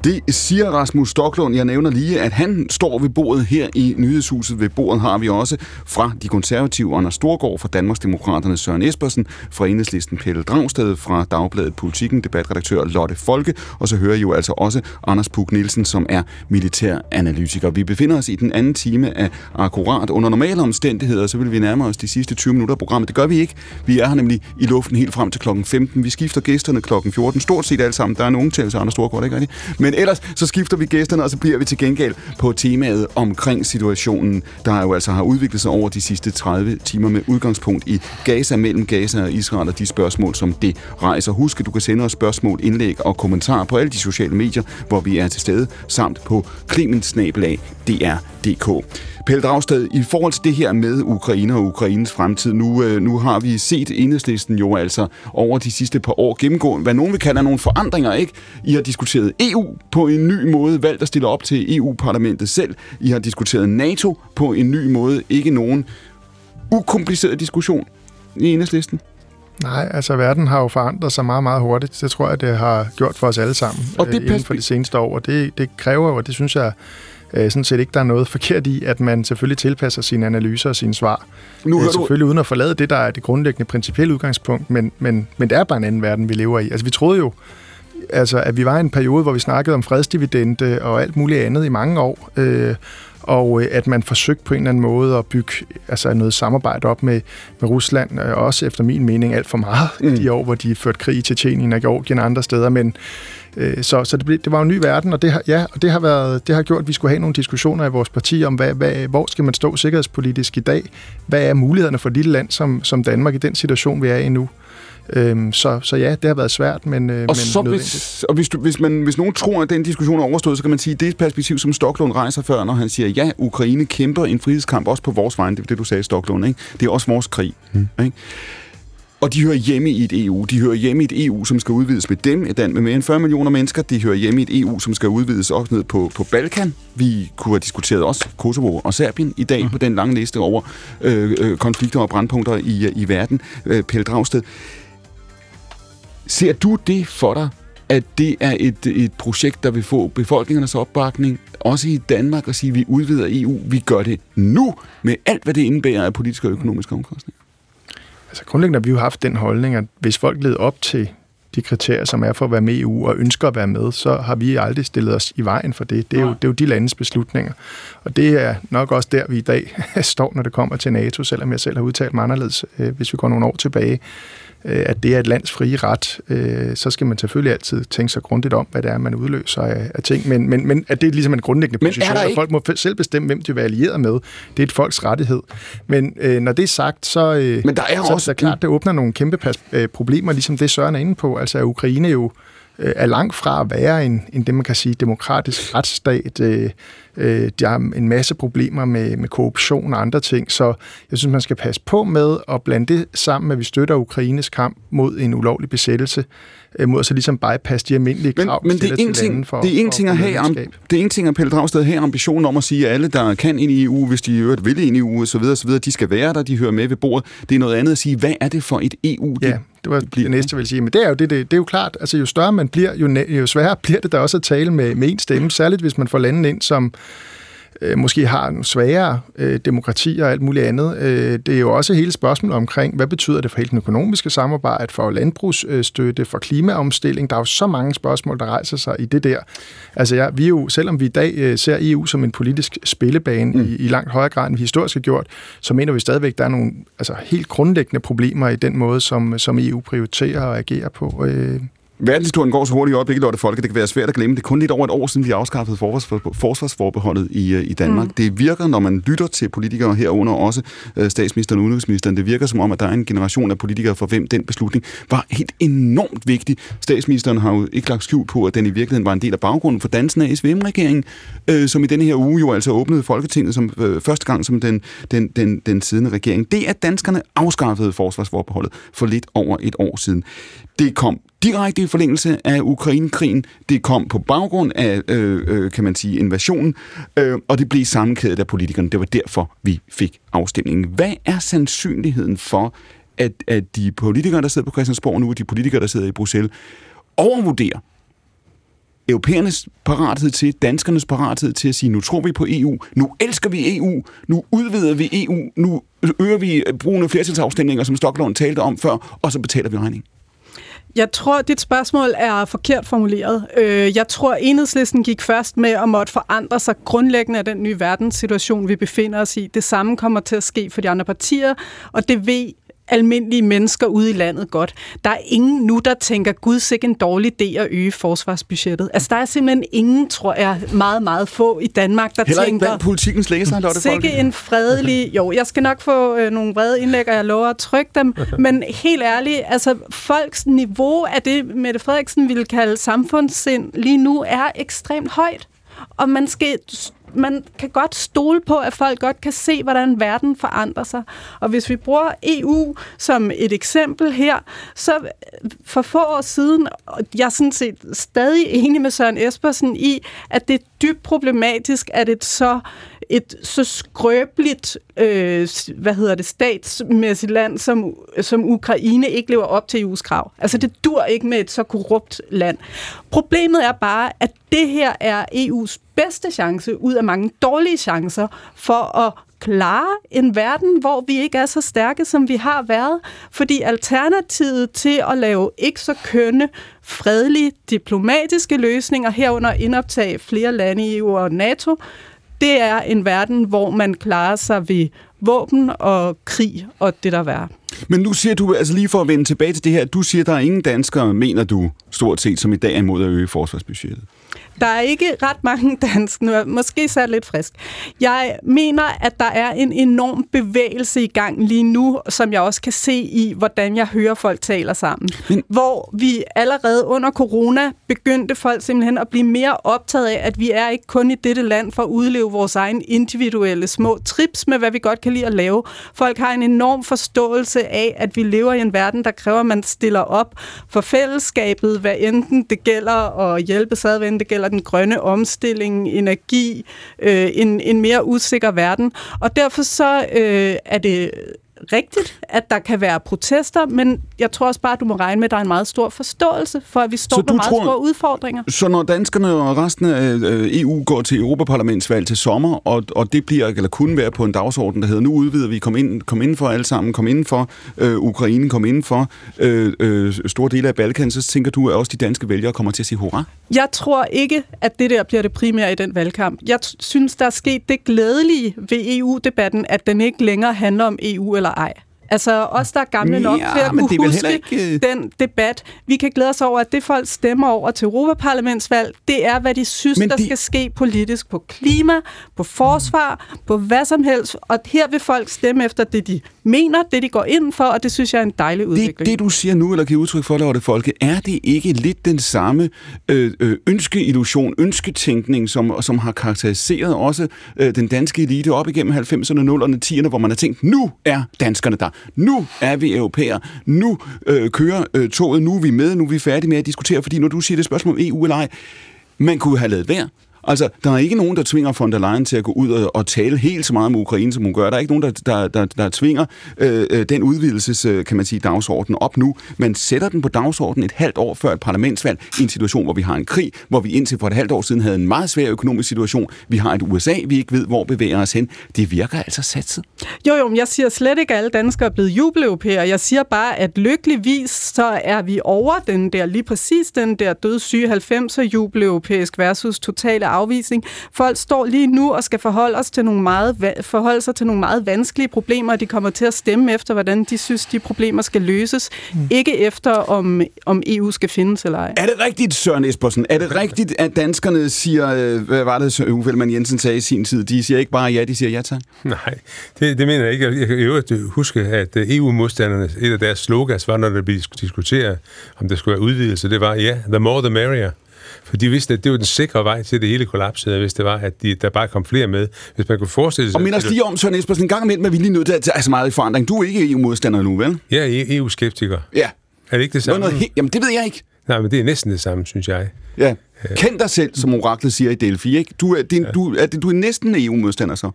Det siger Rasmus Stoklund. Jeg nævner lige, at han står ved bordet her i Nyhedshuset. Ved bordet har vi også fra de konservative Anders Storgård, fra Danmarksdemokraterne Søren Espersen, fra Enhedslisten Pelle Dragsted, fra Dagbladet Politikken, debatredaktør Lotte Folke, og så hører I jo altså også Anders Puk Nielsen, som er militæranalytiker. Vi befinder os i den anden time af Akkurat. Under normale omstændigheder, så vil vi nærme os de sidste 20 minutter af programmet. Det gør vi ikke. Vi er her nemlig i luften helt frem til klokken 15. Vi skifter gæsterne klokken 14. Stort set alle sammen. Der er en til, så Anders Storgård, ikke rigtigt? Men ellers så skifter vi gæsterne, og så bliver vi til gengæld på temaet omkring situationen, der jo altså har udviklet sig over de sidste 30 timer med udgangspunkt i Gaza mellem Gaza og Israel og de spørgsmål, som det rejser. Husk, at du kan sende os spørgsmål, indlæg og kommentarer på alle de sociale medier, hvor vi er til stede, samt på klimensnabelag.dr.dk. Pelle Dragsted, i forhold til det her med Ukraine og Ukraines fremtid, nu, øh, nu har vi set enhedslisten jo altså over de sidste par år gennemgå, hvad nogen vil kalde nogle forandringer, ikke? I har diskuteret EU på en ny måde, valgt at stille op til EU-parlamentet selv. I har diskuteret NATO på en ny måde, ikke nogen ukompliceret diskussion i enhedslisten. Nej, altså verden har jo forandret sig meget, meget hurtigt. Det tror jeg, det har gjort for os alle sammen og det øh, inden for de seneste år. Og det, det kræver jo, og det synes jeg øh, sådan set ikke, der er noget forkert i, at man selvfølgelig tilpasser sine analyser og sine svar. Nu øh, hører du- selvfølgelig uden at forlade det, der er det grundlæggende principielle udgangspunkt, men, men, men det er bare en anden verden, vi lever i. Altså vi troede jo, altså, at vi var i en periode, hvor vi snakkede om fredsdividende og alt muligt andet i mange år, øh, og øh, at man forsøgte på en eller anden måde at bygge altså noget samarbejde op med, med Rusland, øh, også efter min mening alt for meget mm. de år, hvor de førte krig i Tjetjenien og Georgien og andre steder, men øh, så, så det, blev, det var en ny verden, og det har, ja, og det har, været, det har gjort, at vi skulle have nogle diskussioner i vores parti om, hvad, hvad, hvor skal man stå sikkerhedspolitisk i dag? Hvad er mulighederne for et lille land som, som Danmark i den situation, vi er i nu? Øhm, så, så ja, det har været svært, men, øh, Og, men så nødvendigt. hvis, og hvis, du, hvis, man, hvis nogen tror, at den diskussion er overstået, så kan man sige, at det er et perspektiv, som Stoklund rejser før, når han siger, ja, Ukraine kæmper en frihedskamp også på vores vegne. Det er det, du sagde, Stoklund. Ikke? Det er også vores krig. Mm. Ikke? Og de hører hjemme i et EU. De hører hjemme i et EU, som skal udvides med dem, et land med mere end 40 millioner mennesker. De hører hjemme i et EU, som skal udvides også ned på, på Balkan. Vi kunne have diskuteret også Kosovo og Serbien i dag mm. på den lange liste over øh, øh, konflikter og brandpunkter i, øh, i verden. Øh, Pelle Dragsted. Ser du det for dig, at det er et, et projekt, der vil få befolkningernes opbakning, også i Danmark, og sige, at vi udvider EU, vi gør det nu, med alt, hvad det indebærer af politiske og økonomiske omkostninger? Altså grundlæggende har vi jo haft den holdning, at hvis folk leder op til de kriterier, som er for at være med i EU og ønsker at være med, så har vi aldrig stillet os i vejen for det. Det er, jo, det er jo de landes beslutninger. Og det er nok også der, vi i dag står, når det kommer til NATO, selvom jeg selv har udtalt mig anderledes, øh, hvis vi går nogle år tilbage, at det er et lands frie ret, øh, så skal man selvfølgelig altid tænke sig grundigt om, hvad det er, man udløser af, af ting. Men, men, men at det er ligesom en grundlæggende er position, at folk må selv bestemme, hvem de vil være allieret med. Det er et folks rettighed. Men øh, når det er sagt, så, øh, Men der er så også- det klart, det åbner nogle kæmpe pas, øh, problemer, ligesom det Søren er inde på. Altså, at Ukraine jo øh, er langt fra at være en, en det, man kan sige, demokratisk retsstat. Øh, øh, der er en masse problemer med, med korruption og andre ting, så jeg synes, man skal passe på med at blande det sammen med, at vi støtter Ukraines kamp mod en ulovlig besættelse, mod at så ligesom bypasse de almindelige Men, krav, vi men det, er en ting, for, det er en ting at have, am, det er en ting at Pelle Dragsted have ambitionen om at sige, at alle, der kan ind i EU, hvis de i øvrigt vil ind i EU, og så videre, så videre, de skal være der, de hører med ved bordet. Det er noget andet at sige, hvad er det for et EU, Ja, det var det næste, jeg ville sige. Men det er jo, det, det, det er jo klart, altså jo større man bliver, jo, jo sværere bliver det da også at tale med, med en stemme, særligt hvis man får landet ind, som øh, måske har en svagere øh, demokrati og alt muligt andet. Øh, det er jo også hele spørgsmålet omkring, hvad betyder det for hele den økonomiske samarbejde, for landbrugsstøtte, for klimaomstilling. Der er jo så mange spørgsmål, der rejser sig i det der. Altså ja, vi er jo, selvom vi i dag øh, ser EU som en politisk spillebane mm. i, i langt højere grad, end vi historisk har gjort, så mener vi stadigvæk, der er nogle altså, helt grundlæggende problemer i den måde, som, som EU prioriterer og agerer på. Øh, Verdenshistorien går så hurtigt i øjeblikket, Lotte Folke. Det kan være svært at glemme. Det er kun lidt over et år siden, vi afskaffede forsvars- forsvarsforbeholdet i, øh, i Danmark. Mm. Det virker, når man lytter til politikere herunder også øh, statsministeren og udenrigsministeren, det virker som om, at der er en generation af politikere, for hvem den beslutning var helt enormt vigtig. Statsministeren har jo ikke lagt skjul på, at den i virkeligheden var en del af baggrunden for dansen af SVM-regeringen, øh, som i denne her uge jo altså åbnede Folketinget som øh, første gang som den, den, den, den siddende regering. Det er, at danskerne afskaffede forsvarsforbeholdet for lidt over et år siden. Det kom direkte i forlængelse af Ukrainekrigen. Det kom på baggrund af, øh, øh, kan man sige, invasionen, øh, og det blev sammenkædet af politikerne. Det var derfor, vi fik afstemningen. Hvad er sandsynligheden for, at, at de politikere, der sidder på Christiansborg nu, de politikere, der sidder i Bruxelles, overvurderer europæernes parathed til, danskernes parathed til at sige, nu tror vi på EU, nu elsker vi EU, nu udvider vi EU, nu øger vi brugen af flertalsafstemninger, som Stoklund talte om før, og så betaler vi regningen. Jeg tror, dit spørgsmål er forkert formuleret. Øh, jeg tror, enhedslisten gik først med at måtte forandre sig grundlæggende af den nye verdenssituation, vi befinder os i. Det samme kommer til at ske for de andre partier, og det ved almindelige mennesker ude i landet godt. Der er ingen nu, der tænker, gud, sikke en dårlig idé at øge forsvarsbudgettet. Altså, der er simpelthen ingen, tror jeg, meget, meget få i Danmark, der Heller ikke tænker... blandt politikens læser, Lotte Sikke en fredelig... Jo, jeg skal nok få øh, nogle vrede indlæg, og jeg lover at trykke dem. Men helt ærligt, altså folks niveau af det, Mette Frederiksen ville kalde samfundssind, lige nu er ekstremt højt. Og man skal man kan godt stole på, at folk godt kan se, hvordan verden forandrer sig. Og hvis vi bruger EU som et eksempel her, så for få år siden, jeg er sådan set stadig enig med Søren Espersen i, at det er dybt problematisk, at et så et så skrøbeligt øh, hvad hedder det, statsmæssigt land som, som Ukraine ikke lever op til EU's krav. Altså det dur ikke med et så korrupt land. Problemet er bare, at det her er EU's bedste chance ud af mange dårlige chancer for at klare en verden, hvor vi ikke er så stærke, som vi har været. Fordi alternativet til at lave ikke så kønne, fredelige, diplomatiske løsninger herunder indoptage flere lande i EU og NATO, det er en verden, hvor man klarer sig ved våben og krig og det der værre. Men nu siger du, altså lige for at vende tilbage til det her, du siger, der er ingen danskere, mener du, stort set, som i dag er imod at øge forsvarsbudgettet. Der er ikke ret mange danske, nu er måske sat lidt frisk. Jeg mener, at der er en enorm bevægelse i gang lige nu, som jeg også kan se i, hvordan jeg hører folk taler sammen. Men... Hvor vi allerede under corona begyndte folk simpelthen at blive mere optaget af, at vi er ikke kun i dette land for at udleve vores egen individuelle små trips med, hvad vi godt kan lide at lave. Folk har en enorm forståelse af, at vi lever i en verden, der kræver, at man stiller op for fællesskabet, hvad enten det gælder at hjælpe sad, hvad det gælder den grønne omstilling, energi, øh, en, en mere usikker verden. Og derfor så øh, er det rigtigt, at der kan være protester, men jeg tror også bare, at du må regne med, at der er en meget stor forståelse for, at vi står med meget tror, store udfordringer. Så når danskerne og resten af EU går til Europaparlamentsvalg til sommer, og, og det bliver eller kunne være på en dagsorden, der hedder, nu udvider vi, kom ind, kom ind for alle sammen, kom ind for øh, Ukraine, kom ind for øh, øh, store dele af Balkan, så tænker du, at også de danske vælgere kommer til at sige hurra? Jeg tror ikke, at det der bliver det primære i den valgkamp. Jeg synes, der er sket det glædelige ved EU-debatten, at den ikke længere handler om EU eller ej. Altså os, der er gamle nok ja, til at kunne huske ikke... den debat. Vi kan glæde os over, at det folk stemmer over til Europaparlamentsvalg, det er, hvad de synes, Men der de... skal ske politisk på klima, på forsvar, på hvad som helst. Og her vil folk stemme efter det, de mener, det de går ind for, og det synes jeg er en dejlig udvikling. Det, det du siger nu, eller giver udtryk for, det Folke, er det ikke lidt den samme øh, øh, ønskeillusion, ønsketænkning, som, som har karakteriseret også øh, den danske elite op igennem 90'erne, 0'erne, 10'erne, hvor man har tænkt, nu er danskerne der. Nu er vi europæer. Nu øh, kører øh, toget. Nu er vi med. Nu er vi færdige med at diskutere. Fordi når du siger det spørgsmål om EU eller ej, man kunne have lavet være. Altså, der er ikke nogen, der tvinger von der Leyen til at gå ud og, og tale helt så meget om Ukraine, som hun gør. Der er ikke nogen, der, der, der, der tvinger øh, øh den udvidelses, øh, kan man sige, dagsorden op nu. Man sætter den på dagsordenen et halvt år før et parlamentsvalg i en situation, hvor vi har en krig, hvor vi indtil for et halvt år siden havde en meget svær økonomisk situation. Vi har et USA, vi ikke ved, hvor bevæger os hen. Det virker altså satset. Jo, jo, men jeg siger slet ikke, at alle danskere er blevet jubeleuropæere. Jeg siger bare, at lykkeligvis så er vi over den der, lige præcis den der dødssyge 90'er jubeleuropæisk versus totale afvisning. Folk står lige nu og skal forholde, os til nogle meget, forholde sig til nogle meget vanskelige problemer, og de kommer til at stemme efter, hvordan de synes, de problemer skal løses. Mm. Ikke efter, om, om EU skal findes eller ej. Er det rigtigt, Søren Espersen? Er det rigtigt, at danskerne siger, øh, hvad var det, Uffe Jensen sagde i sin tid, de siger ikke bare ja, de siger ja tak? Nej, det, det mener jeg ikke. Jeg kan jo huske, at EU-modstanderne, et af deres slogans var, når der blev diskuteret, om der skulle være udvidelse, det var, ja, yeah, the more the merrier. For de vidste, at det var den sikre vej til, at det hele kollapsede, hvis det var, at de, der bare kom flere med. Hvis man kunne forestille sig... Og minder os lige om, Søren Espersen, en gang imellem er vi lige nødt til at tage så meget i forandring. Du er ikke EU-modstander nu, vel? Jeg er EU-skeptiker. Ja. Er det ikke det samme? Noget he- Jamen, det ved jeg ikke. Nej, men det er næsten det samme, synes jeg. Ja. Kend dig selv, som oraklet siger i Delphi, ikke? Du er, din, ja. du, er, du er næsten EU-modstander så?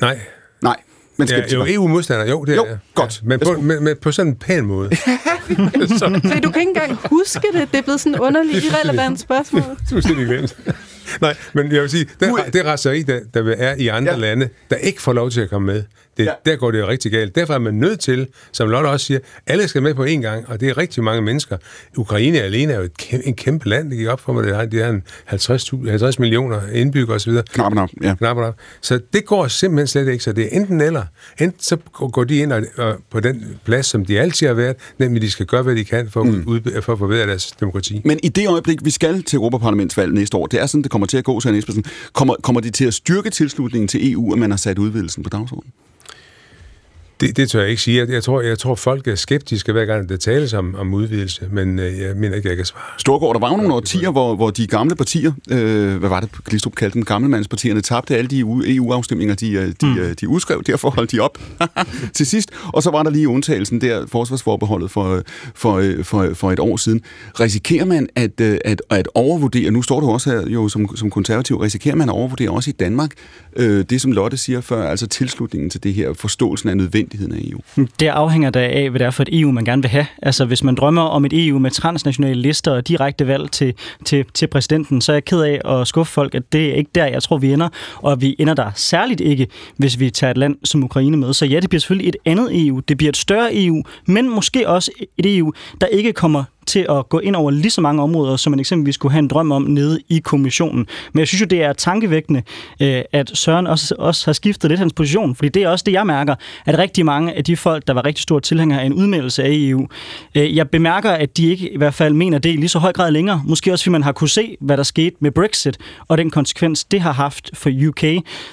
Nej. Nej. Men ja, jo, EU-modstander, jo, det er jo, godt. Ja, men, på, med, med, på sådan en pæn måde. så. Så du kan ikke engang huske det. Det er blevet sådan en underlig, irrelevant spørgsmål. ikke glemt. Nej, men jeg vil sige, der, det raseri, der, der er i andre ja. lande, der ikke får lov til at komme med, det, ja. Der går det jo rigtig galt. Derfor er man nødt til, som Lotte også siger, alle skal med på én gang, og det er rigtig mange mennesker. Ukraine alene er jo et kæmpe, en kæmpe land, det gik op for mig, det har, det har en 50, 50 millioner indbyggere osv. Knap nok, ja. Knap nok. Så det går simpelthen slet ikke, så det er enten eller. Enten så går de ind og, og på den plads, som de altid har været, nemlig de skal gøre, hvad de kan for, mm. ud, for at forbedre deres demokrati. Men i det øjeblik, vi skal til Europaparlamentsvalg næste år, det er sådan, det kommer til at gå, Søren Espersen, kommer, kommer de til at styrke tilslutningen til EU, at man har sat udvidelsen på dagsordenen? Det, det tør jeg ikke sige. Jeg, jeg, tror, jeg tror, folk er skeptiske hver gang, der tales om, om udvidelse, men øh, jeg mener ikke, jeg kan svare. Storgård, der var jo nogle årtier, hvor, hvor de gamle partier, øh, hvad var det, Glistrup kaldte dem, gamlemandspartierne, tabte alle de EU-afstemninger, de, øh, de, mm. de udskrev, derfor holdt de op til sidst. Og så var der lige undtagelsen der, forsvarsforbeholdet for, for, for, for et år siden. Risikerer man at, at, at overvurdere, nu står du også her jo som, som konservativ, risikerer man at overvurdere også i Danmark, øh, det som Lotte siger før, altså tilslutningen til det her, forståelsen af nødvendigheden af EU? Hm, det afhænger da af, hvad det er for et EU, man gerne vil have. Altså, hvis man drømmer om et EU med transnationale lister og direkte valg til, til, til præsidenten, så er jeg ked af at skuffe folk, at det er ikke der, jeg tror, vi ender. Og vi ender der særligt ikke, hvis vi tager et land som Ukraine med. Så ja, det bliver selvfølgelig et andet EU. Det bliver et større EU, men måske også et EU, der ikke kommer til at gå ind over lige så mange områder, som man eksempelvis kunne have en drøm om nede i kommissionen. Men jeg synes jo, det er tankevækkende, øh, at Søren også, også har skiftet lidt hans position, fordi det er også det, jeg mærker, at rigtig mange af de folk, der var rigtig store tilhængere af en udmeldelse af EU, øh, jeg bemærker, at de ikke i hvert fald mener det i lige så høj grad længere. Måske også, fordi man har kunne se, hvad der skete med Brexit, og den konsekvens, det har haft for UK.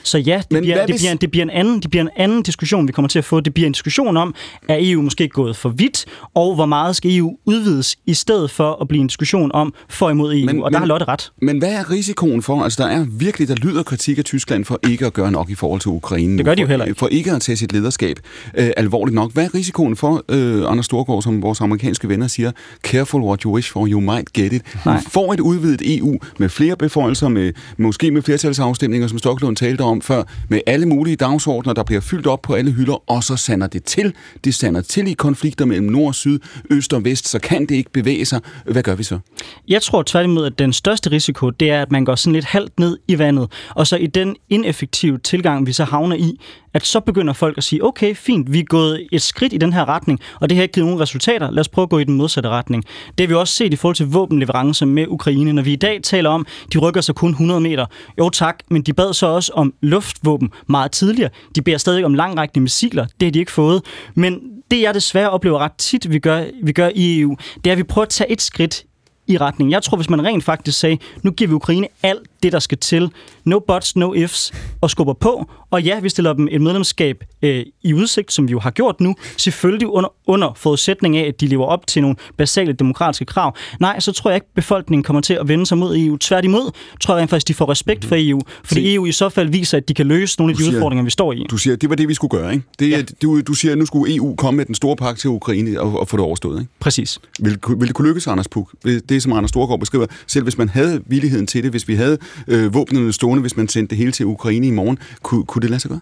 Så ja, det, bliver, det, bliver, det, bliver en anden, det bliver en anden diskussion, vi kommer til at få. Det bliver en diskussion om, er EU måske gået for vidt, og hvor meget skal EU udvides i stedet for at blive en diskussion om for imod EU, men, og der men, har Lotte ret. Men hvad er risikoen for, altså der er virkelig, der lyder kritik af Tyskland for ikke at gøre nok i forhold til Ukraine. Det gør de jo heller ikke. For ikke at tage sit lederskab øh, alvorligt nok. Hvad er risikoen for, øh, Anders Storgård, som vores amerikanske venner siger, careful what you wish for, you might get it. Nej. Vi får et udvidet EU med flere beføjelser, med, måske med flertalsafstemninger, som Stoklund talte om før, med alle mulige dagsordner, der bliver fyldt op på alle hylder, og så sander det til. Det sander til i konflikter mellem nord og syd, øst og vest, så kan det ikke bevæge sig. Hvad gør vi så? Jeg tror tværtimod, at den største risiko, det er, at man går sådan lidt halvt ned i vandet, og så i den ineffektive tilgang, vi så havner i, at så begynder folk at sige, okay, fint, vi er gået et skridt i den her retning, og det har ikke givet nogen resultater, lad os prøve at gå i den modsatte retning. Det har vi også set i forhold til våbenleverancer med Ukraine, når vi i dag taler om, de rykker sig kun 100 meter. Jo tak, men de bad så også om luftvåben meget tidligere. De beder stadig om langrækkende missiler, det har de ikke fået. Men det jeg desværre oplever ret tit, vi gør, vi gør i EU, det er, at vi prøver at tage et skridt i retning. Jeg tror, hvis man rent faktisk sagde, nu giver vi Ukraine alt det, der skal til. No buts, no ifs, og skubber på. Og ja, vi stiller dem et medlemskab øh, i udsigt, som vi jo har gjort nu. Selvfølgelig under, under forudsætning af, at de lever op til nogle basale demokratiske krav. Nej, så tror jeg ikke, befolkningen kommer til at vende sig mod EU. Tværtimod tror jeg faktisk, de får respekt for EU. Fordi EU i så fald viser, at de kan løse nogle af de siger, udfordringer, vi står i. Du siger, det var det, vi skulle gøre, ikke? Det, ja. du, du siger, at nu skulle EU komme med den store pakke til Ukraine og, og få det overstået, ikke? Præcis. Vil, vil det kunne lykkes, Anders Puk? Det, som Anders Storgård beskriver, selv hvis man havde villigheden til det, hvis vi havde øh, våbnene stående, hvis man sendte det hele til Ukraine i morgen. Kunne, kunne det lade sig gøre?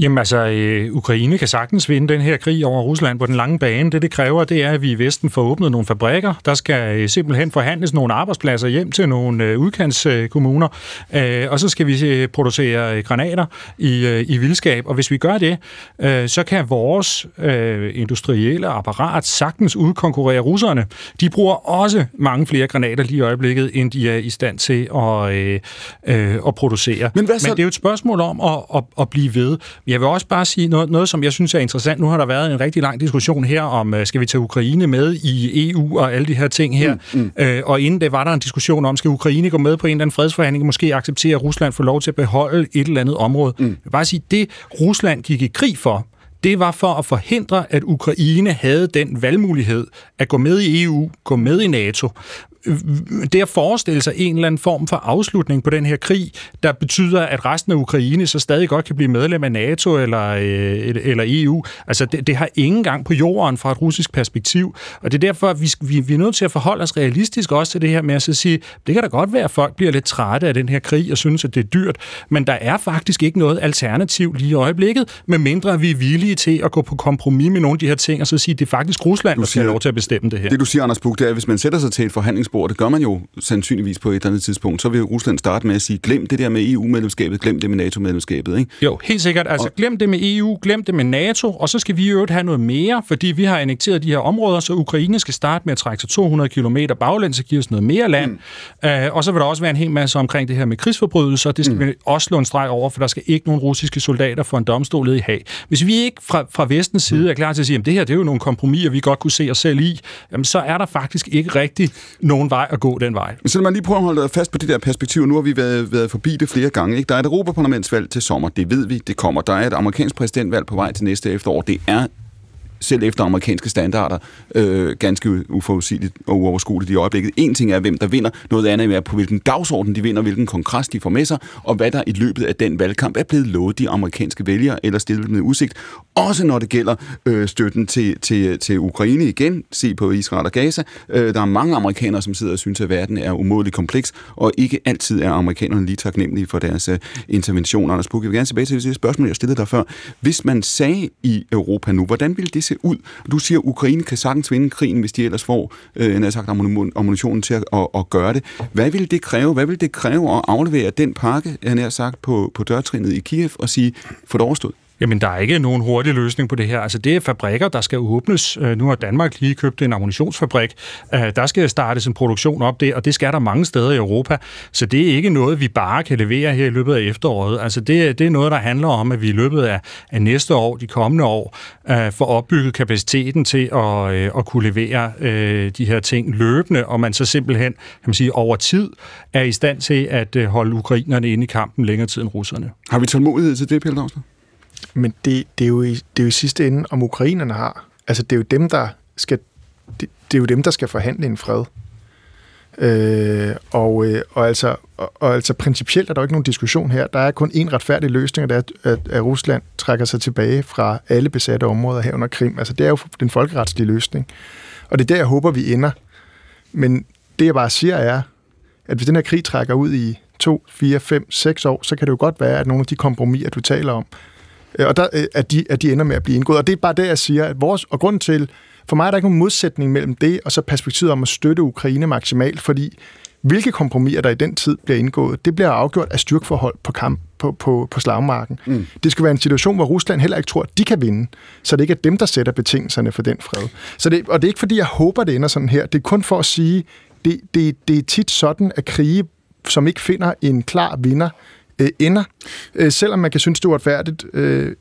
Jamen altså, øh, Ukraine kan sagtens vinde den her krig over Rusland på den lange bane. Det, det kræver, det er, at vi i Vesten får åbnet nogle fabrikker. Der skal øh, simpelthen forhandles nogle arbejdspladser hjem til nogle øh, udkantskommuner. Øh, og så skal vi øh, producere øh, granater i, øh, i vildskab. Og hvis vi gør det, øh, så kan vores øh, industrielle apparat sagtens udkonkurrere russerne. De bruger også mange flere granater lige i øjeblikket, end de er i stand til at, øh, øh, at producere. Men, hvad så? Men det er jo et spørgsmål om at, at, at blive ved. Jeg vil også bare sige noget, noget, som jeg synes er interessant. Nu har der været en rigtig lang diskussion her om, øh, skal vi tage Ukraine med i EU og alle de her ting her. Mm, mm. Øh, og inden det var der en diskussion om, skal Ukraine gå med på en eller anden fredsforhandling, måske acceptere, at Rusland får lov til at beholde et eller andet område. Mm. Jeg vil bare sige, det Rusland gik i krig for, det var for at forhindre, at Ukraine havde den valgmulighed at gå med i EU, gå med i NATO det at forestille sig en eller anden form for afslutning på den her krig, der betyder, at resten af Ukraine så stadig godt kan blive medlem af NATO eller, øh, eller EU, altså det, det har ingen gang på jorden fra et russisk perspektiv. Og det er derfor, at vi, vi, vi er nødt til at forholde os realistisk også til det her med at så sige, det kan da godt være, at folk bliver lidt trætte af den her krig og synes, at det er dyrt, men der er faktisk ikke noget alternativ lige i øjeblikket, medmindre vi er villige til at gå på kompromis med nogle af de her ting og så sige, at det er faktisk Rusland, der skal have lov til at bestemme det her. Det du siger, Anders Buk, det er, at hvis man sætter sig til et forhandlings forhandlingsspor. Det gør man jo sandsynligvis på et eller andet tidspunkt. Så vil Rusland starte med at sige, glem det der med EU-medlemskabet, glem det med NATO-medlemskabet. Ikke? Jo, helt sikkert. Altså, og... glem det med EU, glem det med NATO, og så skal vi jo have noget mere, fordi vi har annekteret de her områder, så Ukraine skal starte med at trække sig 200 km baglæns og give os noget mere land. Mm. Uh, og så vil der også være en hel masse omkring det her med krigsforbrydelser. Det skal mm. vi også slå en streg over, for der skal ikke nogen russiske soldater få en domstol i Haag. Hvis vi ikke fra, fra vestens side mm. er klar til at sige, at det her det er jo nogle kompromiser, vi godt kunne se os selv i, jamen, så er der faktisk ikke rigtig nogen nogen vej at gå den vej. Så man lige prøve at holde fast på det der perspektiv. Nu har vi været, været forbi det flere gange. Ikke? Der er et Europaparlamentsvalg til sommer. Det ved vi, det kommer. Der er et amerikansk præsidentvalg på vej til næste efterår. Det er selv efter amerikanske standarder, øh, ganske uforudsigeligt og uoverskueligt i øjeblikket. En ting er, hvem der vinder, noget andet er på hvilken dagsorden de vinder, hvilken kongres de får med sig, og hvad der i løbet af den valgkamp er blevet lovet de amerikanske vælgere eller stillet med udsigt. Også når det gælder øh, støtten til, til, til Ukraine igen, se på Israel og Gaza. Øh, der er mange amerikanere, som sidder og synes, at verden er umådeligt kompleks, og ikke altid er amerikanerne lige taknemmelige for deres øh, interventioner. Anders Puk, jeg vil gerne tilbage til det spørgsmål, jeg stillede dig før. Hvis man sagde i Europa nu, hvordan ville det se ud? Du siger, at Ukraine kan sagtens vinde krigen, hvis de ellers får øh, sagt, ammunitionen til at, at, at gøre det. Hvad vil det kræve? Hvad vil det kræve at aflevere den pakke, jeg har sagt, på, på dørtrinnet i Kiev og sige, for det overstået? Jamen, der er ikke nogen hurtig løsning på det her. Altså, det er fabrikker, der skal åbnes. Øh, nu har Danmark lige købt en ammunitionsfabrik. Øh, der skal startes en produktion op der, og det skal der mange steder i Europa. Så det er ikke noget, vi bare kan levere her i løbet af efteråret. Altså, det, det er noget, der handler om, at vi i løbet af, af næste år, de kommende år, øh, får opbygget kapaciteten til at, øh, at kunne levere de her ting løbende, og man så simpelthen, kan man sige, over tid er i stand til at holde ukrainerne inde i kampen længere tid end russerne. Har vi tålmodighed til det, Pelle men det, det, er jo i, det er jo i sidste ende, om ukrainerne har. Altså, det er jo dem, der skal, det, det er jo dem, der skal forhandle en fred. Øh, og, øh, og, altså, og, og altså principielt er der jo ikke nogen diskussion her. Der er kun én retfærdig løsning, og det er, at, at Rusland trækker sig tilbage fra alle besatte områder her under Krim. Altså det er jo den folkeretslige løsning. Og det er der, jeg håber, vi ender. Men det, jeg bare siger, er, at hvis den her krig trækker ud i 2, 4, 5, 6 år, så kan det jo godt være, at nogle af de kompromiser, du taler om, og der, øh, at, de, at de ender med at blive indgået. Og det er bare det, jeg siger, at vores, og grund til, for mig er der ikke nogen modsætning mellem det, og så perspektivet om at støtte Ukraine maksimalt, fordi hvilke kompromiser, der i den tid bliver indgået, det bliver afgjort af styrkeforhold på kamp på, på, på slagmarken. Mm. Det skal være en situation, hvor Rusland heller ikke tror, at de kan vinde, så det ikke er dem, der sætter betingelserne for den fred. Så det, og det er ikke, fordi jeg håber, det ender sådan her. Det er kun for at sige, det, det, det er tit sådan, at krige, som ikke finder en klar vinder, øh, ender, øh, selvom man kan synes, det er uretfærdigt. Øh,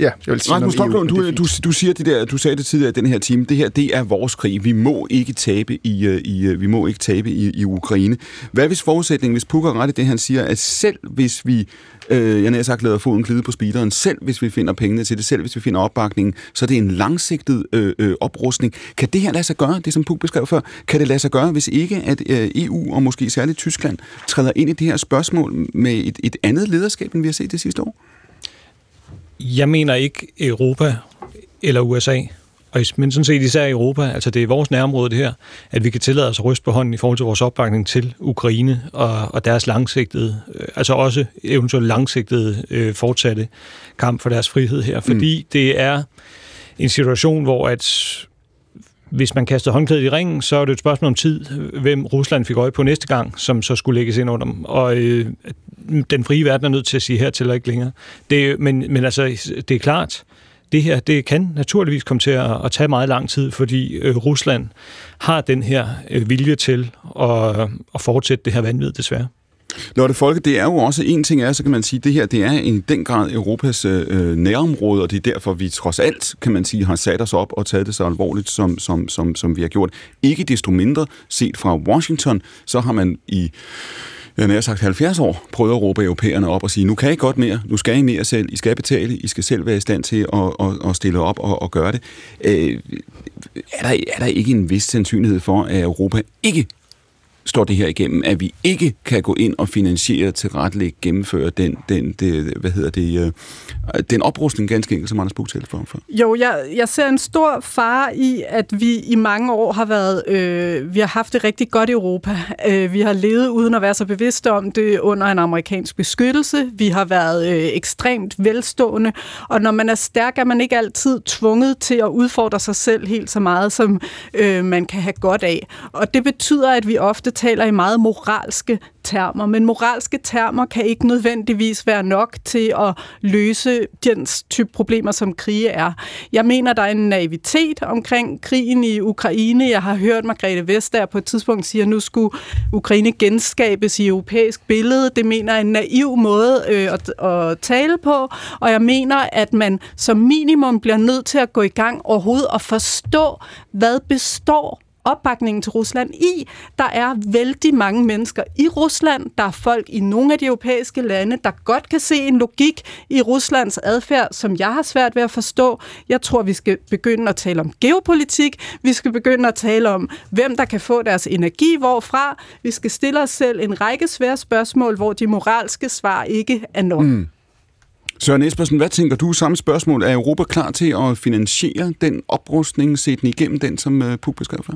Ja, jeg vil sige Rasmus Stoklund, du, du, du siger det der, du sagde det tidligere i den her time, det her, det er vores krig. Vi må ikke tabe i, øh, i øh, vi må ikke tabe i, i Ukraine. Hvad hvis forudsætningen, hvis Pukker ret i det, han siger, at selv hvis vi, øh, jeg har sagt, lader foden glide på speederen, selv hvis vi finder pengene til det, selv hvis vi finder opbakningen, så er det en langsigtet øh, øh, oprustning. Kan det her lade sig gøre, det som Puk beskrev før, kan det lade sig gøre, hvis ikke at øh, EU og måske særligt Tyskland træder ind i det her spørgsmål med et, et andet lederskab, end vi har set det sidste år? Jeg mener ikke Europa eller USA, men sådan set især Europa, altså det er vores nærområde det her, at vi kan tillade os at ryste på hånden i forhold til vores opbakning til Ukraine og, og deres langsigtede, øh, altså også eventuelt langsigtede øh, fortsatte kamp for deres frihed her, fordi mm. det er en situation, hvor at hvis man kaster håndklædet i ringen, så er det et spørgsmål om tid, hvem Rusland fik øje på næste gang, som så skulle lægges ind under dem. Og øh, den frie verden er nødt til at sige hertil og ikke længere. Det, men, men altså, det er klart, det her det kan naturligvis komme til at, at tage meget lang tid, fordi øh, Rusland har den her øh, vilje til at, at fortsætte det her vanvid, desværre. Lotte Folke, det er jo også en ting er, så kan man sige, det her det er i den grad Europas øh, øh, nærområde, og det er derfor, vi trods alt, kan man sige, har sat os op og taget det så alvorligt, som, som, som, som vi har gjort. Ikke desto mindre, set fra Washington, så har man i jeg har sagt 70 år, prøvet at råbe europæerne op og sige, nu kan I godt mere, nu skal I mere selv, I skal betale, I skal selv være i stand til at, at, at stille op og, at gøre det. Øh, er, der, er der ikke en vis sandsynlighed for, at Europa ikke står det her igennem, at vi ikke kan gå ind og finansiere, til retlægge, gennemføre den, den, det, hvad hedder det, øh, den oprustning ganske enkelt, som Anders Bug talte for. for. Jo, jeg, jeg ser en stor fare i, at vi i mange år har været, øh, vi har haft det rigtig godt i Europa. Øh, vi har levet uden at være så bevidste om det under en amerikansk beskyttelse. Vi har været øh, ekstremt velstående, og når man er stærk, er man ikke altid tvunget til at udfordre sig selv helt så meget, som øh, man kan have godt af. Og det betyder, at vi ofte taler i meget moralske termer, men moralske termer kan ikke nødvendigvis være nok til at løse den type problemer, som krige er. Jeg mener, der er en naivitet omkring krigen i Ukraine. Jeg har hørt Margrethe Vestager på et tidspunkt sige, at nu skulle Ukraine genskabes i europæisk billede. Det mener jeg er en naiv måde øh, at, at tale på, og jeg mener, at man som minimum bliver nødt til at gå i gang overhovedet og forstå, hvad består opbakningen til Rusland i. Der er vældig mange mennesker i Rusland. Der er folk i nogle af de europæiske lande, der godt kan se en logik i Ruslands adfærd, som jeg har svært ved at forstå. Jeg tror, vi skal begynde at tale om geopolitik. Vi skal begynde at tale om, hvem der kan få deres energi hvorfra. Vi skal stille os selv en række svære spørgsmål, hvor de moralske svar ikke er nok. Mm. Søren Espersen, hvad tænker du? Samme spørgsmål. Er Europa klar til at finansiere den oprustning, set den igennem den, som øh, Puk beskrev før?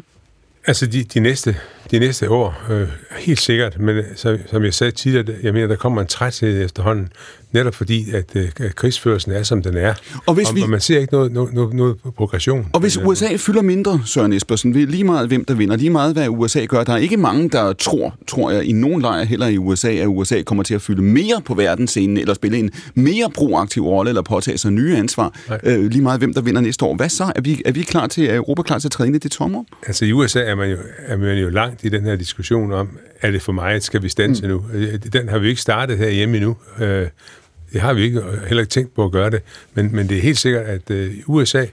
Altså de, de, næste, de næste år, øh, helt sikkert, men så, som jeg sagde tidligere, jeg mener, der kommer en træthed efterhånden, netop fordi, at, øh, at krigsførelsen er, som den er. Og, hvis og, vi... og man ser ikke noget, noget, noget, noget progression. Og hvis USA fylder mindre, Søren Espersen, lige meget hvem der vinder, lige meget hvad USA gør, der er ikke mange, der tror, tror jeg, i nogen lejr heller i USA, at USA kommer til at fylde mere på verdensscenen, eller spille en mere proaktiv rolle, eller påtage sig nye ansvar, øh, lige meget hvem der vinder næste år. Hvad så? Er vi, er vi klar til, er Europa klar til at træde ind i det tomrum? Altså i USA er man, jo, er man jo langt i den her diskussion om, er det for mig, skal vi stanse mm. nu? Øh, den har vi ikke startet her hjemme endnu. Øh, det har vi ikke, og heller ikke tænkt på at gøre det. Men, men det er helt sikkert, at øh, USA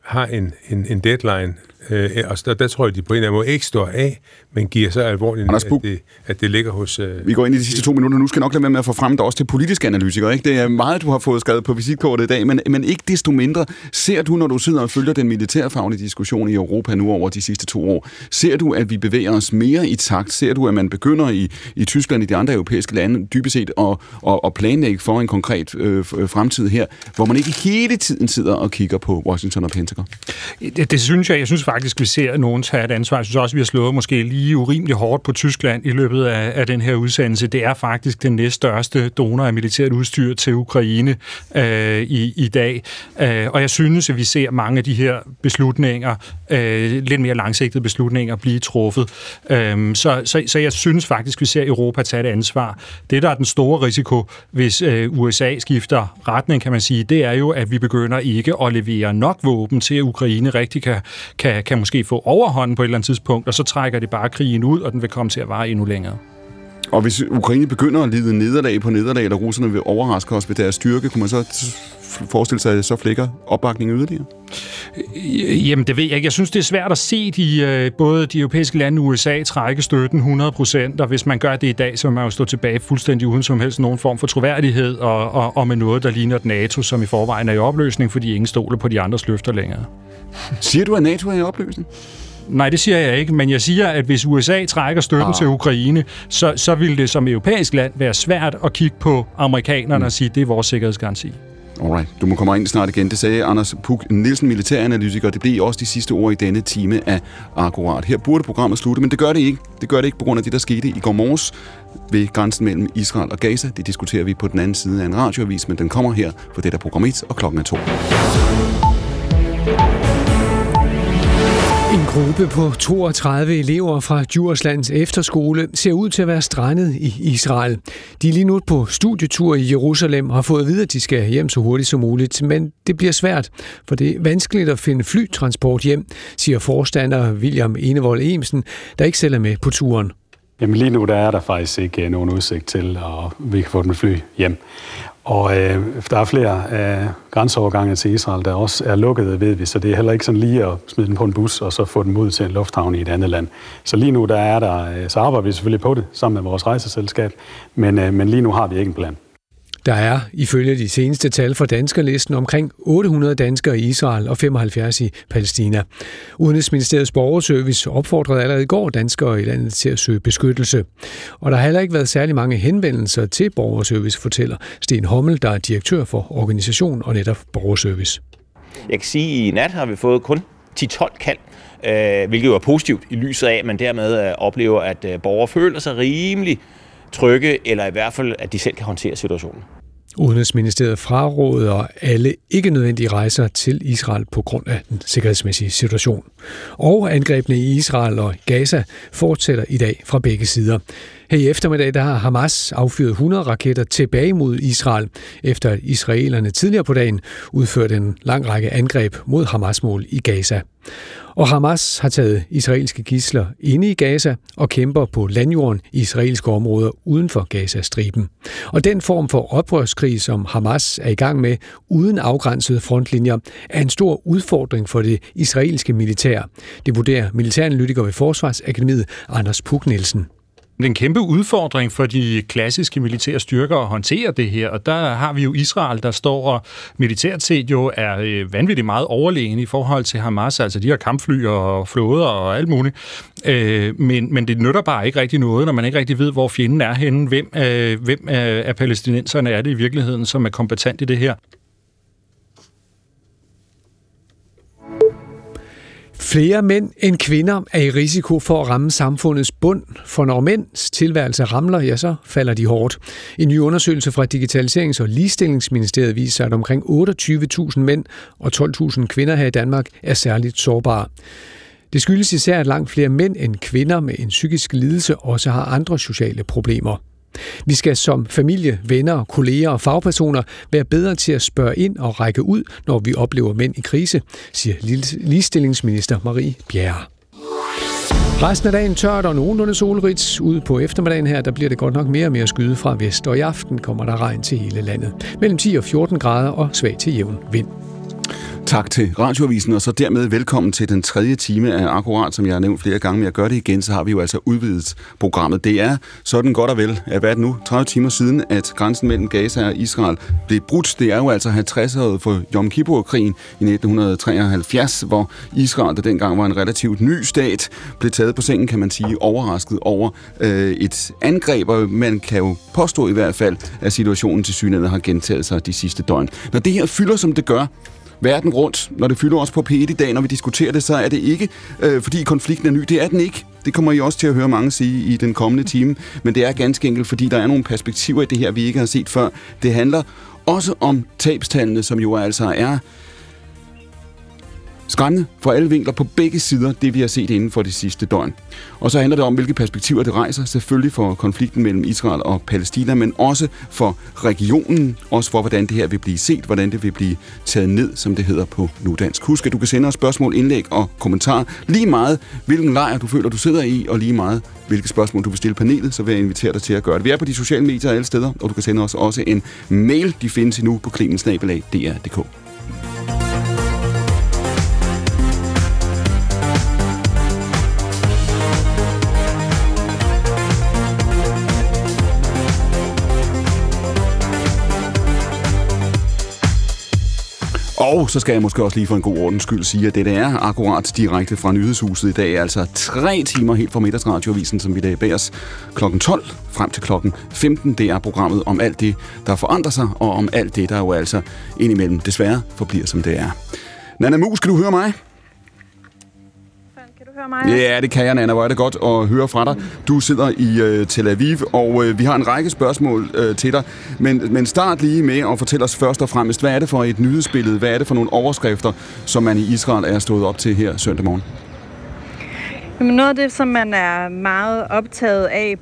har en, en, en deadline, øh, og der, der tror jeg, de på en eller anden måde ikke står af, men giver så alvorligt, at det, at det ligger hos... Øh, Vi går ind i de sidste to minutter. Nu skal jeg nok lade være med at få frem dig også til politiske analytikere. Ikke? Det er meget, du har fået skrevet på visitkortet i dag, men, men ikke desto mindre. Ser du, når du sidder og følger den militærfaglige diskussion i Europa nu over de sidste to år, ser du, at vi bevæger os mere i takt? Ser du, at man begynder i, i Tyskland og de andre europæiske lande dybest set at, at, at planlægge for en konkret øh, øh, fremtid her, hvor man ikke hele tiden sidder og kigger på Washington og Pentagon? Det, det synes jeg. Jeg synes faktisk, vi ser nogen tage et ansvar. Jeg synes også, vi har slået måske lige lige urimelig hårdt på Tyskland i løbet af, af den her udsendelse. Det er faktisk den næststørste donor af militært udstyr til Ukraine øh, i, i dag. Øh, og jeg synes, at vi ser mange af de her beslutninger, øh, lidt mere langsigtede beslutninger, blive truffet. Øh, så, så, så jeg synes faktisk, at vi ser Europa tage et ansvar. Det, der er den store risiko, hvis øh, USA skifter retning, kan man sige, det er jo, at vi begynder ikke at levere nok våben til, at Ukraine rigtig kan, kan, kan måske få overhånden på et eller andet tidspunkt, og så trækker det bare krigen ud, og den vil komme til at vare endnu længere. Og hvis Ukraine begynder at lide nederlag på nederlag, eller russerne vil overraske os ved deres styrke, kunne man så forestille sig, at så flækker opbakningen yderligere? Jamen, det ved jeg ikke. Jeg synes, det er svært at se de, øh, både de europæiske lande og USA trække støtten 100 procent, og hvis man gør det i dag, så vil man jo stå tilbage fuldstændig uden som helst nogen form for troværdighed, og, og, og med noget, der ligner NATO, som i forvejen er i opløsning, fordi ingen stoler på de andres løfter længere. Siger du, at NATO er i opløsning? Nej, det siger jeg ikke, men jeg siger, at hvis USA trækker støtten ah. til Ukraine, så, så vil det som europæisk land være svært at kigge på amerikanerne mm. og sige, at det er vores sikkerhedsgaranti. Alright, du må komme ind snart igen. Det sagde Anders Puk Nielsen, militæranalytiker. Det bliver også de sidste ord i denne time af Akkurat. Her burde programmet slutte, men det gør det ikke. Det gør det ikke på grund af det, der skete i går morges ved grænsen mellem Israel og Gaza. Det diskuterer vi på den anden side af en radioavis, men den kommer her for det der program 1, og klokken er to. En gruppe på 32 elever fra Djurslands efterskole ser ud til at være strandet i Israel. De er lige nu på studietur i Jerusalem og har fået at vide, at de skal hjem så hurtigt som muligt. Men det bliver svært, for det er vanskeligt at finde flytransport hjem, siger forstander William Enevold Emsen, der ikke selv er med på turen. Jamen lige nu der er der faktisk ikke øh, nogen udsigt til, at vi kan få dem fly hjem. Og øh, der er flere øh, grænseovergange til Israel, der også er lukkede, ved vi, så det er heller ikke sådan lige at smide den på en bus og så få den ud til en lufthavn i et andet land. Så lige nu der er der, øh, så arbejder vi selvfølgelig på det sammen med vores rejseselskab, men, øh, men lige nu har vi ikke en plan. Der er ifølge de seneste tal fra danskerlisten omkring 800 danskere i Israel og 75 i Palæstina. Udenrigsministeriets borgerservice opfordrede allerede i går danskere i landet til at søge beskyttelse. Og der har heller ikke været særlig mange henvendelser til borgerservice, fortæller Sten Hommel, der er direktør for organisation og netop borgerservice. Jeg kan sige, at i nat har vi fået kun 10-12 kald, øh, hvilket jo er positivt i lyset af, at man dermed øh, oplever, at øh, borgere føler sig rimelig trygge, eller i hvert fald, at de selv kan håndtere situationen. Udenrigsministeriet fraråder alle ikke nødvendige rejser til Israel på grund af den sikkerhedsmæssige situation. Og angrebene i Israel og Gaza fortsætter i dag fra begge sider. Her i eftermiddag der har Hamas affyret 100 raketter tilbage mod Israel, efter israelerne tidligere på dagen udførte en lang række angreb mod Hamas-mål i Gaza. Og Hamas har taget israelske gisler inde i Gaza og kæmper på landjorden i israelske områder uden for Gazastriben. Og den form for oprørskrig, som Hamas er i gang med uden afgrænsede frontlinjer, er en stor udfordring for det israelske militær. Det vurderer militæranalytiker ved Forsvarsakademiet Anders Puk Nielsen. Det er en kæmpe udfordring for de klassiske militære styrker at håndtere det her, og der har vi jo Israel, der står og militært set jo er øh, vanvittigt meget overlegen i forhold til Hamas, altså de har kampfly og flåder og alt muligt. Øh, men, men det nytter bare ikke rigtig noget, når man ikke rigtig ved, hvor fjenden er henne. Hvem, øh, hvem øh, af palæstinenserne er det i virkeligheden, som er kompetent i det her? Flere mænd end kvinder er i risiko for at ramme samfundets bund, for når mænds tilværelse ramler, ja, så falder de hårdt. En ny undersøgelse fra Digitaliserings- og Ligestillingsministeriet viser, at omkring 28.000 mænd og 12.000 kvinder her i Danmark er særligt sårbare. Det skyldes især, at langt flere mænd end kvinder med en psykisk lidelse også har andre sociale problemer. Vi skal som familie, venner, kolleger og fagpersoner være bedre til at spørge ind og række ud, når vi oplever mænd i krise, siger ligestillingsminister Marie Bjerre. Resten af dagen tørt og nogenlunde solrigt. Ude på eftermiddagen her, der bliver det godt nok mere og mere skyde fra vest, og i aften kommer der regn til hele landet. Mellem 10 og 14 grader og svag til jævn vind. Tak til Radioavisen, og så dermed velkommen til den tredje time af Akkurat, som jeg har nævnt flere gange. Men jeg gør det igen, så har vi jo altså udvidet programmet. Det er sådan godt og vel, at hvad er det nu, 30 timer siden, at grænsen mellem Gaza og Israel blev brudt. Det er jo altså 50-året for Yom Kippur-krigen i 1973, hvor Israel, der dengang var en relativt ny stat, blev taget på sengen, kan man sige, overrasket over øh, et angreb, og man kan jo påstå i hvert fald, at situationen til synligheden har gentaget sig de sidste døgn. Når det her fylder, som det gør, verden rundt, når det fylder os på P1 i dag, når vi diskuterer det, så er det ikke, øh, fordi konflikten er ny. Det er den ikke. Det kommer I også til at høre mange sige i den kommende time. Men det er ganske enkelt, fordi der er nogle perspektiver i det her, vi ikke har set før. Det handler også om tabstallene, som jo altså er skræmmende for alle vinkler på begge sider, det vi har set inden for det sidste døgn. Og så handler det om, hvilke perspektiver det rejser, selvfølgelig for konflikten mellem Israel og Palæstina, men også for regionen, også for, hvordan det her vil blive set, hvordan det vil blive taget ned, som det hedder på nudansk. Husk, at du kan sende os spørgsmål, indlæg og kommentarer lige meget, hvilken lejr du føler, du sidder i, og lige meget, hvilke spørgsmål du vil stille panelet, så vil jeg invitere dig til at gøre det. Vi er på de sociale medier alle steder, og du kan sende os også en mail, de findes nu på klimensnabelag.dr.dk. Og så skal jeg måske også lige for en god ordens skyld sige, at det er akkurat direkte fra nyhedshuset i dag. Altså tre timer helt fra middagsradioavisen, som vi dag bag os kl. 12 frem til klokken 15. Det er programmet om alt det, der forandrer sig, og om alt det, der jo altså indimellem desværre forbliver, som det er. Nana Mus, kan du høre mig? Høre mig? Ja, det kan jeg, Nana. Hvor er det godt at høre fra dig. Du sidder i øh, Tel Aviv, og øh, vi har en række spørgsmål øh, til dig. Men, men start lige med at fortælle os først og fremmest, hvad er det for et nyhedsbillede? Hvad er det for nogle overskrifter, som man i Israel er stået op til her søndag morgen? Jamen noget af det, som man er meget optaget af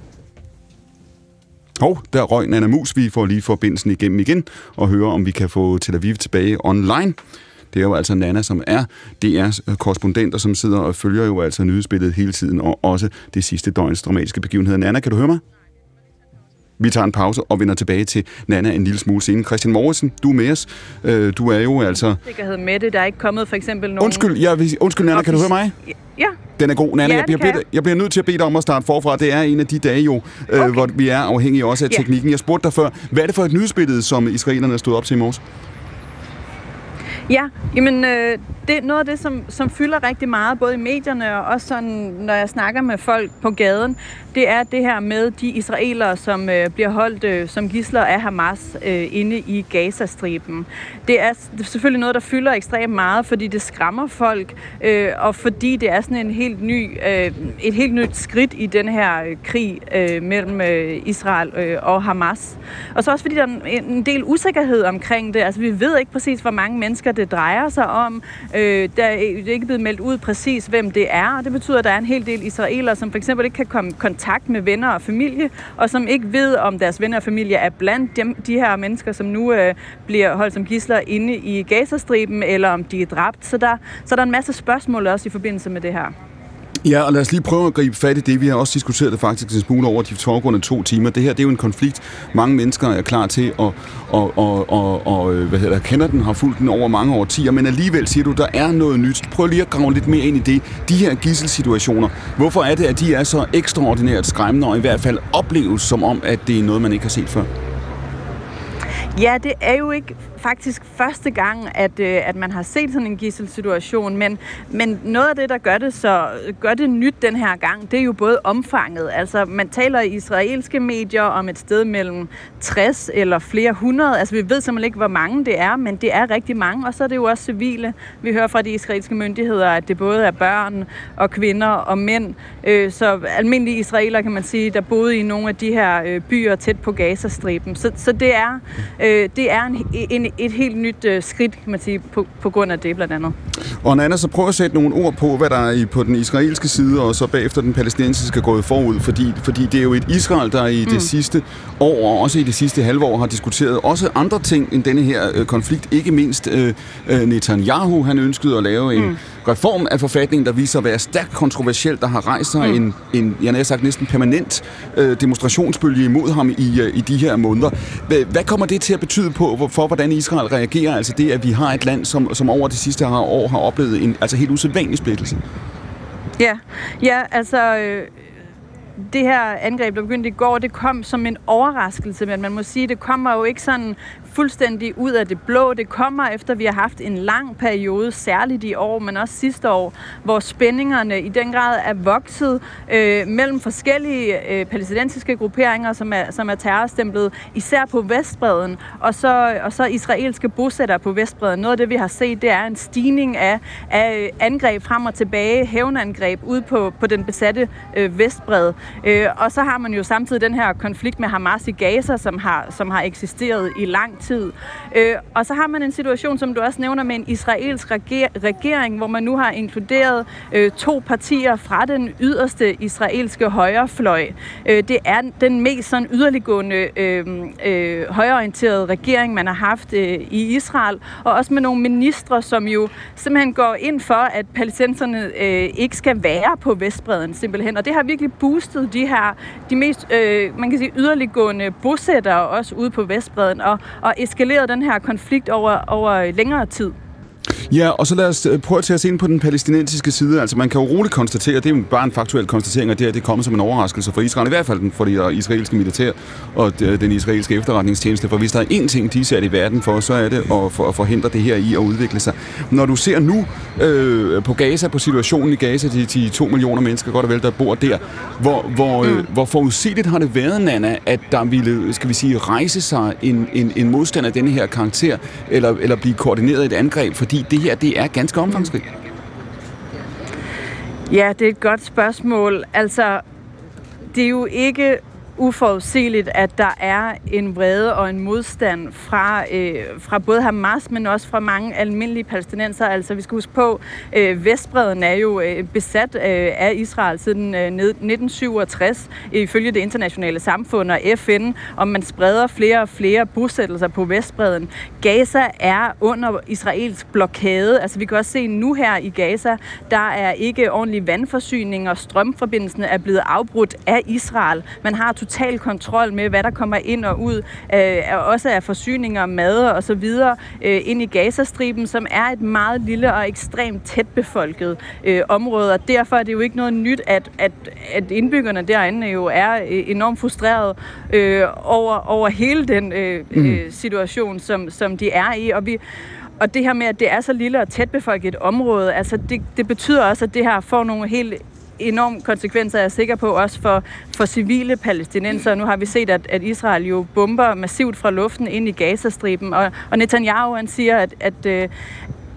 Hov, oh, der røg Nana Mus. Vi får lige forbindelsen igennem igen og høre, om vi kan få Tel Aviv tilbage online. Det er jo altså Nana, som er DR's korrespondent, og som sidder og følger jo altså nyhedsbilledet hele tiden, og også det sidste døgns dramatiske begivenheder. Nana, kan du høre mig? Vi tager en pause og vender tilbage til Nana en lille smule senere. Christian Morrison, du er med os. Øh, du er jo altså... Sikkerhed med det. Der er ikke kommet for eksempel nogen... Undskyld, jeg vil... Undskyld Nana, kan du høre mig? Ja. Den er god. Nana, ja, jeg, bliver, jeg bliver nødt til at bede dig om at starte forfra. Det er en af de dage jo, øh, okay. hvor vi er afhængige også af ja. teknikken. Jeg spurgte dig før, hvad er det for et nyhedsbillede, som israelerne stod op til i morges? Ja, jamen øh, det er noget af det, som, som fylder rigtig meget, både i medierne og også sådan, når jeg snakker med folk på gaden, det er det her med de israelere, som øh, bliver holdt øh, som gisler af Hamas øh, inde i Gazastriben. Det er, selvfølgelig noget, der fylder ekstremt meget, fordi det skræmmer folk, øh, og fordi det er sådan en helt ny, øh, et helt nyt skridt i den her øh, krig øh, mellem øh, Israel øh, og Hamas. Og så også fordi der er en, en del usikkerhed omkring det. Altså vi ved ikke præcis, hvor mange mennesker det drejer sig om. Øh, der er ikke blevet meldt ud præcis, hvem det er, og det betyder, at der er en hel del israelere, som for eksempel ikke kan komme kontakt med venner og familie, og som ikke ved, om deres venner og familie er blandt dem, de her mennesker, som nu øh, bliver holdt som gisler inde i Gazastriben, eller om de er dræbt. Så der, så der er en masse spørgsmål også i forbindelse med det her. Ja, og lad os lige prøve at gribe fat i det. Vi har også diskuteret det faktisk en smule over de foregående to timer. Det her det er jo en konflikt, mange mennesker er klar til at og, og, og, og øh, hvad hedder det, kender den, har fulgt den over mange årtier, men alligevel siger du, der er noget nyt. Prøv lige at grave lidt mere ind i det. De her gisselsituationer, hvorfor er det, at de er så ekstraordinært skræmmende, og i hvert fald opleves som om, at det er noget, man ikke har set før? Ja, det er jo ikke faktisk første gang, at, øh, at man har set sådan en gisselsituation, men, men noget af det, der gør det, så, gør det nyt den her gang, det er jo både omfanget. Altså, man taler i israelske medier om et sted mellem 60 eller flere hundrede. Altså, vi ved simpelthen ikke, hvor mange det er, men det er rigtig mange, og så er det jo også civile. Vi hører fra de israelske myndigheder, at det både er børn og kvinder og mænd. Øh, så almindelige israeler, kan man sige, der boede i nogle af de her øh, byer tæt på Gazastriben. Så, så det er, øh, det er en, en, et helt nyt øh, skridt, kan man sige, på, på grund af det blandt andet. Og Nana, så prøv at sætte nogle ord på, hvad der er i, på den israelske side, og så bagefter den palæstinensiske gået forud, fordi, fordi det er jo et Israel, der i mm. det sidste år, og også i det sidste halve år, har diskuteret også andre ting end denne her øh, konflikt. Ikke mindst øh, øh Netanyahu, han ønskede at lave en mm. Reform af forfatningen, der viser at være stærkt kontroversiel, der har rejst sig mm. en, en, jeg har sagt, næsten permanent øh, demonstrationsbølge imod ham i, øh, i de her måneder. Hvad, hvad kommer det til at betyde på, for hvordan Israel reagerer? Altså det, at vi har et land, som, som over de sidste år har oplevet en altså helt usædvanlig splittelse. Ja, ja altså... Øh det her angreb, der begyndte i går, det kom som en overraskelse, men man må sige, det kommer jo ikke sådan fuldstændig ud af det blå. Det kommer efter, vi har haft en lang periode, særligt i år, men også sidste år, hvor spændingerne i den grad er vokset øh, mellem forskellige øh, palæstinensiske grupperinger, som er, som er terrorstemplet, især på Vestbreden, og så, og så israelske bosættere på Vestbreden. Noget af det, vi har set, det er en stigning af, af øh, angreb frem og tilbage, hævnangreb ud på, på den besatte øh, Vestbred. Øh, og så har man jo samtidig den her konflikt med Hamas i Gaza, som har, som har eksisteret i lang tid. Øh, og så har man en situation, som du også nævner, med en israelsk regering, hvor man nu har inkluderet øh, to partier fra den yderste israelske højrefløj. Øh, det er den mest sådan yderliggående øh, øh, højreorienterede regering, man har haft øh, i Israel, og også med nogle ministre, som jo simpelthen går ind for, at palæstinenserne øh, ikke skal være på Vestbreden simpelthen. Og det har virkelig boostet de her, de mest, øh, man kan sige, yderliggående bosættere også ude på Vestbreden, og, og eskaleret den her konflikt over, over længere tid. Ja, og så lad os øh, prøve at tage os ind på den palæstinensiske side. Altså man kan jo roligt konstatere, det er jo bare en faktuel konstatering, at det her det kommer som en overraskelse for Israel, i hvert fald for det israelske militær og den israelske efterretningstjeneste. For hvis der er én ting, de er sat i verden for, så er det at, for, at forhindre det her i at udvikle sig. Når du ser nu øh, på Gaza, på situationen i Gaza, de, de to millioner mennesker godt og vel, der bor der, hvor, hvor, øh, mm. hvor forudsigeligt har det været, Nana, at der ville, skal vi sige, rejse sig en, en, en modstand af denne her karakter, eller, eller blive koordineret et angreb, fordi det her det er ganske omfangsrigt? Ja, det er et godt spørgsmål. Altså, det er jo ikke uforudsigeligt, at der er en vrede og en modstand fra, øh, fra både Hamas, men også fra mange almindelige palæstinenser. Altså, vi skal huske på, øh, Vestbreden er jo øh, besat øh, af Israel siden øh, 1967, ifølge det internationale samfund og FN, og man spreder flere og flere bosættelser på Vestbreden. Gaza er under israelsk blokade. Altså, vi kan også se nu her i Gaza, der er ikke ordentlig vandforsyning, og strømforbindelsen er blevet afbrudt af Israel. Man har total kontrol med, hvad der kommer ind og ud, øh, også af forsyninger, mad og så videre, øh, ind i Gazastriben, som er et meget lille og ekstremt tæt befolket øh, område, og derfor er det jo ikke noget nyt, at, at, at indbyggerne derinde jo er øh, enormt frustreret øh, over, over hele den øh, mm. øh, situation, som, som de er i, og vi og det her med, at det er så lille og tæt befolket et område, altså det, det betyder også, at det her får nogle helt enorm konsekvenser, jeg er sikker på, også for, for civile palæstinenser. Nu har vi set, at, at Israel jo bomber massivt fra luften ind i Gazastriben, og, og Netanyahu han siger, at, at, øh,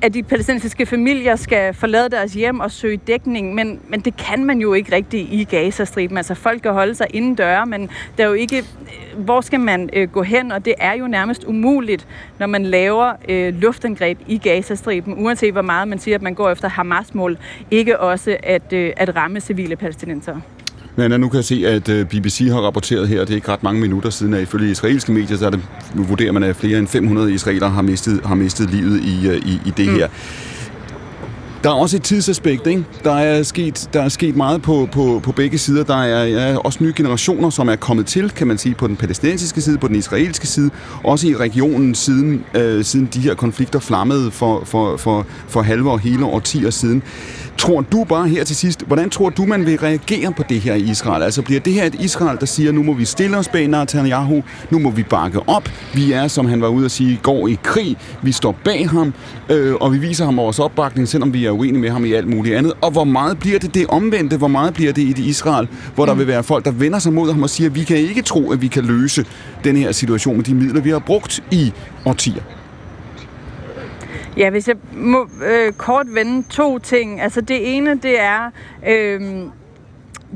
at de palæstinensiske familier skal forlade deres hjem og søge dækning, men, men det kan man jo ikke rigtig i Gazastriben. Altså folk kan holde sig inden døre, men der er jo ikke, øh, hvor skal man øh, gå hen, og det er jo nærmest umuligt, når man laver øh, luftangreb i Gazastriben, uanset hvor meget man siger, at man går efter Hamas-mål, ikke også at, øh, at ramme civile palæstinenser. Men nu kan jeg se, at øh, BBC har rapporteret her, det er ikke ret mange minutter siden, at ifølge israelske medier, så er det, nu vurderer man, at flere end 500 israelere har mistet, har mistet livet i, øh, i, i det mm. her. Der er også et tidsaspekt, ikke? Der er sket, der er sket meget på, på, på begge sider. Der er ja, også nye generationer, som er kommet til, kan man sige, på den palæstinensiske side, på den israelske side, også i regionen siden, øh, siden de her konflikter flammede for, for, for, for halve og hele årtier siden. Tror du bare her til sidst, hvordan tror du, man vil reagere på det her i Israel? Altså bliver det her et Israel, der siger, nu må vi stille os bag Netanyahu, nu må vi bakke op, vi er, som han var ude at sige, går i krig, vi står bag ham, øh, og vi viser ham vores opbakning, selvom vi er uenige med ham i alt muligt andet. Og hvor meget bliver det det omvendte? Hvor meget bliver det i det Israel, hvor der mm. vil være folk, der vender sig mod ham og siger, vi kan ikke tro, at vi kan løse den her situation med de midler, vi har brugt i årtier? Ja, hvis jeg må øh, kort vende to ting. Altså det ene, det er... Øh,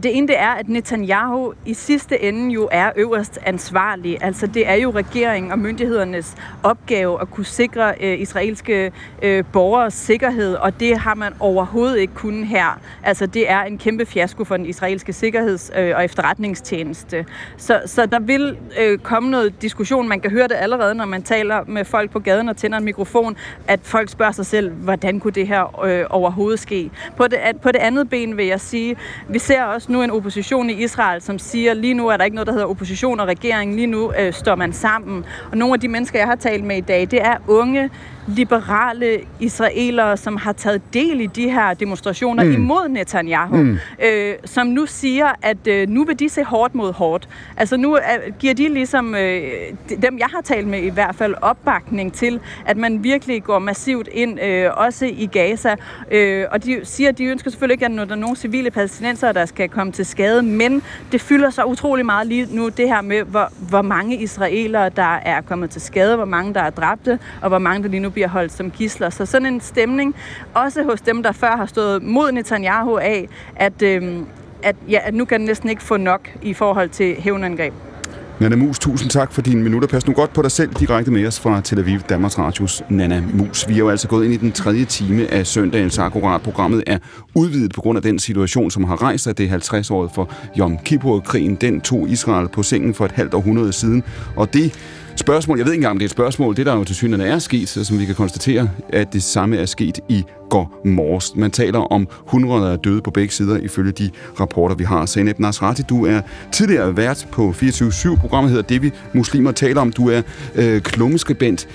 det ene det er, at Netanyahu i sidste ende jo er øverst ansvarlig. Altså det er jo regeringen og myndighedernes opgave at kunne sikre øh, israelske øh, borgers sikkerhed, og det har man overhovedet ikke kunnet her. Altså det er en kæmpe fiasko for den israelske sikkerheds- øh, og efterretningstjeneste. Så, så der vil øh, komme noget diskussion. Man kan høre det allerede, når man taler med folk på gaden og tænder en mikrofon, at folk spørger sig selv, hvordan kunne det her øh, overhovedet ske? På det, at, på det andet ben vil jeg sige, vi ser også også nu en opposition i Israel, som siger, lige nu er der ikke noget, der hedder opposition og regering, lige nu øh, står man sammen. Og nogle af de mennesker, jeg har talt med i dag, det er unge, liberale israelere, som har taget del i de her demonstrationer mm. imod Netanyahu, mm. øh, som nu siger, at øh, nu vil de se hårdt mod hårdt. Altså nu er, giver de ligesom, øh, dem jeg har talt med i hvert fald, opbakning til, at man virkelig går massivt ind, øh, også i Gaza. Øh, og de siger, at de ønsker selvfølgelig ikke, at der er nogen civile palæstinenser, der skal komme til skade, men det fylder så utrolig meget lige nu, det her med, hvor, hvor mange israelere, der er kommet til skade, hvor mange, der er dræbte, og hvor mange, der lige nu bliver holdt som gisler. Så sådan en stemning, også hos dem, der før har stået mod Netanyahu af, at, øh, at, ja, at nu kan den næsten ikke få nok i forhold til hævnangreb. Nana Mus, tusind tak for dine minutter. Pas nu godt på dig selv direkte med os fra Tel Aviv, Danmarks Radios Nana Mus. Vi er jo altså gået ind i den tredje time af søndagens akkurat. Programmet er udvidet på grund af den situation, som har rejst sig. Det er 50 år for Yom Kippur-krigen. Den tog Israel på sengen for et halvt århundrede siden. Og det spørgsmål, jeg ved ikke engang, om det er et spørgsmål, det der jo til synligheden er sket, så som vi kan konstatere, at det samme er sket i går morges. Man taler om hundreder af døde på begge sider, ifølge de rapporter, vi har. Zainab Nasrati, du er tidligere vært på 24-7. Programmet hedder Det, vi muslimer taler om. Du er øh, klummeskribent.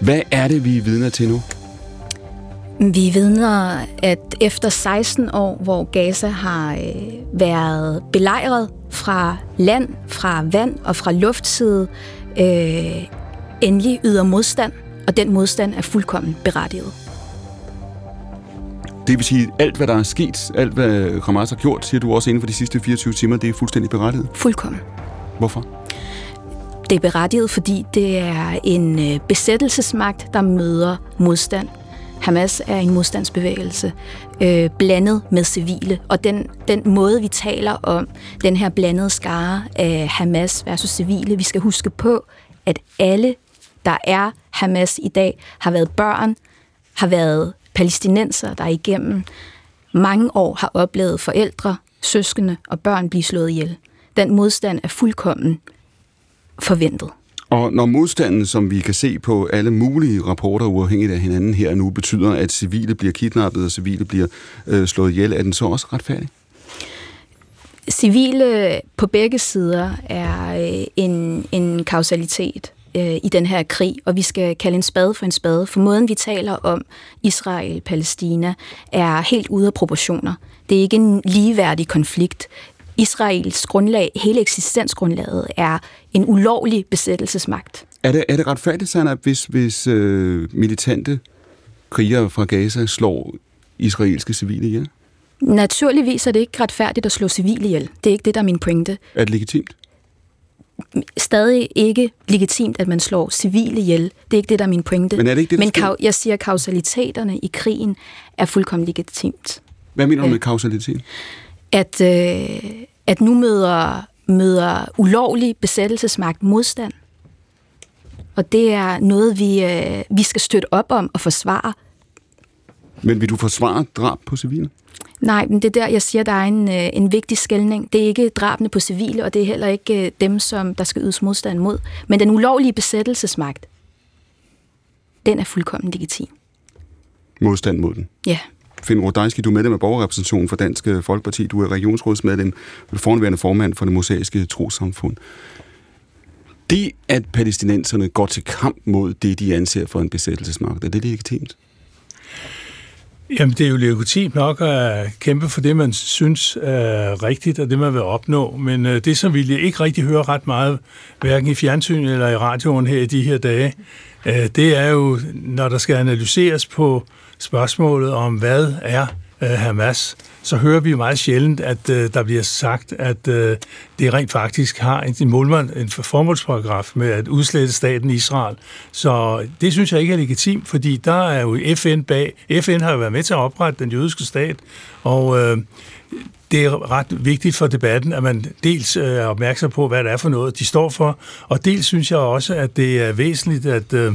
Hvad er det, vi er vidner til nu? Vi vidner, at efter 16 år, hvor Gaza har øh, været belejret fra land, fra vand og fra luftside, øh, endelig yder modstand, og den modstand er fuldkommen berettiget. Det vil sige, alt hvad der er sket, alt hvad Hamas har gjort, siger du også inden for de sidste 24 timer, det er fuldstændig berettiget? Fuldkommen. Hvorfor? Det er berettiget, fordi det er en øh, besættelsesmagt, der møder modstand. Hamas er en modstandsbevægelse øh, blandet med civile, og den, den måde, vi taler om den her blandede skare af Hamas versus civile, vi skal huske på, at alle, der er Hamas i dag, har været børn, har været palæstinenser, der igennem mange år har oplevet forældre, søskende og børn blive slået ihjel. Den modstand er fuldkommen forventet. Og når modstanden, som vi kan se på alle mulige rapporter uafhængigt af hinanden her nu, betyder, at civile bliver kidnappet og civile bliver øh, slået ihjel, er den så også retfærdig? Civile på begge sider er øh, en, en kausalitet øh, i den her krig, og vi skal kalde en spade for en spade, for måden vi taler om Israel-Palæstina er helt ude af proportioner. Det er ikke en ligeværdig konflikt. Israels grundlag, hele eksistensgrundlaget, er en ulovlig besættelsesmagt. Er det, er det retfærdigt, Sanna, hvis, hvis øh, militante krigere fra Gaza slår israelske civile ihjel? Naturligvis er det ikke retfærdigt at slå civile ihjel. Det er ikke det, der er min pointe. Er det legitimt? stadig ikke legitimt, at man slår civile ihjel. Det er ikke det, der er min pointe. Men er det ikke det, Men kau- jeg siger, at kausaliteterne i krigen er fuldkommen legitimt. Hvad mener du med kausalitet? At, øh, at nu møder, møder ulovlig besættelsesmagt modstand. Og det er noget, vi, øh, vi skal støtte op om og forsvare. Men vil du forsvare drab på civile? Nej, men det er der, jeg siger, der er en, øh, en vigtig skældning. Det er ikke drabene på civile, og det er heller ikke øh, dem, som der skal ydes modstand mod. Men den ulovlige besættelsesmagt, den er fuldkommen legitim. Modstand mod den. Ja. Finn Rodejski, du er medlem af borgerrepræsentationen for Dansk øh, Folkeparti. Du er regionsrådsmedlem, forhåndværende formand for det mosaiske trosamfund. Det, at palæstinenserne går til kamp mod det, de anser for en besættelsesmagt, er det legitimt? Jamen, det er jo legitimt nok at kæmpe for det, man synes er rigtigt, og det, man vil opnå. Men øh, det, som vi ikke rigtig hører ret meget, hverken i fjernsyn eller i radioen her i de her dage, øh, det er jo, når der skal analyseres på spørgsmålet om, hvad er øh, Hamas, så hører vi meget sjældent, at øh, der bliver sagt, at øh, det rent faktisk har en, en, målmand, en formålsparagraf med at udslette staten Israel. Så det synes jeg ikke er legitimt, fordi der er jo FN bag. FN har jo været med til at oprette den jødiske stat, og øh, det er ret vigtigt for debatten, at man dels øh, er opmærksom på, hvad det er for noget, de står for, og dels synes jeg også, at det er væsentligt, at øh,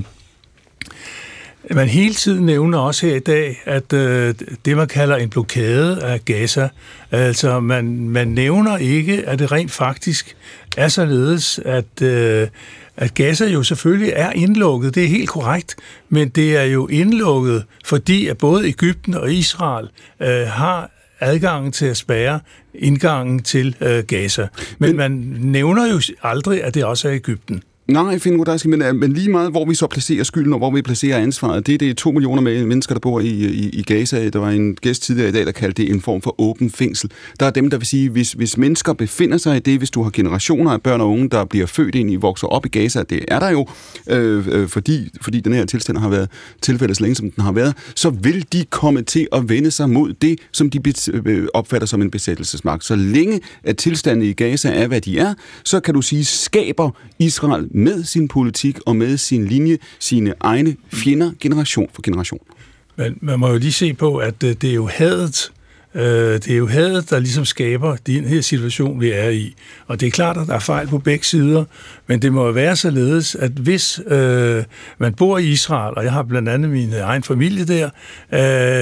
man hele tiden nævner også her i dag, at øh, det, man kalder en blokade af Gaza, altså man, man nævner ikke, at det rent faktisk er således, at, øh, at Gaza jo selvfølgelig er indlukket, det er helt korrekt, men det er jo indlukket, fordi at både Ægypten og Israel øh, har adgangen til at spærre indgangen til øh, Gaza. Men, men man nævner jo aldrig, at det også er Ægypten. Nej, Finn Rodajski, men, men lige meget, hvor vi så placerer skylden, og hvor vi placerer ansvaret, det er det to millioner mennesker, der bor i, i, i Gaza. Der var en gæst tidligere i dag, der kaldte det en form for åben fængsel. Der er dem, der vil sige, hvis, hvis mennesker befinder sig i det, hvis du har generationer af børn og unge, der bliver født ind i, vokser op i Gaza, det er der jo, øh, øh fordi, fordi den her tilstand har været tilfældet så længe, som den har været, så vil de komme til at vende sig mod det, som de bet- øh, øh, opfatter som en besættelsesmagt. Så længe at tilstanden i Gaza er, hvad de er, så kan du sige, skaber Israel med sin politik og med sin linje sine egne fjender generation for generation. Men man må jo lige se på, at øh, det er jo hadet, øh, det er jo hadet, der ligesom skaber den her situation, vi er i. Og det er klart, at der er fejl på begge sider, men det må jo være således, at hvis øh, man bor i Israel, og jeg har blandt andet min egen familie der,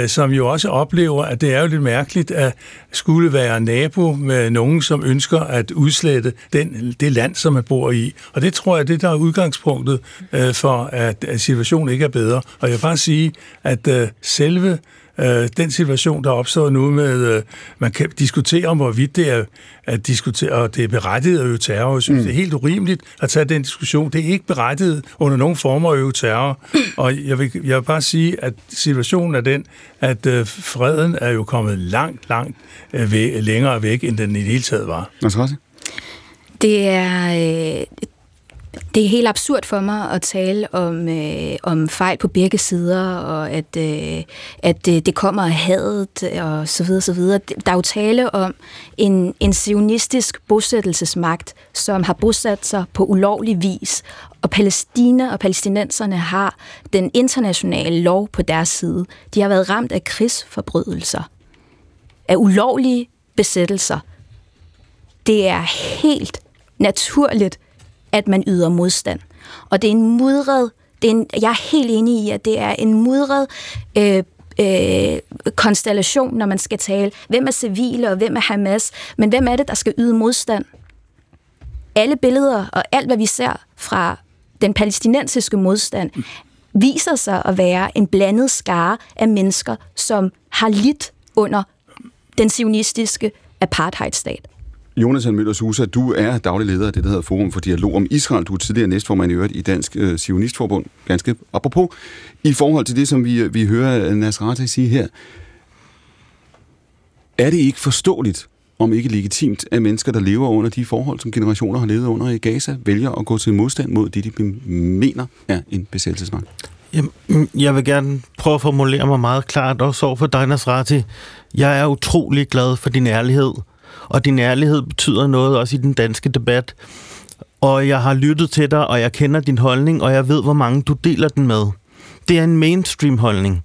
øh, som jo også oplever, at det er jo lidt mærkeligt at skulle være nabo med nogen, som ønsker at udslette den, det land, som man bor i. Og det tror jeg, det der er udgangspunktet øh, for, at, at situationen ikke er bedre. Og jeg vil bare sige, at øh, selve øh, den situation, der er opstået nu med, øh, man kan diskutere om, hvorvidt det er, at diskutere, og det er berettiget at øve terror. Jeg synes, mm. det er helt urimeligt at tage den diskussion. Det er ikke berettiget under nogen former at øve terror. Og jeg vil, jeg vil bare sige, at situationen er den, at øh, freden er jo kommet langt, langt øh, væk, længere væk, end den i det hele taget var. Det er, øh, det er helt absurd for mig at tale om, øh, om fejl på begge sider, og at, øh, at det, det kommer af hadet, og så videre, så videre. Der er jo tale om en, en sionistisk bosættelsesmagt, som har bosat sig på ulovlig vis, og Palæstina og palæstinenserne har den internationale lov på deres side. De har været ramt af krigsforbrydelser, af ulovlige besættelser. Det er helt naturligt, at man yder modstand. Og det er en mudret, det er en, jeg er helt enig i, at det er en mudret øh, øh, konstellation, når man skal tale, hvem er civile og hvem er Hamas, men hvem er det, der skal yde modstand? Alle billeder og alt, hvad vi ser fra den palæstinensiske modstand, viser sig at være en blandet skare af mennesker, som har lidt under den sionistiske apartheidstat. Jonathan Møller Susa, du er daglig leder af det, der hedder Forum for Dialog om Israel. Du er tidligere næstformand i øvrigt i Dansk øh, Zionistforbund. Ganske apropos. I forhold til det, som vi, vi hører Nasrata sige her, er det ikke forståeligt, om ikke legitimt, at mennesker, der lever under de forhold, som generationer har levet under i Gaza, vælger at gå til modstand mod det, de mener er en besættelsesmagt? Jamen, mm, jeg vil gerne prøve at formulere mig meget klart, også over for dig, Nasrati. Jeg er utrolig glad for din ærlighed, og din ærlighed betyder noget også i den danske debat. og jeg har lyttet til dig, og jeg kender din holdning, og jeg ved, hvor mange du deler den med. Det er en mainstream holdning.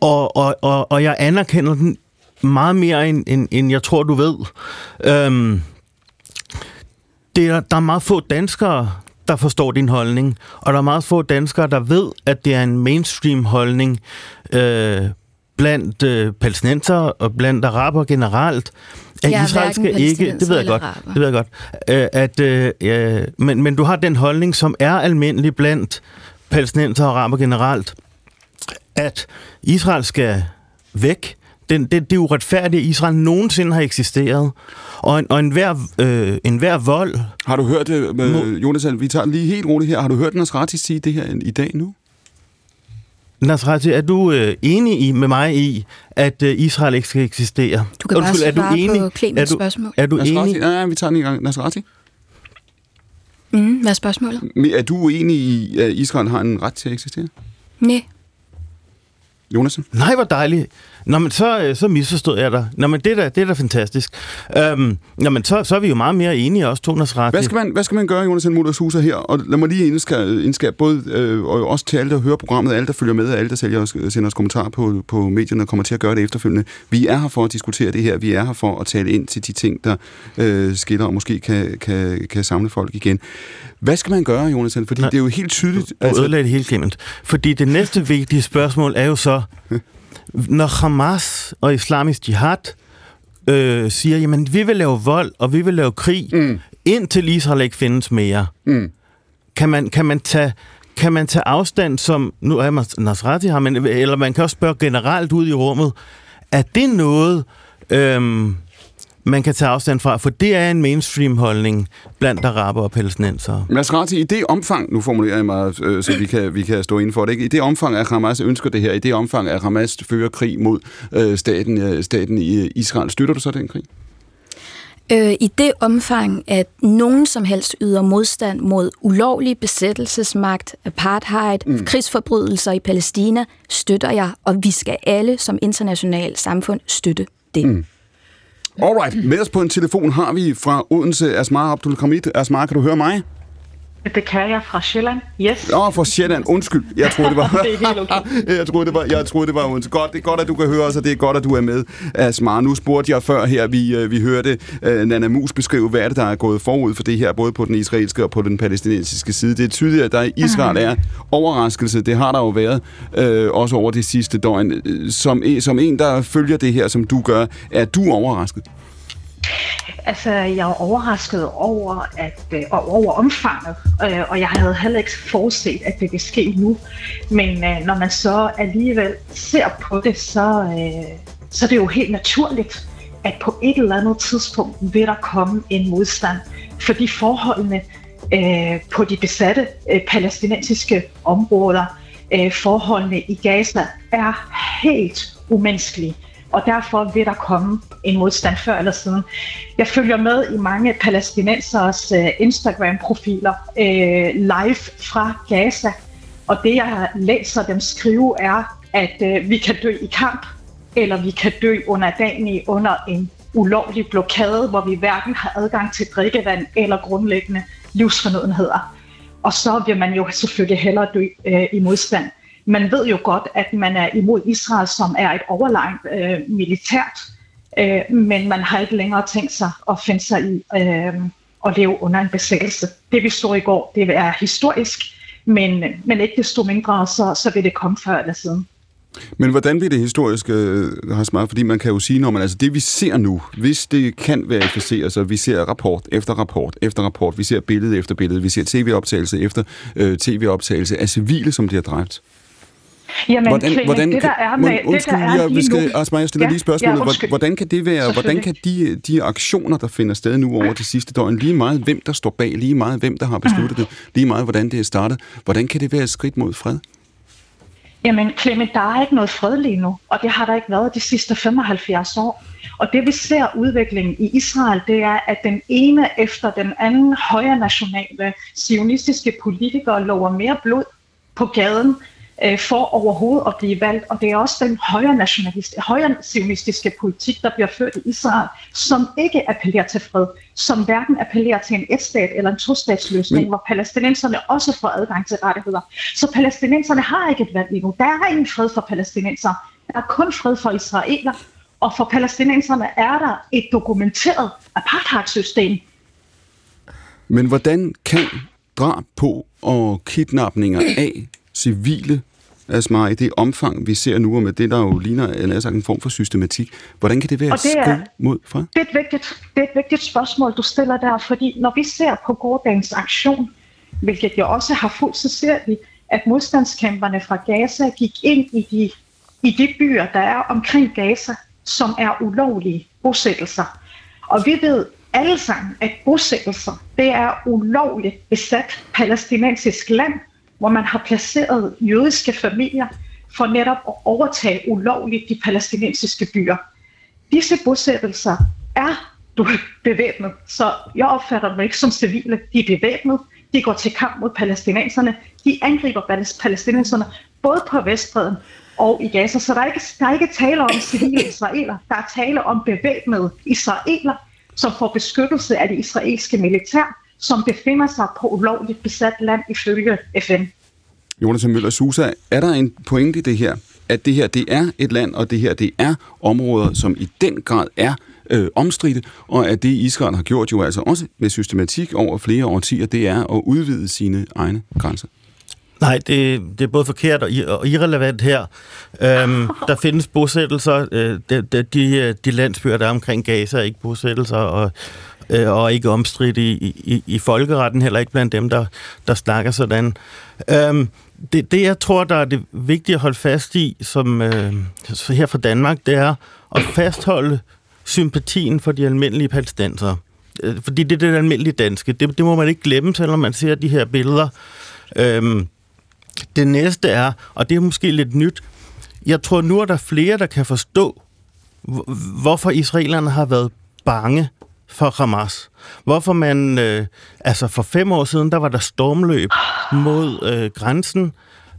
Og, og, og, og jeg anerkender den meget mere, end, end, end jeg tror, du ved. Øhm, det er, der er meget få danskere, der forstår din holdning, og der er meget få danskere, der ved, at det er en mainstream holdning øh, blandt øh, palæstinenser og blandt araber generelt, at Jeg Israel skal ikke, det ved jeg godt, araber. det ved jeg godt, øh, at, øh, øh, men, men du har den holdning, som er almindelig blandt palæstinenser og araber generelt, at Israel skal væk. Den, det, det er uretfærdigt, at Israel nogensinde har eksisteret. Og, en, og enhver, øh, enhver vold... Har du hørt det, med, Jonas, vi tager lige helt roligt her. Har du hørt Nasrati sige det her i dag nu? Nasrati, er du øh, enig i, med mig i, at øh, Israel ikke skal eksistere? Du kan bare er du svare enig? på Clemens er du, spørgsmål. Er du Nasrati? enig? Ja, ja, vi tager den i gang. Nasrati? Mm, hvad er spørgsmålet? Men Er du uenig i, at Israel har en ret til at eksistere? Nej. Jonasen? Nej, hvor dejligt. Nå, men så, øh, så misforstod jeg dig. Nå, men det er da, det er da fantastisk. Øhm, nå, men så, så er vi jo meget mere enige også, Tonas Rati. Hvad skal man, hvad skal man gøre, Jonas Mutters Huser her? Og lad mig lige indskære, indskære både, øh, og også til alle, der hører programmet, alle, der følger med, alle, der sælger os, sender os kommentarer på, på medierne, og kommer til at gøre det efterfølgende. Vi er her for at diskutere det her. Vi er her for at tale ind til de ting, der øh, skiller og måske kan, kan, kan samle folk igen. Hvad skal man gøre, Jonas? Fordi Nej. det er jo helt tydeligt... Du altså... ødelagde det hele, Clement. Fordi det næste vigtige spørgsmål er jo så, når Hamas og islamisk jihad øh, siger, jamen vi vil lave vold, og vi vil lave krig, mm. indtil Israel ikke findes mere. Mm. Kan, man, kan, man tage, kan man tage afstand, som nu er Nasrati har, men, eller man kan også spørge generelt ud i rummet, er det noget, øhm, man kan tage afstand fra? For det er en mainstream-holdning blandt araber og palæstinensere. Nasrati, i det omfang, nu formulerer jeg mig, øh, så vi kan, vi kan stå inden for det, ikke? i det omfang, at Hamas ønsker det her, i det omfang, at Hamas fører krig mod øh, staten, øh, staten i Israel, støtter du så den krig? Øh, I det omfang, at nogen som helst yder modstand mod ulovlig besættelsesmagt, apartheid, mm. krigsforbrydelser i Palæstina, støtter jeg, og vi skal alle som international samfund støtte det. Mm. Alright, med os på en telefon har vi fra Odense Asmar Abdul Khamid. Asmar, kan du høre mig? Det kan jeg fra Sjælland, yes. Åh, fra Sjælland. Undskyld. Jeg troede, det var... det er helt okay. jeg troede, det var, jeg troede, det var Odense. Godt, det er godt, at du kan høre os, og det er godt, at du er med, Asmar. Nu spurgte jeg før her, vi, øh, vi hørte uh, Nana Mus beskrive, hvad er det, der er gået forud for det her, både på den israelske og på den palæstinensiske side. Det er tydeligt, at der i Israel er overraskelse. Det har der jo været, uh, også over det sidste døgn. Som, som en, der følger det her, som du gør, er du overrasket? Altså, jeg er overrasket over, at, øh, over omfanget, øh, og jeg havde heller ikke forudset, at det ville ske nu. Men øh, når man så alligevel ser på det, så, øh, så er det jo helt naturligt, at på et eller andet tidspunkt vil der komme en modstand, fordi forholdene øh, på de besatte øh, palæstinensiske områder, øh, forholdene i Gaza, er helt umenneskelige og derfor vil der komme en modstand før eller siden. Jeg følger med i mange palæstinensers øh, Instagram-profiler øh, live fra Gaza, og det jeg læser dem skrive er, at øh, vi kan dø i kamp, eller vi kan dø under dagen under en ulovlig blokade, hvor vi hverken har adgang til drikkevand eller grundlæggende livsfornødenheder. Og så vil man jo selvfølgelig hellere dø øh, i modstand man ved jo godt, at man er imod Israel, som er et overlegnet øh, militært, øh, men man har ikke længere tænkt sig at finde sig i øh, at leve under en besættelse. Det vi så i går, det er historisk, men, men ikke desto mindre, så, så vil det komme før eller siden. Men hvordan bliver det historisk, øh, Hasmar? Fordi man kan jo sige, når man, altså det vi ser nu, hvis det kan verificeres, så vi ser rapport efter rapport efter rapport, vi ser billede efter billede, vi ser tv-optagelse efter øh, tv-optagelse af civile, som bliver dræbt. Jamen, hvordan, Clement, hvordan det der er med, undskyld, det der er jeg, lige skal. Asma, jeg stiller ja, lige spørgsmålet. Ja, hvordan kan det være, hvordan kan de, de aktioner, der finder sted nu over de sidste døgn, lige meget hvem der står bag, lige meget hvem der har besluttet det, lige meget hvordan det er startet, hvordan kan det være et skridt mod fred? Jamen, Clement, der er ikke noget fred lige nu, og det har der ikke været de sidste 75 år. Og det vi ser udviklingen i Israel, det er, at den ene efter den anden højre nationale, sionistiske politikere lover mere blod på gaden, øh, for overhovedet at blive valgt. Og det er også den højre, nationalist, højre sionistiske politik, der bliver ført i Israel, som ikke appellerer til fred, som hverken appellerer til en et-stat eller en to-statsløsning, hvor palæstinenserne også får adgang til rettigheder. Så palæstinenserne har ikke et valg lige nu. Der er ingen fred for palæstinenser. Der er kun fred for israeler. Og for palæstinenserne er der et dokumenteret apartheidsystem. Men hvordan kan drab på og kidnapninger af civile Asmar, i det omfang, vi ser nu, og med det, der jo ligner en, sagt, en form for systematik, hvordan kan det være det er, mod fra? Det er, et vigtigt, det er et vigtigt spørgsmål, du stiller der, fordi når vi ser på gårdagens aktion, hvilket jeg også har fuldt, så ser vi, at modstandskæmperne fra Gaza gik ind i de, i de byer, der er omkring Gaza, som er ulovlige bosættelser. Og vi ved alle sammen, at bosættelser, det er ulovligt besat palæstinensisk land, hvor man har placeret jødiske familier for netop at overtage ulovligt de palæstinensiske byer. Disse bosættelser er bevæbnet, så jeg opfatter dem ikke som civile. De er bevæbnet, de går til kamp mod palæstinenserne, de angriber palæstinenserne både på Vestbreden og i Gaza. Så der er ikke, der er ikke tale om civile israeler, der er tale om bevæbnede israeler, som får beskyttelse af det israelske militær, som befinder sig på ulovligt besat land ifølge FN. Jonas Møller Susa, er der en pointe i det her, at det her det er et land, og det her det er områder, som i den grad er øh, omstridte, og at det Israel har gjort jo altså også med systematik over flere årtier, det er at udvide sine egne grænser? Nej, det, det er både forkert og, og irrelevant her. Øhm, der findes bosættelser. Øh, de, de, de, de landsbyer, der er omkring Gaza, er ikke bosættelser, og, øh, og ikke omstridt i, i, i folkeretten, heller ikke blandt dem, der, der snakker sådan. Øhm, det, det, jeg tror, der er det vigtige at holde fast i, som øh, her fra Danmark, det er at fastholde sympatien for de almindelige palæstinensere. Øh, fordi det er det almindelige danske. Det, det må man ikke glemme, selvom man ser de her billeder. Øhm, det næste er, og det er måske lidt nyt, jeg tror nu, at der flere, der kan forstå, hvorfor israelerne har været bange for Hamas. Hvorfor man, øh, altså for fem år siden, der var der stormløb mod øh, grænsen,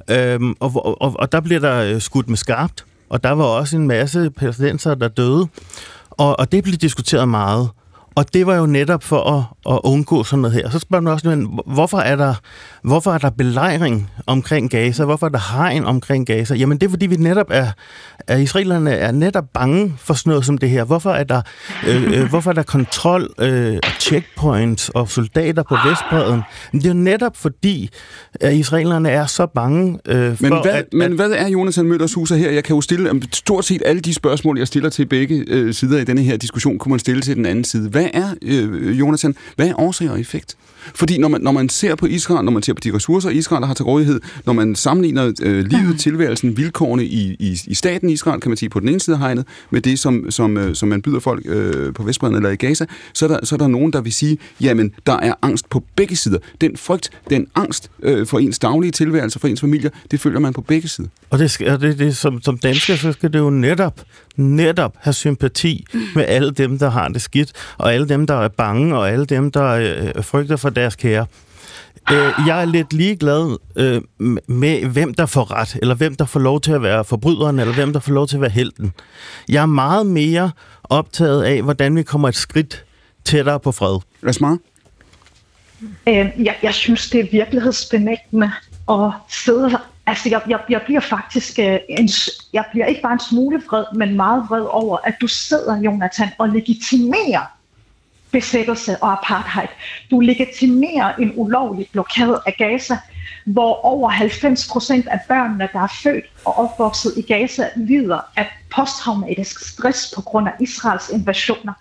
øh, og, og, og der blev der øh, skudt med skarpt, og der var også en masse palæstinenser, der døde, og, og det blev diskuteret meget. Og det var jo netop for at, at undgå sådan noget her. Så spørger man også, men hvorfor er der, hvorfor er der belejring omkring Gaza? Hvorfor er der hegn omkring Gaza? Jamen det er, fordi vi netop er, at israelerne er netop bange for sådan noget som det her. Hvorfor er der, øh, øh, hvorfor er der kontrol, øh, checkpoints og soldater på Vestbreden? Men det er jo netop fordi, at israelerne er så bange øh, for... Men hvad, at, men hvad er Jonathan Møllers Huser her? Jeg kan jo stille stort set alle de spørgsmål, jeg stiller til begge øh, sider i denne her diskussion, kunne man stille til den anden side. Hvad er, øh, Jonathan, hvad er årsag og effekt? Fordi når man, når man ser på Israel, når man ser på de ressourcer, Israel har til rådighed, når man sammenligner øh, livet, tilværelsen, vilkårene i, i, i staten Israel, kan man sige på den ene side af hegnet, med det, som, som, øh, som man byder folk øh, på Vestbredden eller i Gaza, så er, der, så er der nogen, der vil sige, jamen, der er angst på begge sider. Den frygt, den angst øh, for ens daglige tilværelse, for ens familie, det følger man på begge sider. Og det, skal, det, det som, som dansker, så skal det jo netop, netop have sympati med alle dem, der har det skidt, og alle dem, der er bange, og alle dem, der øh, frygter for deres kære. Øh, jeg er lidt ligeglad øh, med, hvem der får ret, eller hvem der får lov til at være forbryderen, eller hvem der får lov til at være helten. Jeg er meget mere optaget af, hvordan vi kommer et skridt tættere på fred. Rasmar? Øh, jeg, jeg synes, det er virkelighedsbenægtende at sidde Altså, jeg, jeg, jeg bliver faktisk øh, en, jeg bliver ikke bare en smule vred, men meget vred over, at du sidder, Jonathan, og legitimerer besættelse og apartheid. Du legitimerer en ulovlig blokade af Gaza, hvor over 90 procent af børnene, der er født og opvokset i Gaza, lider af posttraumatisk stress på grund af Israels invasioner.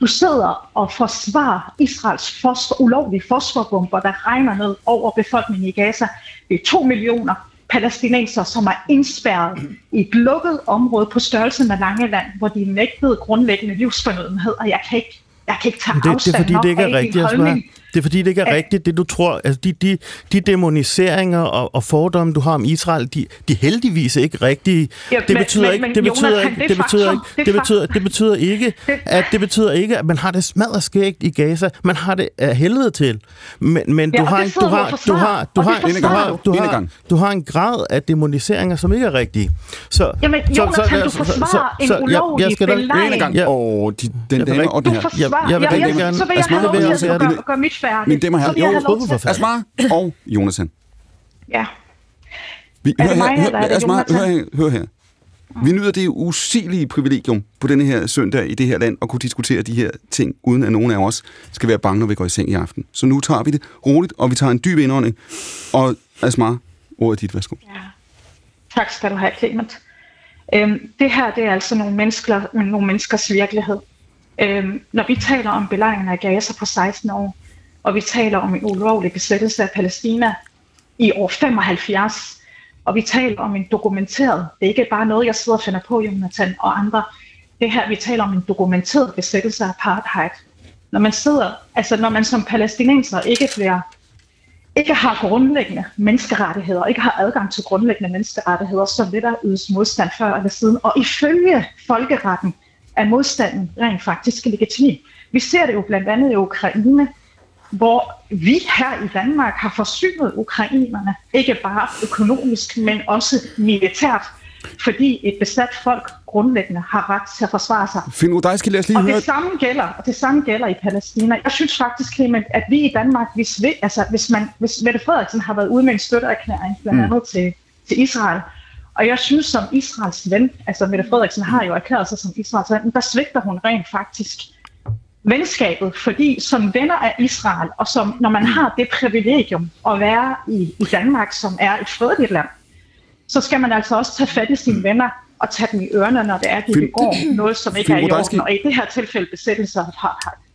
Du sidder og forsvarer Israels fosfor, ulovlige fosforbomber, der regner ned over befolkningen i Gaza. Det er to millioner palæstinenser, som er indspærret i et lukket område på størrelse med Langeland, hvor de er nægtet grundlæggende livsfornødenhed, og jeg kan ikke, jeg kan ikke tage det, afstand det er fordi, det ikke er rigtigt, rigtigt, holdning. Det er fordi, det ikke er rigtigt, det du tror. Altså, de, de, de demoniseringer og, og fordomme, du har om Israel, de, de er heldigvis ikke rigtige. Ja, det betyder men- ikke, men det Jonas, betyder ikke, det det betyder ikke, Det det betyder, det betyder ikke, at det betyder ikke, at man har det smadret skægt i Gaza. Man har det af helvede til. Men, men Ja, du har det en, du du har, du har, du har, det du har, du. du har, du har en grad af demoniseringer, som ikke er rigtige. Så, Jamen, Jonathan, du forsvarer en ulovlig belejring. Enegang. Ja. Og de, den Jeg dame og Du her. forsvarer. jeg vil gerne- Så vil jeg Asma, have lov til jeg at det- gøre mit færdigt. Mine damer og herrer, til at... Asmar og Jonathan. Ja. Vi, Er hør mig, her, er hør, det Asmar, hør, her, hør her. Vi nyder det usigelige privilegium på denne her søndag i det her land at kunne diskutere de her ting, uden at nogen af os skal være bange, når vi går i seng i aften. Så nu tager vi det roligt, og vi tager en dyb indånding. Og Asmar, ordet er dit, værsgo. Tak skal du have, Clement. Øhm, det her det er altså nogle, mennesker, nogle menneskers virkelighed. Øhm, når vi taler om belejringen af Gaza på 16 år, og vi taler om en ulovlig besættelse af Palæstina i år 75, og vi taler om en dokumenteret, det er ikke bare noget, jeg sidder og finder på, Jonathan og andre, det her, vi taler om en dokumenteret besættelse af apartheid. Når man sidder, altså når man som palæstinenser ikke bliver ikke har grundlæggende menneskerettigheder, ikke har adgang til grundlæggende menneskerettigheder, så vil der ydes modstand før eller siden. Og ifølge folkeretten er modstanden rent faktisk legitim. Vi ser det jo blandt andet i Ukraine, hvor vi her i Danmark har forsynet ukrainerne, ikke bare økonomisk, men også militært, fordi et besat folk grundlæggende har ret til at forsvare sig. Finn Rudajski, lad os lige Og høre... det samme gælder, og det samme gælder i Palæstina. Jeg synes faktisk, Clement, at vi i Danmark, hvis, vi, altså, hvis, man, hvis Mette Frederiksen har været ude med en støtteerklæring, blandt Mm. andet til, til Israel, og jeg synes som Israels ven, altså Mette Frederiksen har jo erklæret sig som Israels ven, der svigter hun rent faktisk venskabet, fordi som venner af Israel, og som når man har det privilegium at være i, i Danmark, som er et fredeligt land, så skal man altså også tage fat i sine venner og tage dem i ørerne, når det er, de begår noget, som ikke er i orden. Og i det her tilfælde besættelse af apartheid.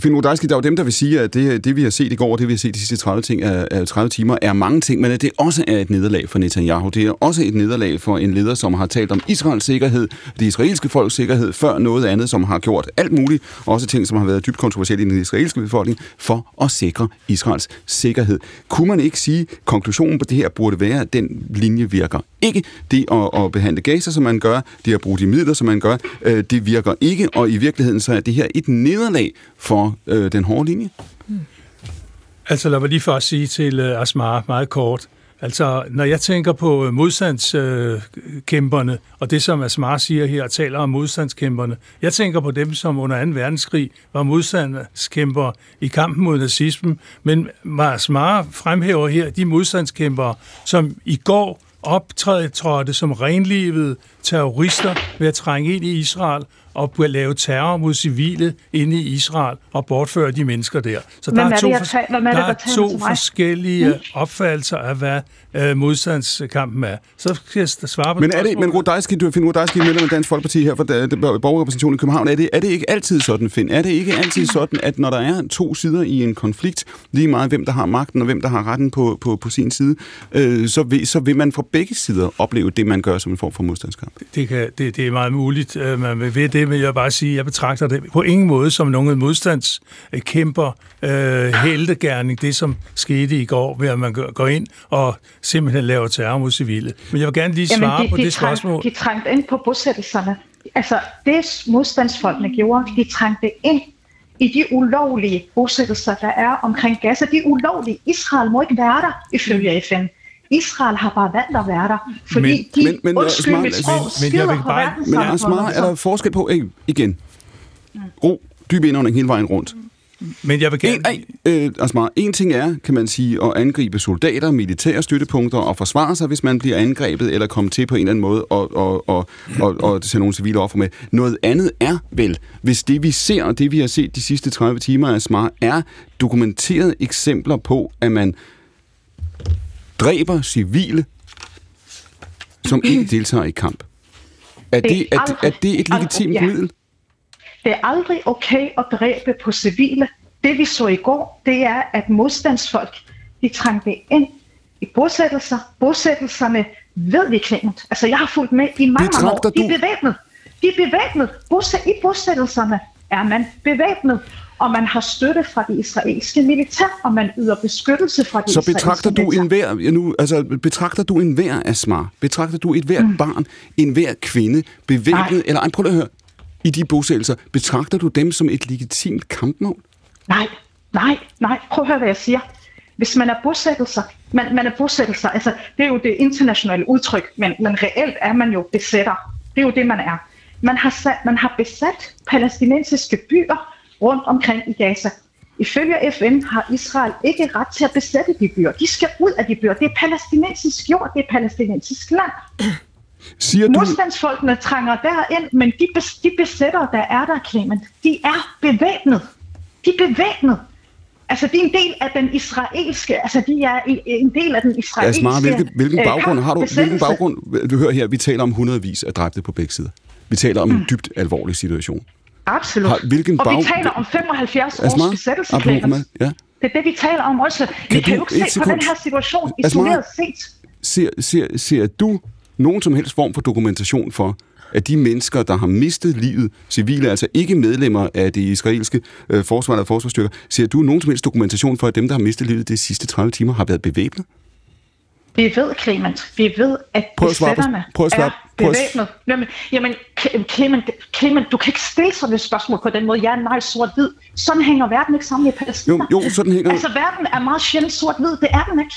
Finn Rudajski, der er jo dem, der vil sige, at det, det vi har set i går, det vi har set de sidste 30, ting, er 30 timer, er mange ting, men at det også er et nederlag for Netanyahu. Det er også et nederlag for en leder, som har talt om Israels sikkerhed, det israelske folks sikkerhed, før noget andet, som har gjort alt muligt, også ting, som har været dybt kontroversielle i den israelske befolkning, for at sikre Israels sikkerhed. Kunne man ikke sige, at konklusionen på det her burde være, at den linje virker ikke. Det at, at behandle Gaza, som man gør, det at bruge de midler, som man gør, øh, det virker ikke, og i virkeligheden så er det her et nederlag for øh, den hårde linje. Hmm. Altså lad mig lige først sige til uh, Asmar meget kort. Altså, når jeg tænker på øh, modstandskæmperne, og det som Asmar siger her, og taler om modstandskæmperne, jeg tænker på dem, som under 2. verdenskrig var modstandskæmpere i kampen mod nazismen, men Asmar fremhæver her de modstandskæmpere, som i går optrådte som renlivede terrorister ved at trænge ind i Israel og lave terror mod civile inde i Israel og bortføre de mennesker der. Så Hvem der er er, det, to, hvem er det, der er to forskellige Mm. opfattelser af, hvad øh, modstandskampen er. Så skal jeg svare på Men er det, men Rudajski, du finder Rudajski medlem af Dansk Folkeparti her for borgerrepræsentationen i København, er det, er det ikke altid sådan, Finn? Er det ikke altid sådan, at når der er to sider i en konflikt, lige meget hvem der har magten og hvem der har retten på, på, på sin side, øh, så, vil, så vil man fra begge sider opleve det, man gør som en form for modstandskamp? Det, kan, det, det er meget muligt, øh, man vil ved det, jeg vil bare sige, jeg betragter det på ingen måde som nogen modstandskæmper øh, heldegærning, det som skete i går, ved at man går ind og simpelthen laver terror mod civile. Men jeg vil gerne lige svare de, på de det trængte- spørgsmål. De trængte ind på bosættelserne. Altså, det modstandsfolkene gjorde, de trængte ind i de ulovlige bosættelser, der er omkring Gaza. De er ulovlige. Israel må ikke være der, ifølge FN. Israel har bare valgt at være der, fordi Men- de, men- men, undskyld Asmar, mit sprog, men- men jeg skider på bare- Men verdenssamfundet. Asmar, er der forskel på, ikke, igen, ro, dyb indånding hele vejen rundt. Men jeg vil gerne... En, øh, Asmar, en ting er, kan man sige, at angribe soldater, militære støttepunkter og forsvare sig, hvis man bliver angrebet eller kommer til på en eller anden måde og, og, og, og, og tage nogle civile offer med. Noget andet er vel, hvis det vi ser, og det vi har set de sidste 30 timer af Asmar, er dokumenterede eksempler på, at man dræber civile, som ikke deltager i kamp. Er Det er det, er, aldrig- er det et legitimt ja. middel? Det er aldrig okay at dræbe på civile. Det vi så i går, det er, at modstandsfolk, de trængte ind i bosættelser. Bosættelserne ved vi, Clement. Altså, jeg har fulgt med i mange, mange år. De er bevæbnet. De er bevæbnet. Bosæ- I bosættelserne er man bevæbnet. Og man har støtte fra det israelske militær, og man yder beskyttelse fra det Så betragter du en hver, nu, altså, betragter du en hver Asmar, betragter du et hvert mm. barn, en hver kvinde, bevæbnet, eller ej, prøv at høre, i de bosættelser, betragter du dem som et legitimt kampmål? Nej, nej, nej. Prøv at høre, hvad jeg siger. Hvis man er bosættelser, man, man er bosættelser, altså det er jo det internationale udtryk, men, men reelt er man jo besætter. Det er jo det, man er. Man har, sat, man har besat palæstinensiske byer rundt omkring i Gaza. Ifølge FN har Israel ikke ret til at besætte de byer. De skal ud af de byer. Det er palæstinensisk jord, det er palæstinensisk land. Siger du... Modstandsfolkene trænger derind, men de, bes, de besættere, der er der, Clement, de er bevæbnet. De er bevæbnet. Altså, de er en del af den israelske, altså de er en- del af den israelske Asmar, hvilken, hvilken øh, baggrund har du? Hvilken baggrund? Du hører her, vi taler om hundredvis af dræbte på begge sider. Vi taler om en dybt alvorlig situation. Absolut. Har- hvilken og vi bag- taler om 75 Asmar, års besættelse, ja. Det er det, vi taler om også. Vi Kan kan, du- jo ikke se på sekund. den her situation isoleret set. Ser, ser, ser du nogen som helst form for dokumentation for, at de mennesker, der har mistet livet, civile, altså ikke medlemmer af det israelske øh, forsvar eller forsvarsstyrker, ser du nogen som helst dokumentation for, at dem, der har mistet livet de sidste 30 timer, har været bevæbnet? Vi ved, Clement, vi ved, at Prøv at svare på- besætterne prøv at svare- er bevæbnet. Jamen, jamen, Cle- Clement, Clement, du kan ikke stille sådan et spørgsmål på den måde. Ja, nej, sort-hvid. Sådan hænger verden ikke sammen i Palæstina. Jo, jo, sådan hænger- Altså, verden er meget sjældent sort-hvid. Det er den ikke.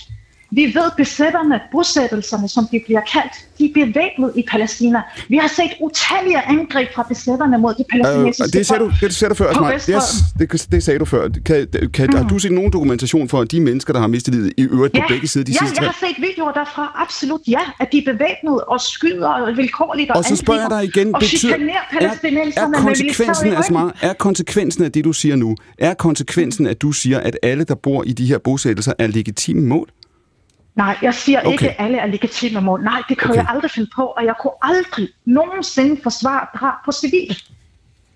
Vi ved, besætterne, bosættelserne, som de bliver kaldt, de er bevæbnet i Palæstina. Vi har set utallige angreb fra besætterne mod de Øh, palæstinensiske det, sagde du, det sagde du før. Vestbredden. Yes, det, det sagde du før. Kan, kan, mm. Har du set nogen dokumentation for, at de mennesker, der har mistet livet, i øvrigt på begge sider de ja, sidste jeg har set videoer derfra, absolut ja, at de er bevæbnet og skyder vilkårligt og Og så spørger jeg dig igen, og betyder, er, er konsekvensen. Asmar, er konsekvensen af det, du siger nu, er konsekvensen, at du siger, at alle, der bor i de her bosættelser, er legitime mål? Nej, jeg siger okay. Ikke, at alle er legitime mål. Nej, det kan Okay. jeg aldrig finde på, og jeg kunne aldrig nogensinde forsvare drab på civile.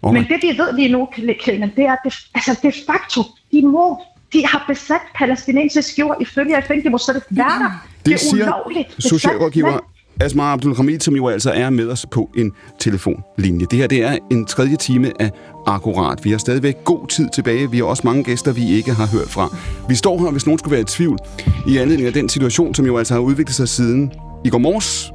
Okay. Men det vi ved lige nu, Clement, det er, at det, altså de facto, de må, de har besat palæstinensisk jord ifølge FN, de må slet ikke være der. Det, er siger ulovligt. socialrådgiver Asma Abdul Hamid, som jo altså er med os på en telefonlinje. Det her det er en tredje time af Akkurat. Vi har stadigvæk god tid tilbage. Vi har også mange gæster, vi ikke har hørt fra. Vi står her, hvis nogen skulle være i tvivl, i anledning af den situation, som jo altså har udviklet sig siden i går morges.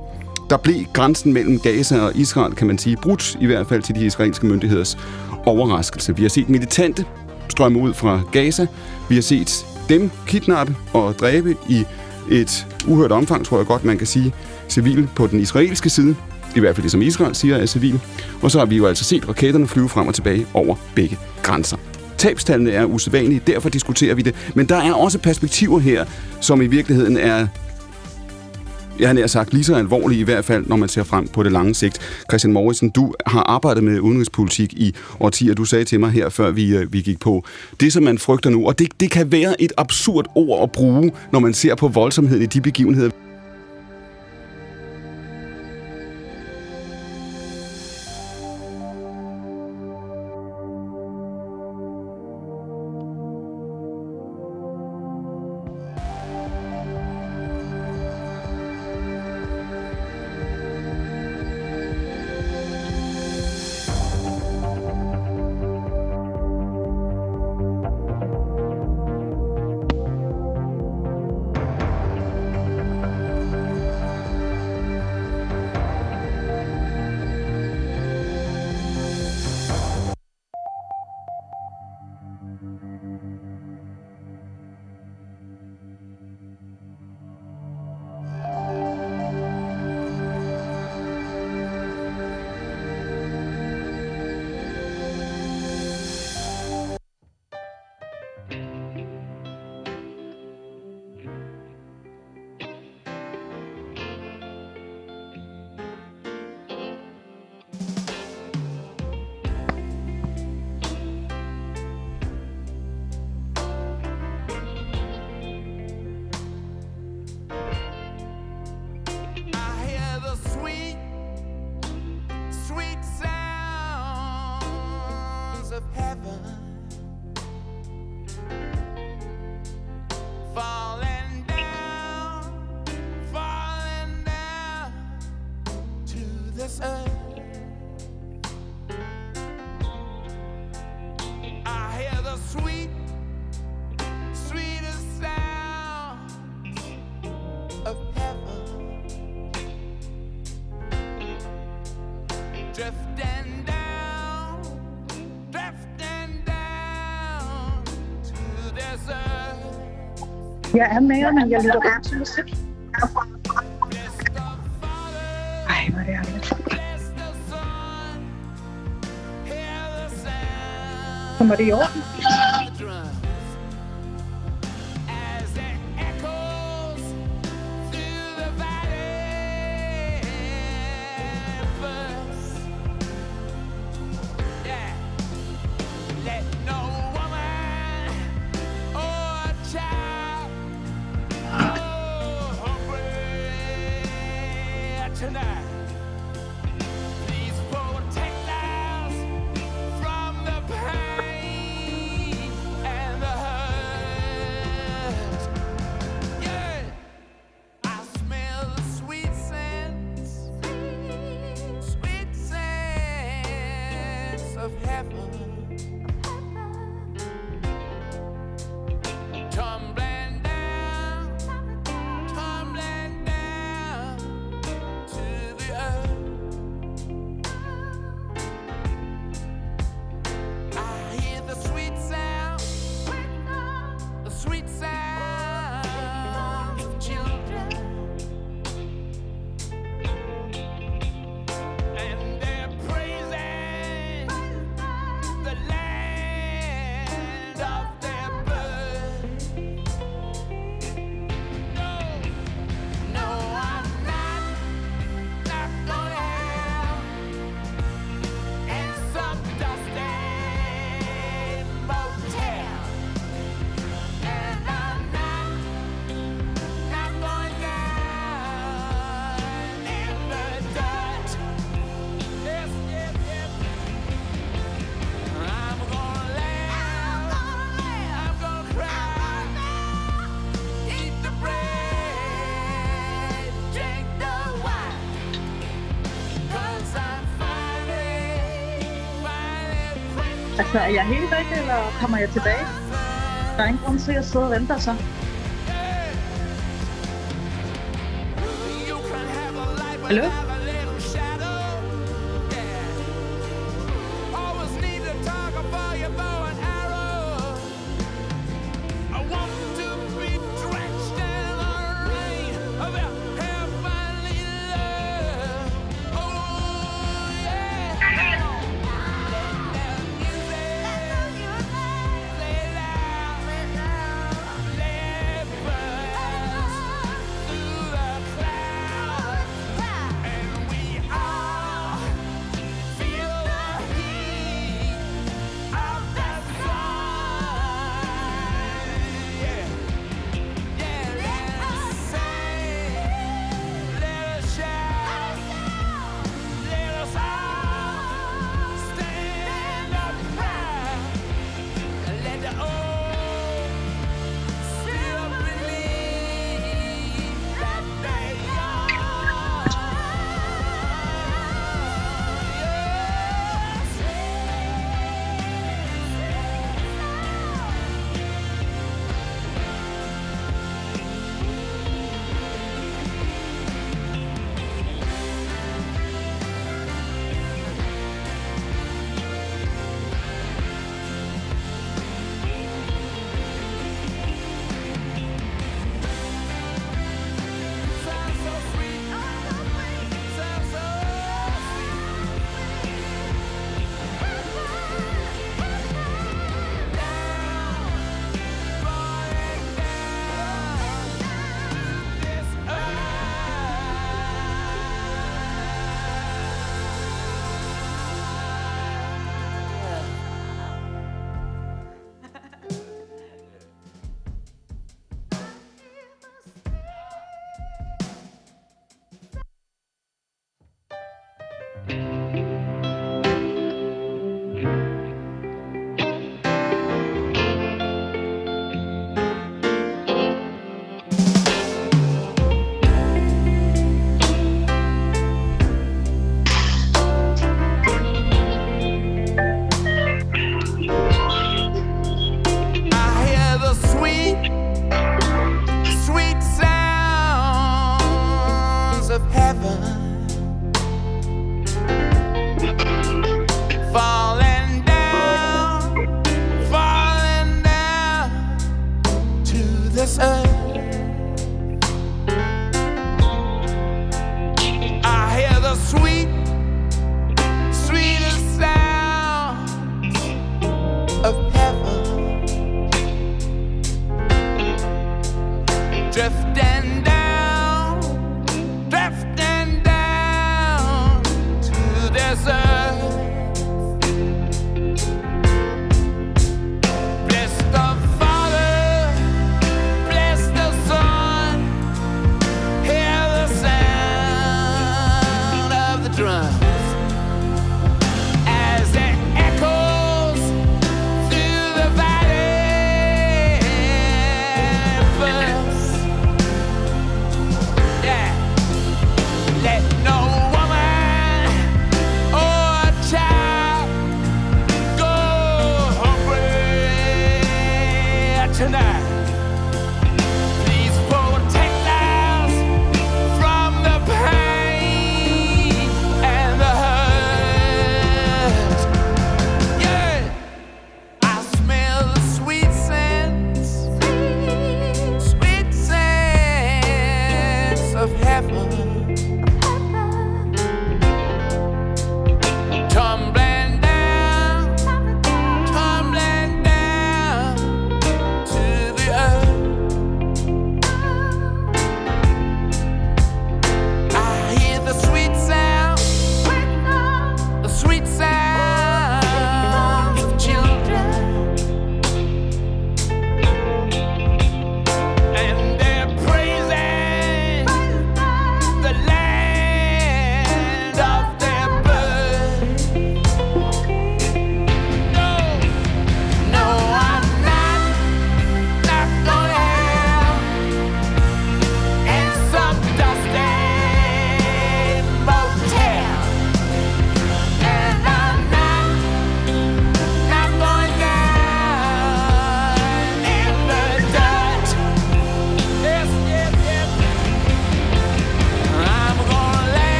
Der blev grænsen mellem Gaza og Israel, kan man sige, brudt, i hvert fald til de israelske myndigheders overraskelse. Vi har set militante strømme ud fra Gaza. Vi har set dem kidnappe og dræbe i et uhørt omfang, tror jeg godt, man kan sige, civil på den israelske side. I hvert fald det, som Israel siger er civil. Og så har vi jo altså set raketterne flyve frem og tilbage over begge grænser. Tabstallene er usædvanlige, derfor diskuterer vi det. Men der er også perspektiver her, som i virkeligheden er jeg har nær sagt lige så alvorlige i hvert fald, når man ser frem på det lange sigt. Christian Morrison, du har arbejdet med udenrigspolitik i årtier. Du sagde til mig her, før vi, øh, vi gik på. Det, som man frygter nu, og det, det kan være et absurd ord at bruge, når man ser på voldsomheden i de begivenheder, Jeg er med, men jeg lytter bare til musik. Ej, hvor er det ærgerligt. Kommer det i orden? Altså, er jeg helt væk, eller kommer jeg tilbage? Der er ingen grund til at sidde og vente så. Hallo?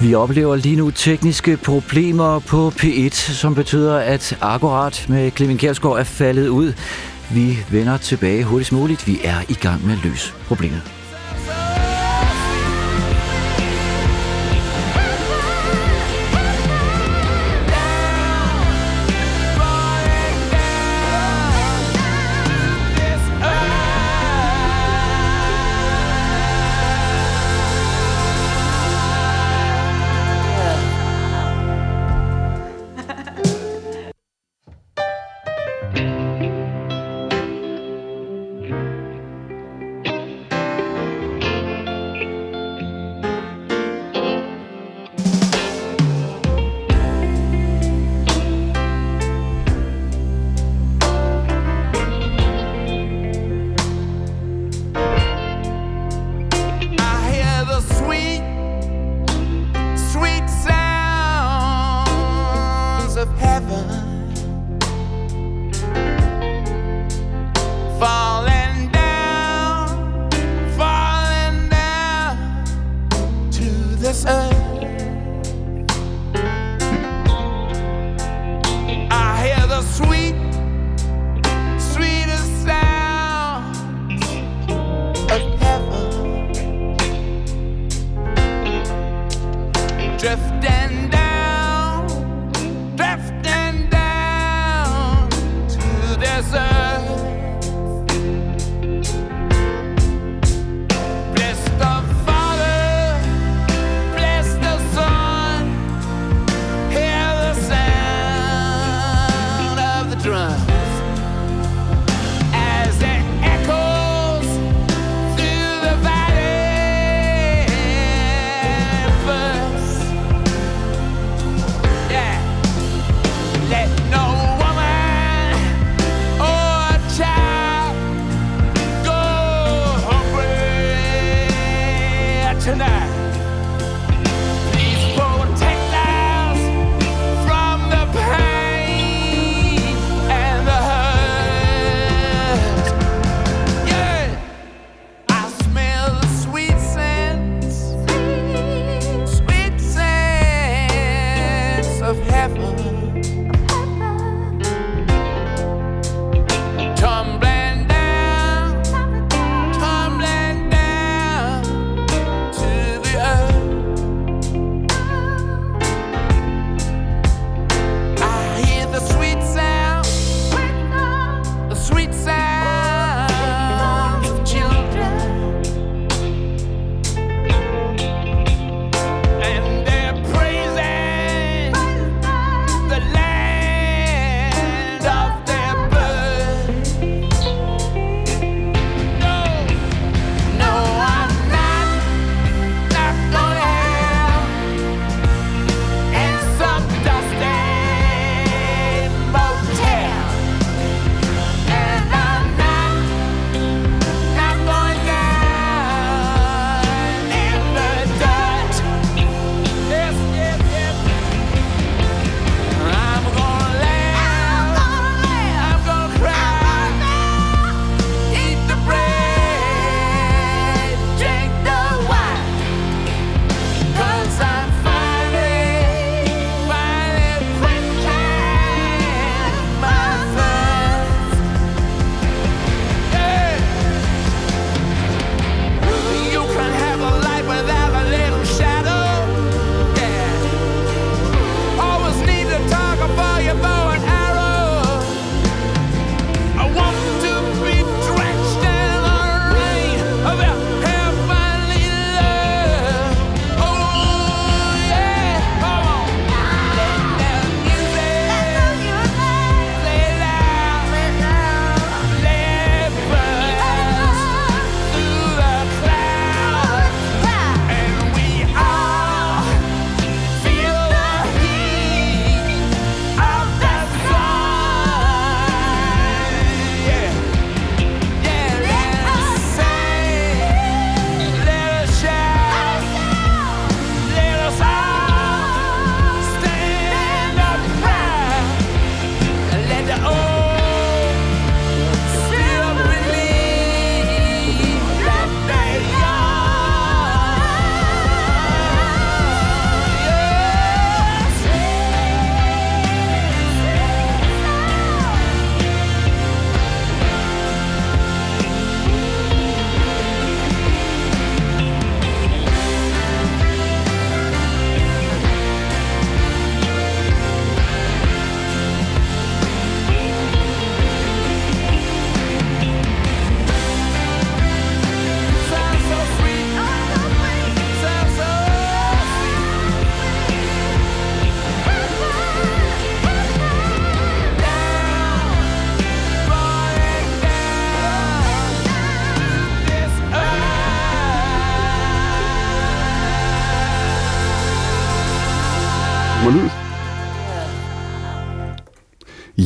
Vi oplever lige nu tekniske problemer på P1, som betyder, at akkurat med Clemen Kjærsgaard er faldet ud. Vi vender tilbage hurtigst muligt. Vi er i gang med at løse problemet.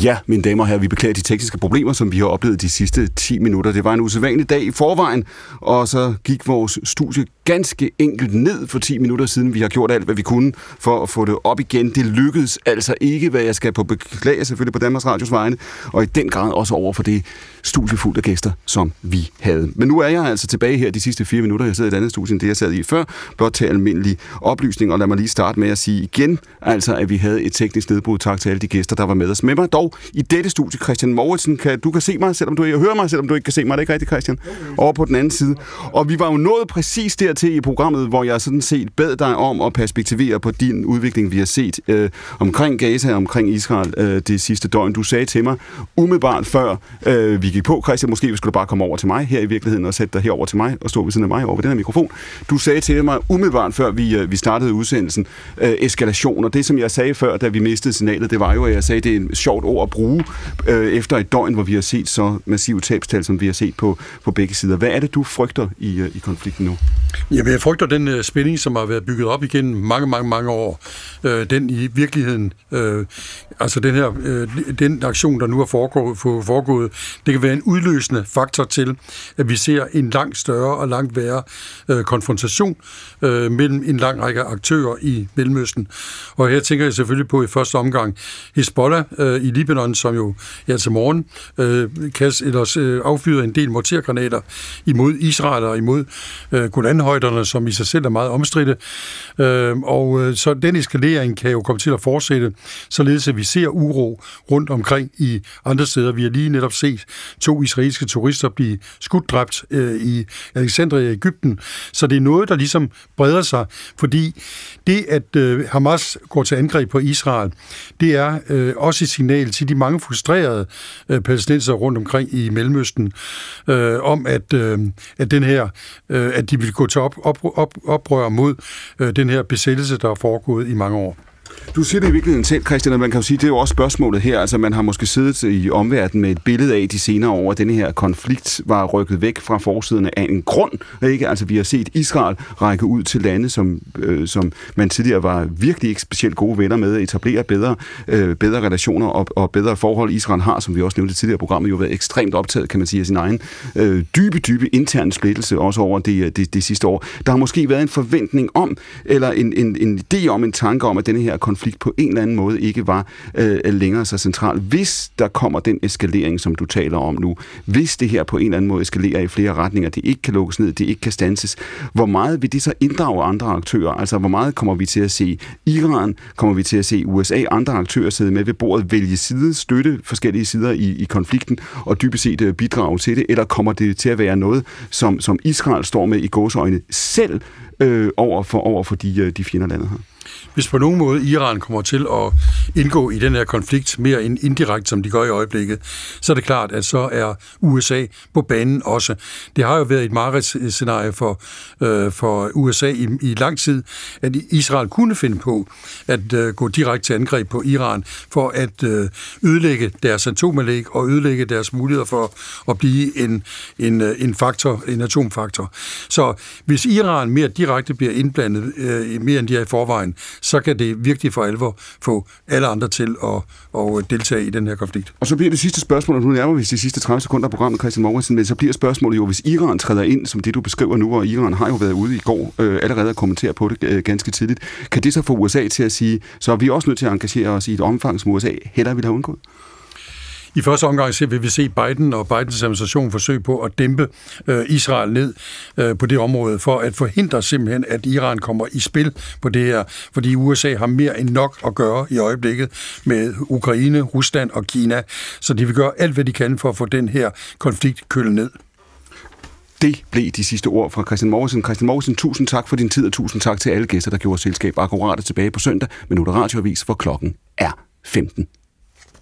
Ja, mine damer og herrer, vi beklager de tekniske problemer, som vi har oplevet de sidste 10 minutter. Det var en usædvanlig dag i forvejen, og så gik vores studie ganske enkelt ned for 10 minutter siden. Vi har gjort alt, hvad vi kunne for at få det op igen. Det lykkedes altså ikke, hvad jeg skal på beklage selvfølgelig på Danmarks Radios vegne, og i den grad også over for det studie fuldt af gæster, som vi havde. Men nu er jeg altså tilbage her de sidste fire minutter. Jeg sidder i et andet studie end det, jeg sad i før, blot til almindelig oplysning, og lad mig lige starte med at sige igen, altså at vi havde et teknisk nedbrud. Tak til alle de gæster, der var med os. Med mig dog i dette studie, Christian Mouritsen, kan, du kan se mig, selvom du ikke hører mig, selvom du ikke kan se mig. Det Er ikke rigtigt, Christian? Over på den anden side. Og vi var jo nået præcis dertil i programmet, hvor jeg sådan set bad dig om at perspektivere på din udvikling, vi har set øh, omkring Gaza, omkring Israel øh, det sidste døgn. Du sagde til mig, umiddelbart før øh, vi gik på, Christian, måske skulle du bare komme over til mig her i virkeligheden og sætte dig herover til mig og stå ved siden af mig over ved den her mikrofon. Du sagde til mig umiddelbart før vi, øh, vi startede udsendelsen, øh, eskalation. Og det, som jeg sagde før, da vi mistede signalet, det var jo, at jeg sagde, det er et sjovt ord at bruge øh, efter et døgn, hvor vi har set så massive tabstal, som vi har set på, på begge sider. Hvad er det, du frygter i, øh, i konflikten nu? Jamen, jeg frygter den øh, spænding, som har været bygget op igen mange, mange, mange år. Øh, den i virkeligheden, øh, altså den her, øh, den aktion, der nu er foregået, foregået, det kan være en udløsende faktor til, at vi ser en langt større og langt værre øh, konfrontation øh, mellem en lang række aktører i Mellemøsten. Og her tænker jeg selvfølgelig på i første omgang Hezbollah øh, i Libanon, som jo ja, til morgen øh, kan, ellers, øh, affyrer en del mortergranater imod Israel og imod øh, Golanhøjderne, som i sig selv er meget omstridte. Øhm, øh, og så den eskalering kan jo komme til at fortsætte, således at vi ser uro rundt omkring i andre steder. Vi har lige netop set to israelske turister blive skuddræbt øh, i Alexandria i Ægypten. Så det er noget, der ligesom breder sig, fordi det, at øh, Hamas går til angreb på Israel, det er øh, også et signal til de mange frustrerede øh, palæstinenser rundt omkring i Mellemøsten, øh, om at, øh, at den her, øh, at de vil gå til op, op, op, oprør mod øh, den den her besættelse, der er foregået i mange år. Du siger det i virkeligheden selv, Christian, og man kan jo sige, det er jo også spørgsmålet her. Altså, man har måske siddet i omverdenen med et billede af de senere år, at denne her konflikt var rykket væk fra forsiden af en grund. Ikke? Altså, vi har set Israel række ud til lande, som, øh, som man tidligere var virkelig ikke specielt gode venner med, at etablere bedre, øh, bedre relationer og, og bedre forhold. Israel har, som vi også nævnte tidligere i programmet, jo været ekstremt optaget, kan man sige, af sin egen øh, dybe, dybe interne splittelse, også over det, øh, det, det sidste år. Der har måske været en forventning om, eller en, en, en idé om, en tanke om, at denne her konflikt på en eller anden måde ikke var øh, længere så central. Hvis der kommer den eskalering, som du taler om nu, hvis det her på en eller anden måde eskalerer i flere retninger, det ikke kan lukkes ned, det ikke kan stanses, hvor meget vil det så inddrage andre aktører? Altså, hvor meget kommer vi til at se Iran, kommer vi til at se USA, andre aktører sidde med ved bordet, vælge side, støtte forskellige sider i, i konflikten og dybest set øh, bidrage til det, eller kommer det til at være noget, som, som Israel står med i gåsøjne selv øh, over for, over for de, øh, de fjender landet her? Hvis på nogen måde Iran kommer til at indgå i den her konflikt mere end indirekte, som de gør i øjeblikket, så er det klart, at så er USA på banen også. Det har jo været et mareridsscenarie for, øh, for USA i, i lang tid, at Israel kunne finde på at øh, gå direkte til angreb på Iran for at øh, ødelægge deres atomanlæg og ødelægge deres muligheder for at blive en, en, øh, en faktor, en atomfaktor. Så hvis Iran mere direkte bliver indblandet, øh, mere end de er i forvejen, så kan det virkelig for alvor få alle andre til at, at deltage i den her konflikt. Og så bliver det sidste spørgsmål, og nu nærmer vi de sidste 30 sekunder af programmet, Christian Morgensen, men så bliver spørgsmålet jo, hvis Iran træder ind, som det du beskriver nu, og Iran har jo været ude i går øh, allerede at kommentere på det øh, ganske tidligt, kan det så få USA til at sige, så er vi også nødt til at engagere os i et omfang, som USA heller ville have undgået? I første omgang vil vi se Biden og Bidens administration forsøge på at dæmpe øh, Israel ned øh, på det område, for at forhindre simpelthen, at Iran kommer i spil på det her, fordi USA har mere end nok at gøre i øjeblikket med Ukraine, Rusland og Kina, så de vil gøre alt, hvad de kan for at få den her konflikt kølet ned. Det blev de sidste ord fra Christian Morgensen. Christian Morgensen, tusind tak for din tid, og tusind tak til alle gæster, der gjorde selskab akkurat tilbage på søndag med Noter Radioavis, hvor klokken er 15.